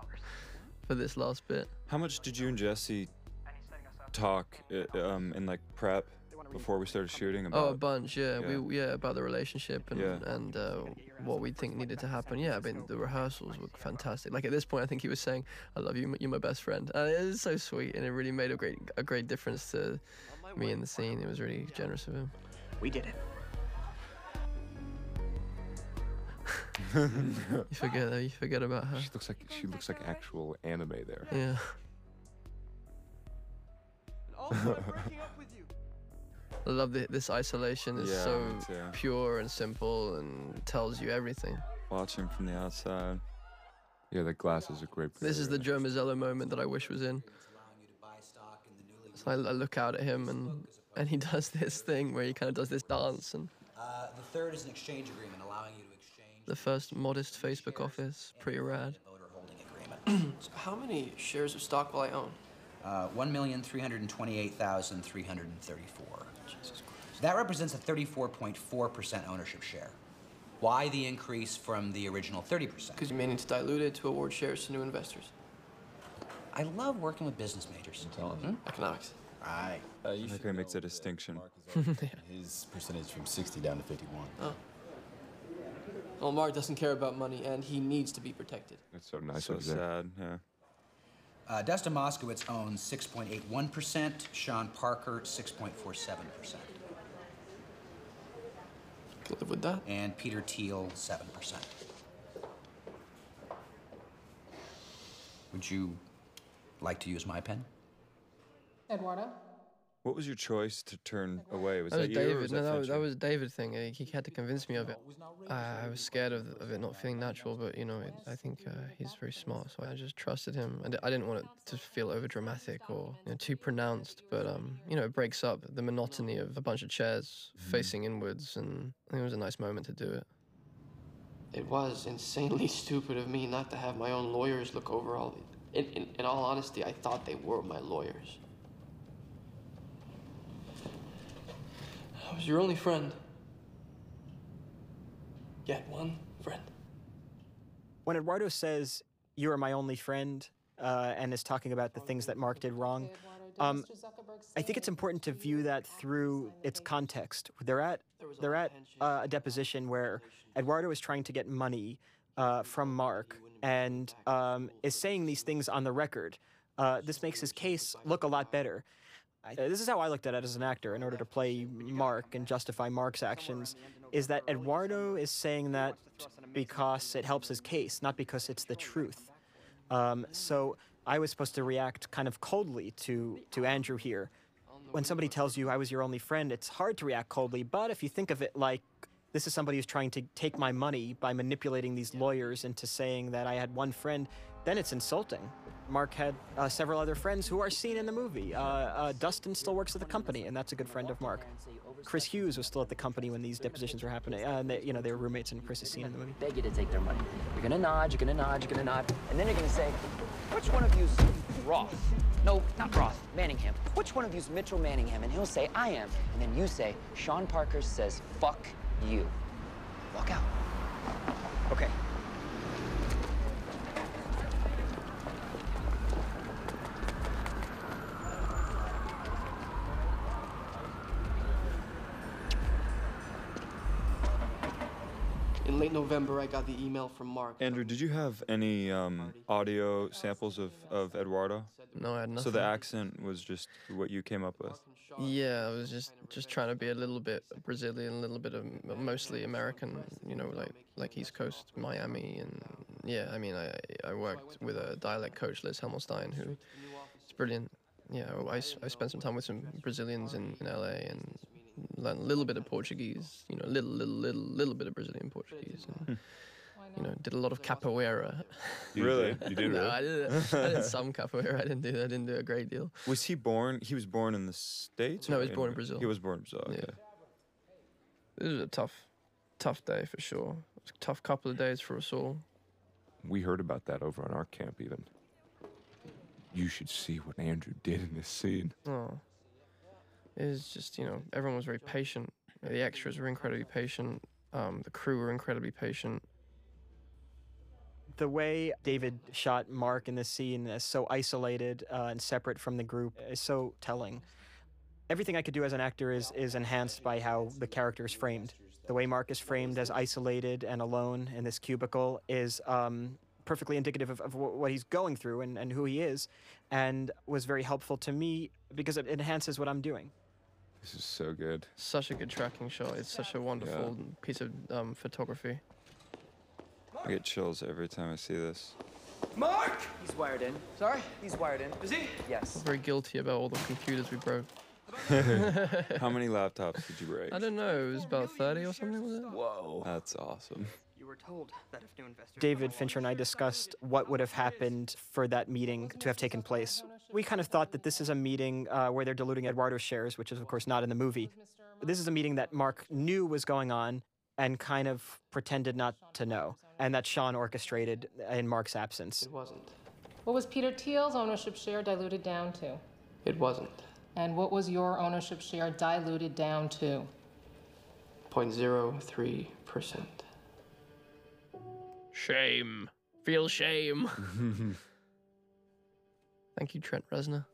for this last bit. How much did you and Jesse talk uh, um, in like prep before we started shooting about? Oh, a bunch, yeah. yeah. We yeah about the relationship and Yeah. and uh, what we think needed to happen. Yeah, I mean the rehearsals were fantastic. Like at this point, I think he was saying, "I love you, you're my best friend." Uh, it was so sweet, and it really made a great a great difference to me in the scene. It was really generous of him. We did it. You forget though. You forget about her. She looks like she looks like actual anime there. Yeah. I love the, this isolation. It's Yeah, so pure and simple and tells you everything. Watching from the outside. Yeah, the glasses are great. This is the Joe Mazzello moment that I wish was in. So I, I look out at him and and he does this thing where he kind of does this dance and Uh, the third is an exchange agreement allowing you to exchange the first modest Facebook office, pretty rad. So how many shares of stock will I own? uh, 1,328,334. Jesus That represents a 34.4% ownership share. Why the increase from the original 30%? Because you may need to dilute it to award shares to new investors. I love working with business majors. Hmm? Economics. Right. Uh, I like makes a distinction. His percentage from 60 down to 51. Oh. Well, Mark doesn't care about money, and he needs to be protected. That's so nice so of sad. Yeah. Uh, Dustin Moskovitz owns 6.81%, Sean Parker 6.47%. Could live with that. And Peter Thiel, 7%. Would you like to use my pen? Eduardo? What was your choice to turn away? Was that was that, you or David. was no, that that, was, that David thing. Uh, He had to convince me of it. Uh, I was scared of, of it not feeling natural, but you know, it, I think uh, he's very smart, so I just trusted him. I, d- I didn't want it to feel over dramatic or you know, too pronounced, but um, you know, it breaks up the monotony of a bunch of chairs facing inwards, and I think it was a nice moment to do it. It was insanely stupid of me not to have my own lawyers look over all. In, in, in all honesty, I thought they were my lawyers. I was your only friend. Yet one friend. When Eduardo says, You are my only friend, uh, and is talking about the things that Mark did wrong, um, I think it's important to view that through its context. They're at, they're at uh, a deposition where Eduardo is trying to get money uh, from Mark and um, is saying these things on the record. Uh, this makes his case look a lot better. Uh, this is how I looked at it as an actor in order to play Mark and justify Mark's actions, is that Eduardo is saying that because it helps his case, not because it's the truth. Um, so I was supposed to react kind of coldly to, to Andrew here. When somebody tells you I was your only friend, it's hard to react coldly, but if you think of it like this is somebody who's trying to take my money by manipulating these lawyers into saying that I had one friend, then it's insulting. Mark had uh, several other friends who are seen in the movie. Uh, uh, Dustin still works at the company, and that's a good friend of Mark. Chris Hughes was still at the company when these depositions were happening. Uh, and they, you know, they were roommates, and Chris is seen in the movie. Beg you to take their money. You're gonna nod, you're gonna nod, you're gonna nod, and then you're gonna say, which one of you's Roth? No, not Roth, Manningham. Which one of you's Mitchell Manningham? And he'll say, I am. And then you say, Sean Parker says, fuck you. Walk out. Okay. In late November, I got the email from Mark. Andrew, did you have any um, audio samples of, of Eduardo? No, I had nothing. So the accent was just what you came up with. Yeah, I was just just trying to be a little bit Brazilian, a little bit of mostly American, you know, like like East Coast, Miami, and yeah, I mean, I I worked with a dialect coach, Liz Himelstein, who is brilliant. Yeah, I, I spent some time with some Brazilians in, in LA and learned a little bit of Portuguese, you know, little little little little bit of Brazilian Portuguese, and hmm. you know, did a lot of capoeira. Really? did? You did, no, really? I did. I did some capoeira. I didn't do. I didn't do a great deal. Was he born? He was born in the states. No, he was born in Brazil. He was born in Brazil. Okay. This was a tough, tough day for sure. It was a tough couple of days for us all. We heard about that over on our camp, even. You should see what Andrew did in this scene. Oh, was just you know everyone was very patient. The extras were incredibly patient. Um, the crew were incredibly patient. the way David shot Mark in this scene as so isolated uh, and separate from the group is so telling. Everything I could do as an actor is is enhanced by how the character is framed. The way Mark is framed as isolated and alone in this cubicle is um, perfectly indicative of, of what he's going through and, and who he is, and was very helpful to me because it enhances what I'm doing. This is so good. Such a good tracking shot. It's such a wonderful piece of um, photography. I get chills every time I see this. Mark! He's wired in. Sorry? He's wired in. Is he? Yes. Very guilty about all the computers we broke. How many laptops did you break? I don't know. It was about thirty or something. Was it? Whoa. That's awesome. You were told that if new investors. David Fincher and I discussed what would have happened for that meeting to have taken place. We kind of thought that this is a meeting uh, where they're diluting Eduardo's shares, which is, of course, not in the movie. This is a meeting that Mark knew was going on and kind of pretended not to know, and that Sean orchestrated in Mark's absence. It wasn't. What was Peter Thiel's ownership share diluted down to? It wasn't. And what was your ownership share diluted down to? 0.03%. Shame. Feel shame. Thank you, Trent Reznor.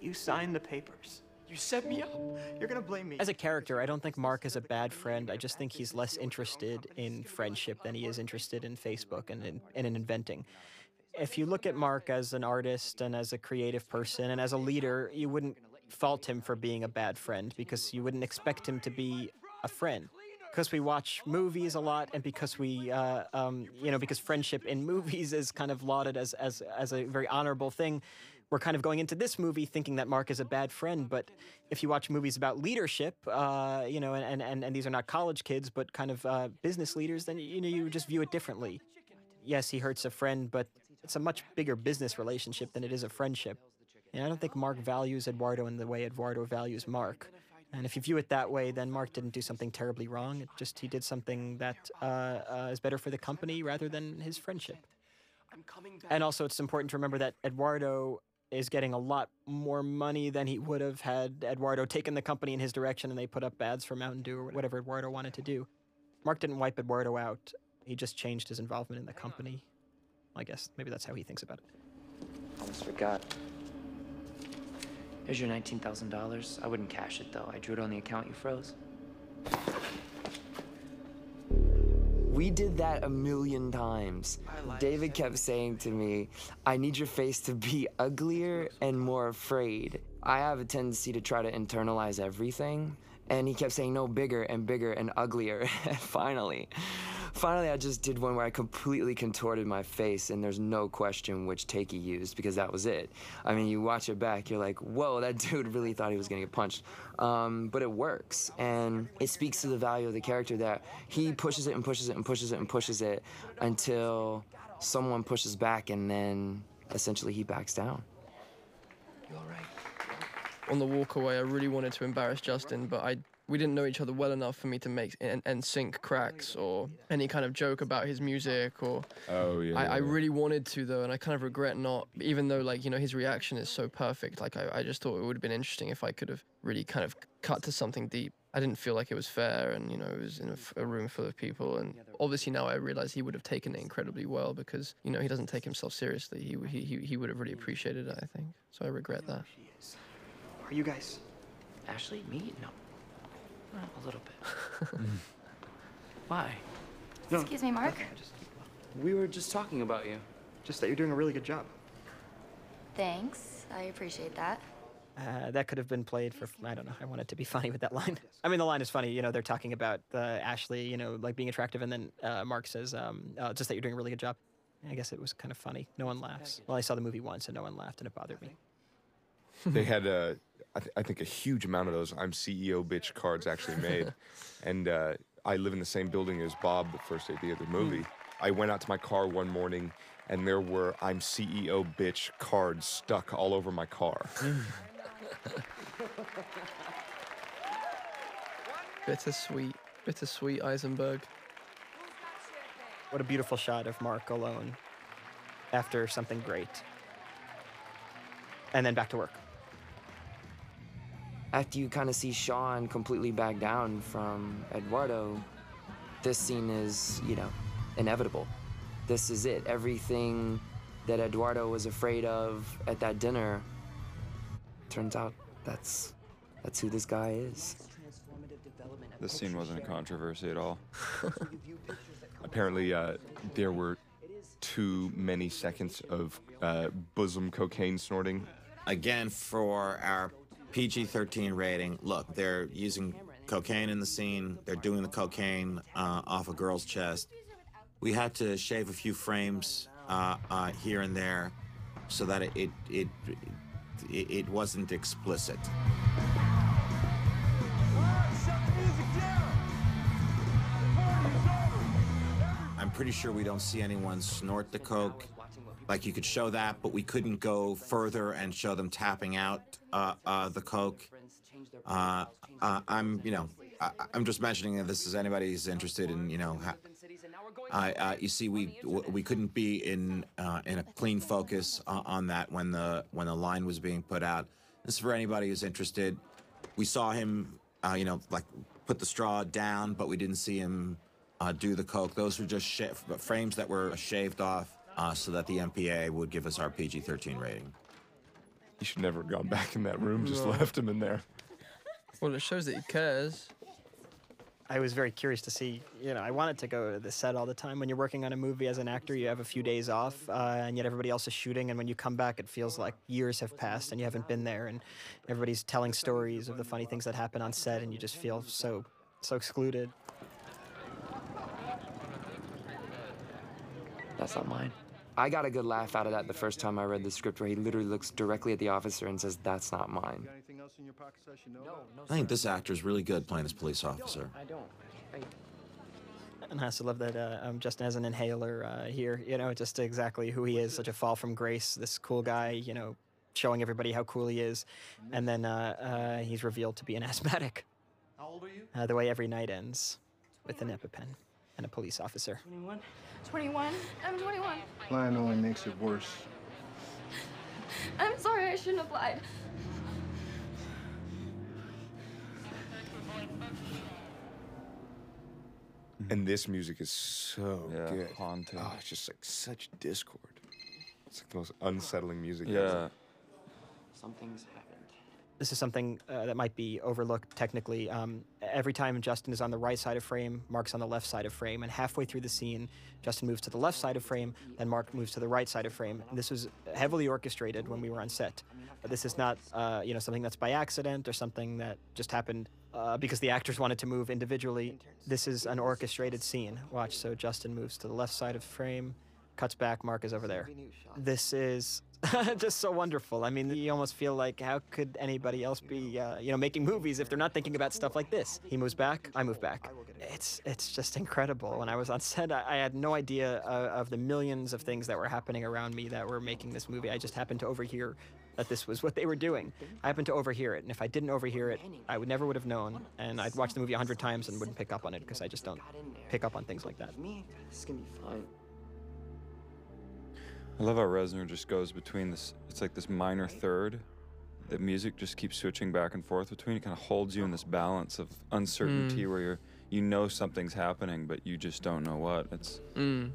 You signed the papers. You set me up. You're gonna blame me. As a character, I don't think Mark is a bad friend. I just think he's less interested in friendship than he is interested in Facebook and in, and in inventing. If you look at Mark as an artist and as a creative person and as a leader, you wouldn't fault him for being a bad friend because you wouldn't expect him to be a friend. Because we watch movies a lot and because we, uh, um, you know, because friendship in movies is kind of lauded as, as, as a very honorable thing, we're kind of going into this movie thinking that Mark is a bad friend. But if you watch movies about leadership, uh, you know, and, and, and these are not college kids, but kind of uh, business leaders, then, you know, you just view it differently. Yes, he hurts a friend, but it's a much bigger business relationship than it is a friendship. And I don't think Mark values Eduardo in the way Eduardo values Mark. And if you view it that way, then Mark didn't do something terribly wrong. It just he did something that uh, uh, is better for the company rather than his friendship. And also, it's important to remember that Eduardo is getting a lot more money than he would have had Eduardo taken the company in his direction and they put up ads for Mountain Dew or whatever Eduardo wanted to do. Mark didn't wipe Eduardo out. He just changed his involvement in the company. I guess maybe that's how he thinks about it. Almost forgot. Here's your $19,000. I wouldn't cash it though. I drew it on the account you froze. We did that a million times. David kept saying to me, I need your face to be uglier and more afraid. I have a tendency to try to internalize everything. And he kept saying, no, bigger and bigger and uglier. finally, finally, I just did one where I completely contorted my face, and there's no question which take he used because that was it. I mean, you watch it back, you're like, whoa, that dude really thought he was gonna get punched. Um, but it works, and it speaks to the value of the character that he pushes it and pushes it and pushes it and pushes it until someone pushes back, and then essentially he backs down. You all right? on the walk away, I really wanted to embarrass Justin, but I we didn't know each other well enough for me to make and, NSYNC cracks oh, or any kind of joke about his music or. Oh yeah. I, I really wanted to though, and I kind of regret not. Even though like you know his reaction is so perfect, like I, I just thought it would have been interesting if I could have really kind of cut to something deep. I didn't feel like it was fair, and you know, it was in a, a, room full of people, and obviously now I realize he would have taken it incredibly well because you know he doesn't take himself seriously. He he he would have really appreciated it, I think. So I regret that. Are you guys? Ashley, me? No. Well, a little bit. Why? No. Excuse me, Mark. Okay, just, we were just talking about you. Just that you're doing a really good job. Thanks. I appreciate that. Uh, that could have been played for I don't know. I wanted to be funny with that line. I mean, the line is funny. You know, they're talking about uh, Ashley, you know, like being attractive, and then uh, Mark says, um, uh, "Just that you're doing a really good job." I guess it was kind of funny. No one laughs. Well, I saw the movie once, and no one laughed, and it bothered me. They had a, I, th- I think a huge amount of those I'm CEO bitch cards actually made, and uh, I live in the same building as Bob, the first AD of the movie. I went out to my car one morning, and there were I'm CEO bitch cards stuck all over my car. Bittersweet, bittersweet Eisenberg. What a beautiful shot of Mark alone after something great. And then back to work. After you kind of see Sean completely back down from Eduardo, this scene is, you know, inevitable. This is it. Everything that Eduardo was afraid of at that dinner turns out that's that's who this guy is. This scene wasn't a controversy at all. Apparently, uh, there were too many seconds of uh, bosom cocaine snorting. Again, for our PG 13 rating, look, they're using cocaine in the scene, they're doing the cocaine uh, off a girl's chest. We had to shave a few frames uh, uh, here and there so that it, it, it, it wasn't explicit. I'm pretty sure we don't see anyone snort the coke. Like you could show that, but we couldn't go further and show them tapping out uh, uh, the coke. Uh, uh I'm, you know, I, am just mentioning if this is anybody's interested in, you know, I, uh, you see, we we couldn't be in uh, in a clean focus on that when the when the line was being put out. This is for anybody who's interested. We saw him, you know, like put the straw down, but we didn't see him do the coke. Those were just frames that were shaved off uh, so that the MPA would give us our PG-13 rating. You should never have gone back in that room, just no. left him in there. Well, it shows that he cares. I was very curious to see, you know, I wanted to go to the set all the time. When you're working on a movie as an actor, you have a few days off, uh, and yet everybody else is shooting. And when you come back, it feels like years have passed and you haven't been there. And everybody's telling stories of the funny things that happen on set, and you just feel so, so excluded. That's not mine. I got a good laugh out of that the first time I read the script where he literally looks directly at the officer and says, that's not mine. I think this actor is really good playing this police officer. I don't. I, And I also love that uh, um, Justin has an inhaler uh, here, you know, just exactly who he is, such a fall from grace, this cool guy, you know, showing everybody how cool he is. And then uh, uh, he's revealed to be an asthmatic. How old are you? Uh, the way every night ends with an EpiPen and a police officer. 21. 21. I'm 21. Lying only makes it worse. I'm sorry, I shouldn't have lied. And this music is so Yeah, good. haunting. Oh, it's just like such discord. It's like the most unsettling music ever. Yeah. something's happened. This is something uh, that might be overlooked technically. Um, every time Justin is on the right side of frame, Mark's on the left side of frame, and halfway through the scene, Justin moves to the left side of frame, then Mark moves to the right side of frame. And this was heavily orchestrated when we were on set. But this is not, uh, you know, something that's by accident or something that just happened uh, because the actors wanted to move individually. This is an orchestrated scene. Watch. So Justin moves to the left side of frame, cuts back. Mark is over there. This is just so wonderful. I mean, you almost feel like how could anybody else be, uh, you know, making movies if they're not thinking about stuff like this? He moves back, I move back. It's it's just incredible. When I was on set, I, I had no idea uh, of the millions of things that were happening around me that were making this movie. I just happened to overhear that this was what they were doing. I happened to overhear it, and if I didn't overhear it, I would never would have known. And I'd watch the movie a hundred times and wouldn't pick up on it because I just don't pick up on things like that. Me, this gonna be fine. I love how Reznor just goes between this. It's like this minor third. The music just keeps switching back and forth between. It kind of holds you in this balance of uncertainty Mm. where you're, you know something's happening, but you just don't know what. It's Mm.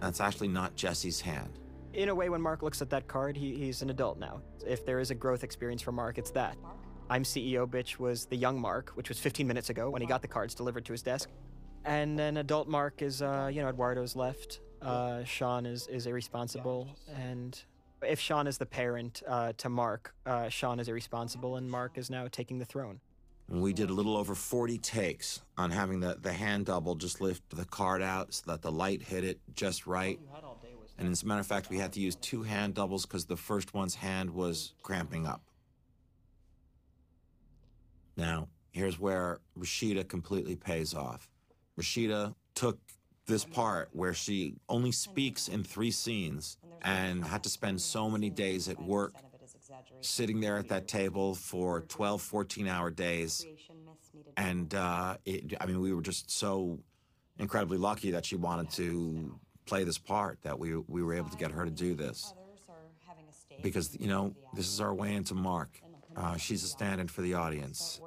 That's actually not Jesse's hand. in a way, when Mark looks at that card, he, he's an adult now. If there is a growth experience for Mark, it's that. I'm CEO bitch was the young Mark, which was 15 minutes ago when he got the cards delivered to his desk. And then adult Mark is, uh, you know, Eduardo's left. Uh, Sean is, is irresponsible. And if Sean is the parent uh, to Mark, uh, Sean is irresponsible, and Mark is now taking the throne. We did a little over 40 takes on having the, the hand double just lift the card out so that the light hit it just right. And as a matter of fact, we had to use two hand doubles because the first one's hand was cramping up. Now, here's where Rashida completely pays off. Rashida took this part where she only speaks in three scenes and had to spend so many days at work sitting there at that table for 12, 14 hour days. And uh, it, I mean, we were just so incredibly lucky that she wanted to play this part, that we, we were able to get her to do this. Because, you know, this is our way into Mark. Uh, she's a stand in for the audience.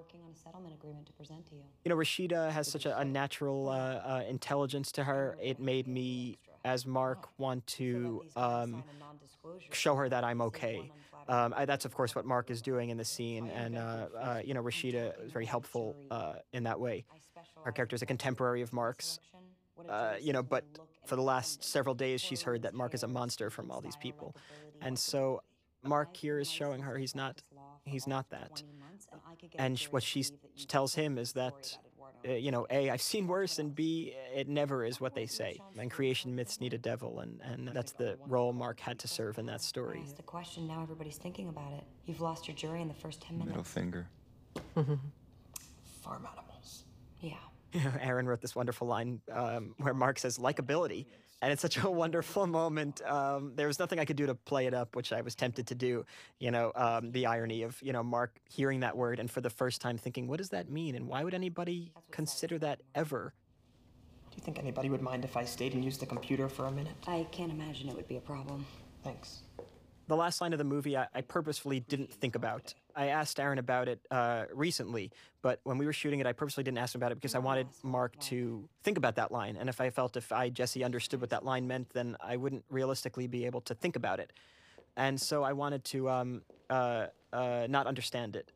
Working on a settlement agreement to present to you. You know, Rashida has such a, a natural uh, uh, intelligence to her. It made me, as Mark, want to um, show her that I'm okay. Um, I, that's, of course, what Mark is doing in the scene. And, uh, uh, you know, Rashida is very helpful uh, in that way. Her character is a contemporary of Mark's. Uh, you know, but for the last several days, she's heard that Mark is a monster from all these people. And so Mark here is showing her he's not, he's not that. And what she tells him is that, uh, you know, A, I've seen worse, and B, it never is what they say. And creation myths need a devil, and, and that's the role Mark had to serve in that story. Ask the question, now everybody's thinking about it. You've lost your jury in the first 10 minutes. middle finger. Farm animals. Yeah. Aaron wrote this wonderful line um, where Mark says likability, and it's such a wonderful moment. Um, there was nothing I could do to play it up, which I was tempted to do. You know, um, the irony of you know Mark hearing that word and for the first time thinking, what does that mean, and why would anybody consider that ever? Do you think anybody would mind if I stayed and used the computer for a minute? I can't imagine it would be a problem. Thanks. The last line of the movie, I, I purposefully didn't think about. I asked Aaron about it uh, recently, but when we were shooting it, I purposely didn't ask him about it because I wanted Mark to think about that line. And if I felt if I, Jesse, understood what that line meant, then I wouldn't realistically be able to think about it. And so I wanted to um, uh, uh, not understand it.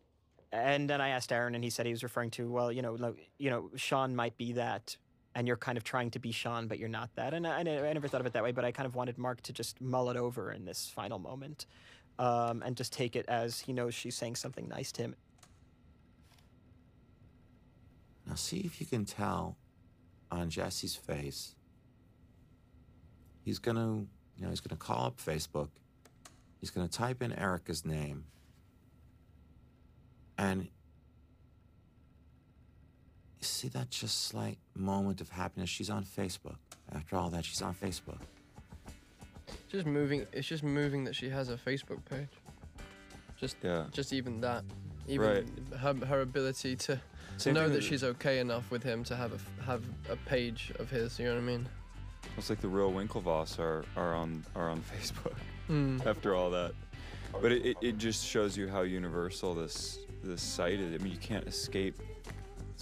And then I asked Aaron, and he said he was referring to, well, you know, no, you know, Sean might be that, and you're kind of trying to be Sean, but you're not that. And I, I I never thought of it that way, but I kind of wanted Mark to just mull it over in this final moment, um, and just take it as he knows she's saying something nice to him. Now, see if you can tell on Jesse's face. He's gonna, you know, he's gonna call up Facebook. He's gonna type in Erica's name. And you see that just slight moment of happiness. She's on Facebook. After all that, she's on Facebook. Just moving. It's just moving that she has a Facebook page. Just Yeah. just even that, even Right. her her ability to, to Same know that she's okay enough with him to have a have a page of his. You know what I mean? It's like the real Winklevoss are, are on are on Facebook Mm. after all that. But it, it, it just shows you how universal this this site is. I mean, you can't escape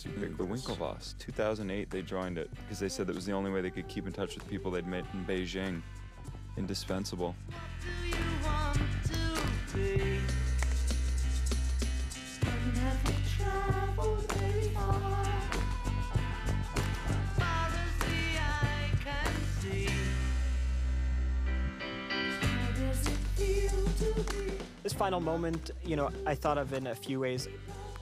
the, the Winklevoss. 2008, they joined it because they said that was the only way they could keep in touch with people they'd met in Beijing. Indispensable. This final moment, you know, I thought of in a few ways.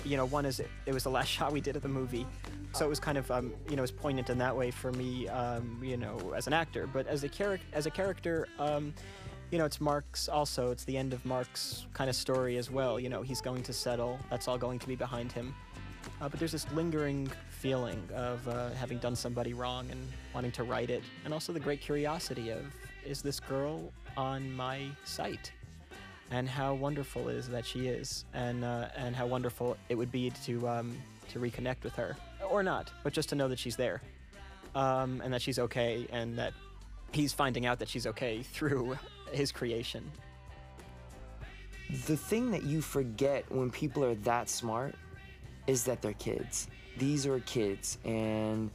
You know, one is it, it was the last shot we did of the movie, so it was kind of, um, you know, it was poignant in that way for me, um, you know, as an actor. But as a character, as a character, um, you know, it's Mark's also. It's the end of Mark's kind of story as well. You know, he's going to settle. That's all going to be behind him. Uh, but there's this lingering feeling of uh, having done somebody wrong and wanting to right it, and also the great curiosity of, is this girl on my site? And how wonderful it is that she is, and uh, and how wonderful it would be to um, to reconnect with her, or not, but just to know that she's there, um, and that she's okay, and that he's finding out that she's okay through his creation. The thing that you forget when people are that smart is that they're kids. These are kids, and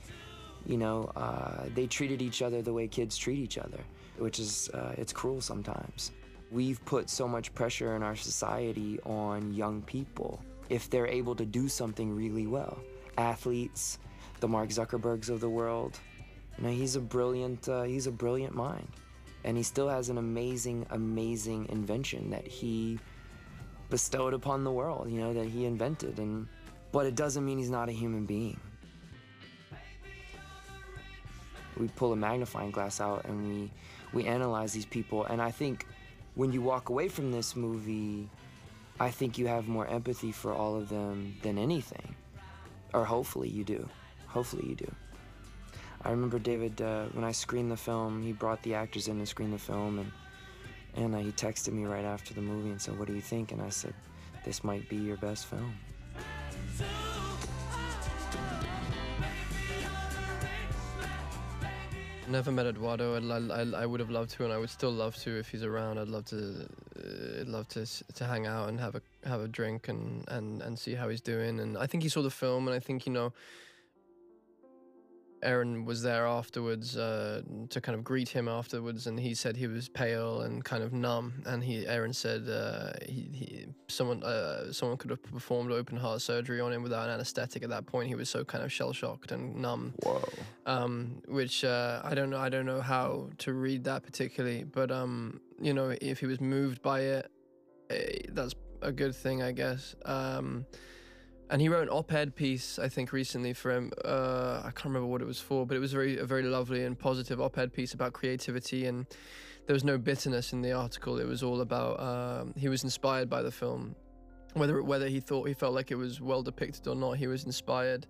you know uh, they treated each other the way kids treat each other, which is uh, it's cruel sometimes. We've put so much pressure in our society on young people if they're able to do something really well. Athletes, the Mark Zuckerbergs of the world. You know, he's a brilliant uh, he's a brilliant mind, and he still has an amazing, amazing invention that he bestowed upon the world. You know, that he invented, and but it doesn't mean he's not a human being. We pull a magnifying glass out and we we analyze these people, and I think when you walk away from this movie, I think you have more empathy for all of them than anything. Or hopefully you do. Hopefully you do. I remember David, uh, when I screened the film, he brought the actors in to screen the film, and, and uh, he texted me right after the movie and said, What do you think? And I said, This might be your best film. Never met Eduardo. Li- I, I would have loved to, and I would still love to if he's around. I'd love to, uh, love to to hang out and have a have a drink and, and and see how he's doing. And I think he saw the film, and I think you know, Aaron was there afterwards uh, to kind of greet him afterwards, and he said he was pale and kind of numb. And he, Aaron said, uh, he, he, someone, uh, someone could have performed open heart surgery on him without an anesthetic. At that point, he was so kind of shell shocked and numb. Whoa. Um, which uh, I don't know. I don't know how to read that particularly, but um, you know, if he was moved by it, eh, that's a good thing, I guess. Um, and he wrote an op-ed piece, I think, recently for him. Uh, I can't remember what it was for, but it was very a very lovely and positive op-ed piece about creativity, and there was no bitterness in the article. It was all about um, he was inspired by the film, whether whether he thought he felt like it was well depicted or not. He was inspired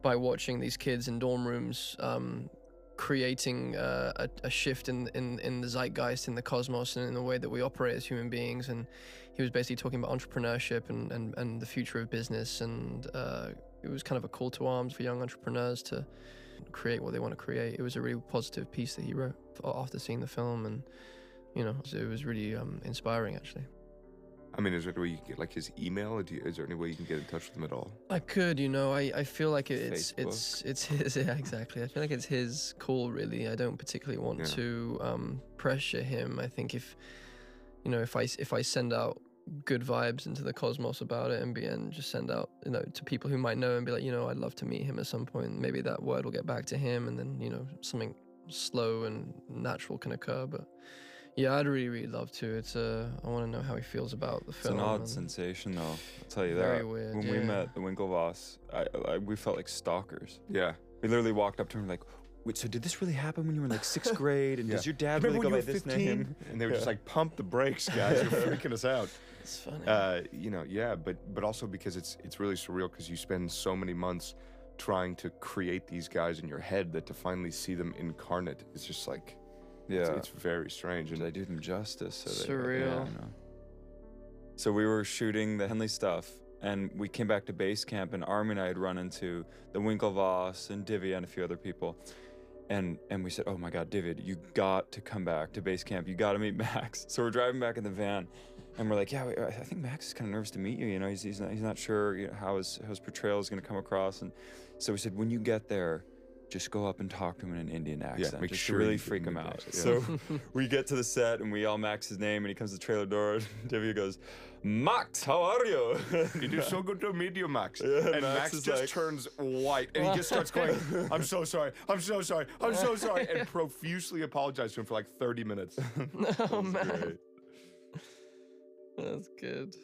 by watching these kids in dorm rooms. Um, creating uh, a, a shift in, in in the zeitgeist in the cosmos and in the way that we operate as human beings and he was basically talking about entrepreneurship and, and, and the future of business and uh, it was kind of a call to arms for young entrepreneurs to create what they want to create it was a really positive piece that he wrote after seeing the film and you know it was really um, inspiring actually I mean, is there any way you can get like his email? Do you, is there any way you can get in touch with him at all? I could, you know, I, I feel like it's Facebook. it's it's his yeah exactly. I feel like it's his call really. I don't particularly want Yeah. to um, pressure him. I think if you know if I if I send out good vibes into the cosmos about it and be and just send out you know to people who might know and be like you know I'd love to meet him at some point. Maybe that word will get back to him and then you know something slow and natural can occur. But yeah, I'd really really love to. It's uh I want to know how he feels about the It's film. an odd sensation, though. I'll tell you Very that. weird, when we met the Winklevoss, I, I, we felt like stalkers. Yeah. We literally walked up to him like, wait, so did this really happen when you were in like sixth grade? And Yeah. does your dad Remember really when go you by this 15? name? And they were just like, pump the brakes, guys. You're freaking us out. It's funny. Uh, you know, yeah, but but also because it's it's really surreal because you spend so many months trying to create these guys in your head that to finally see them incarnate is just like, Yeah. it's very strange. And I do them justice? So they- Surreal. yeah, I know. So we were shooting the Henley stuff, and we came back to base camp, and Armie and I had run into the Winklevoss and Divya and a few other people. And, and we said, oh my God, David, you got to come back to base camp. You got to meet Max. So we're driving back in the van, and we're like, yeah, I I think Max is kind of nervous to meet you. You know, he's, he's, not, he's not sure you know, how, his, how his portrayal is going to come across. And so we said, when you get there, just go up and talk to him in an Indian accent, Yeah, make just sure to really freak him him out. accent, So we get to the set and we all max his name, and he comes to the trailer door. And Divya goes, Max, how are you? It is so good to meet you, Max. Yeah, and Max Max, just like- turns white and he just starts going, I'm so sorry, I'm so sorry, I'm so sorry, and profusely apologizes to him for like 30 minutes. oh man. That's good.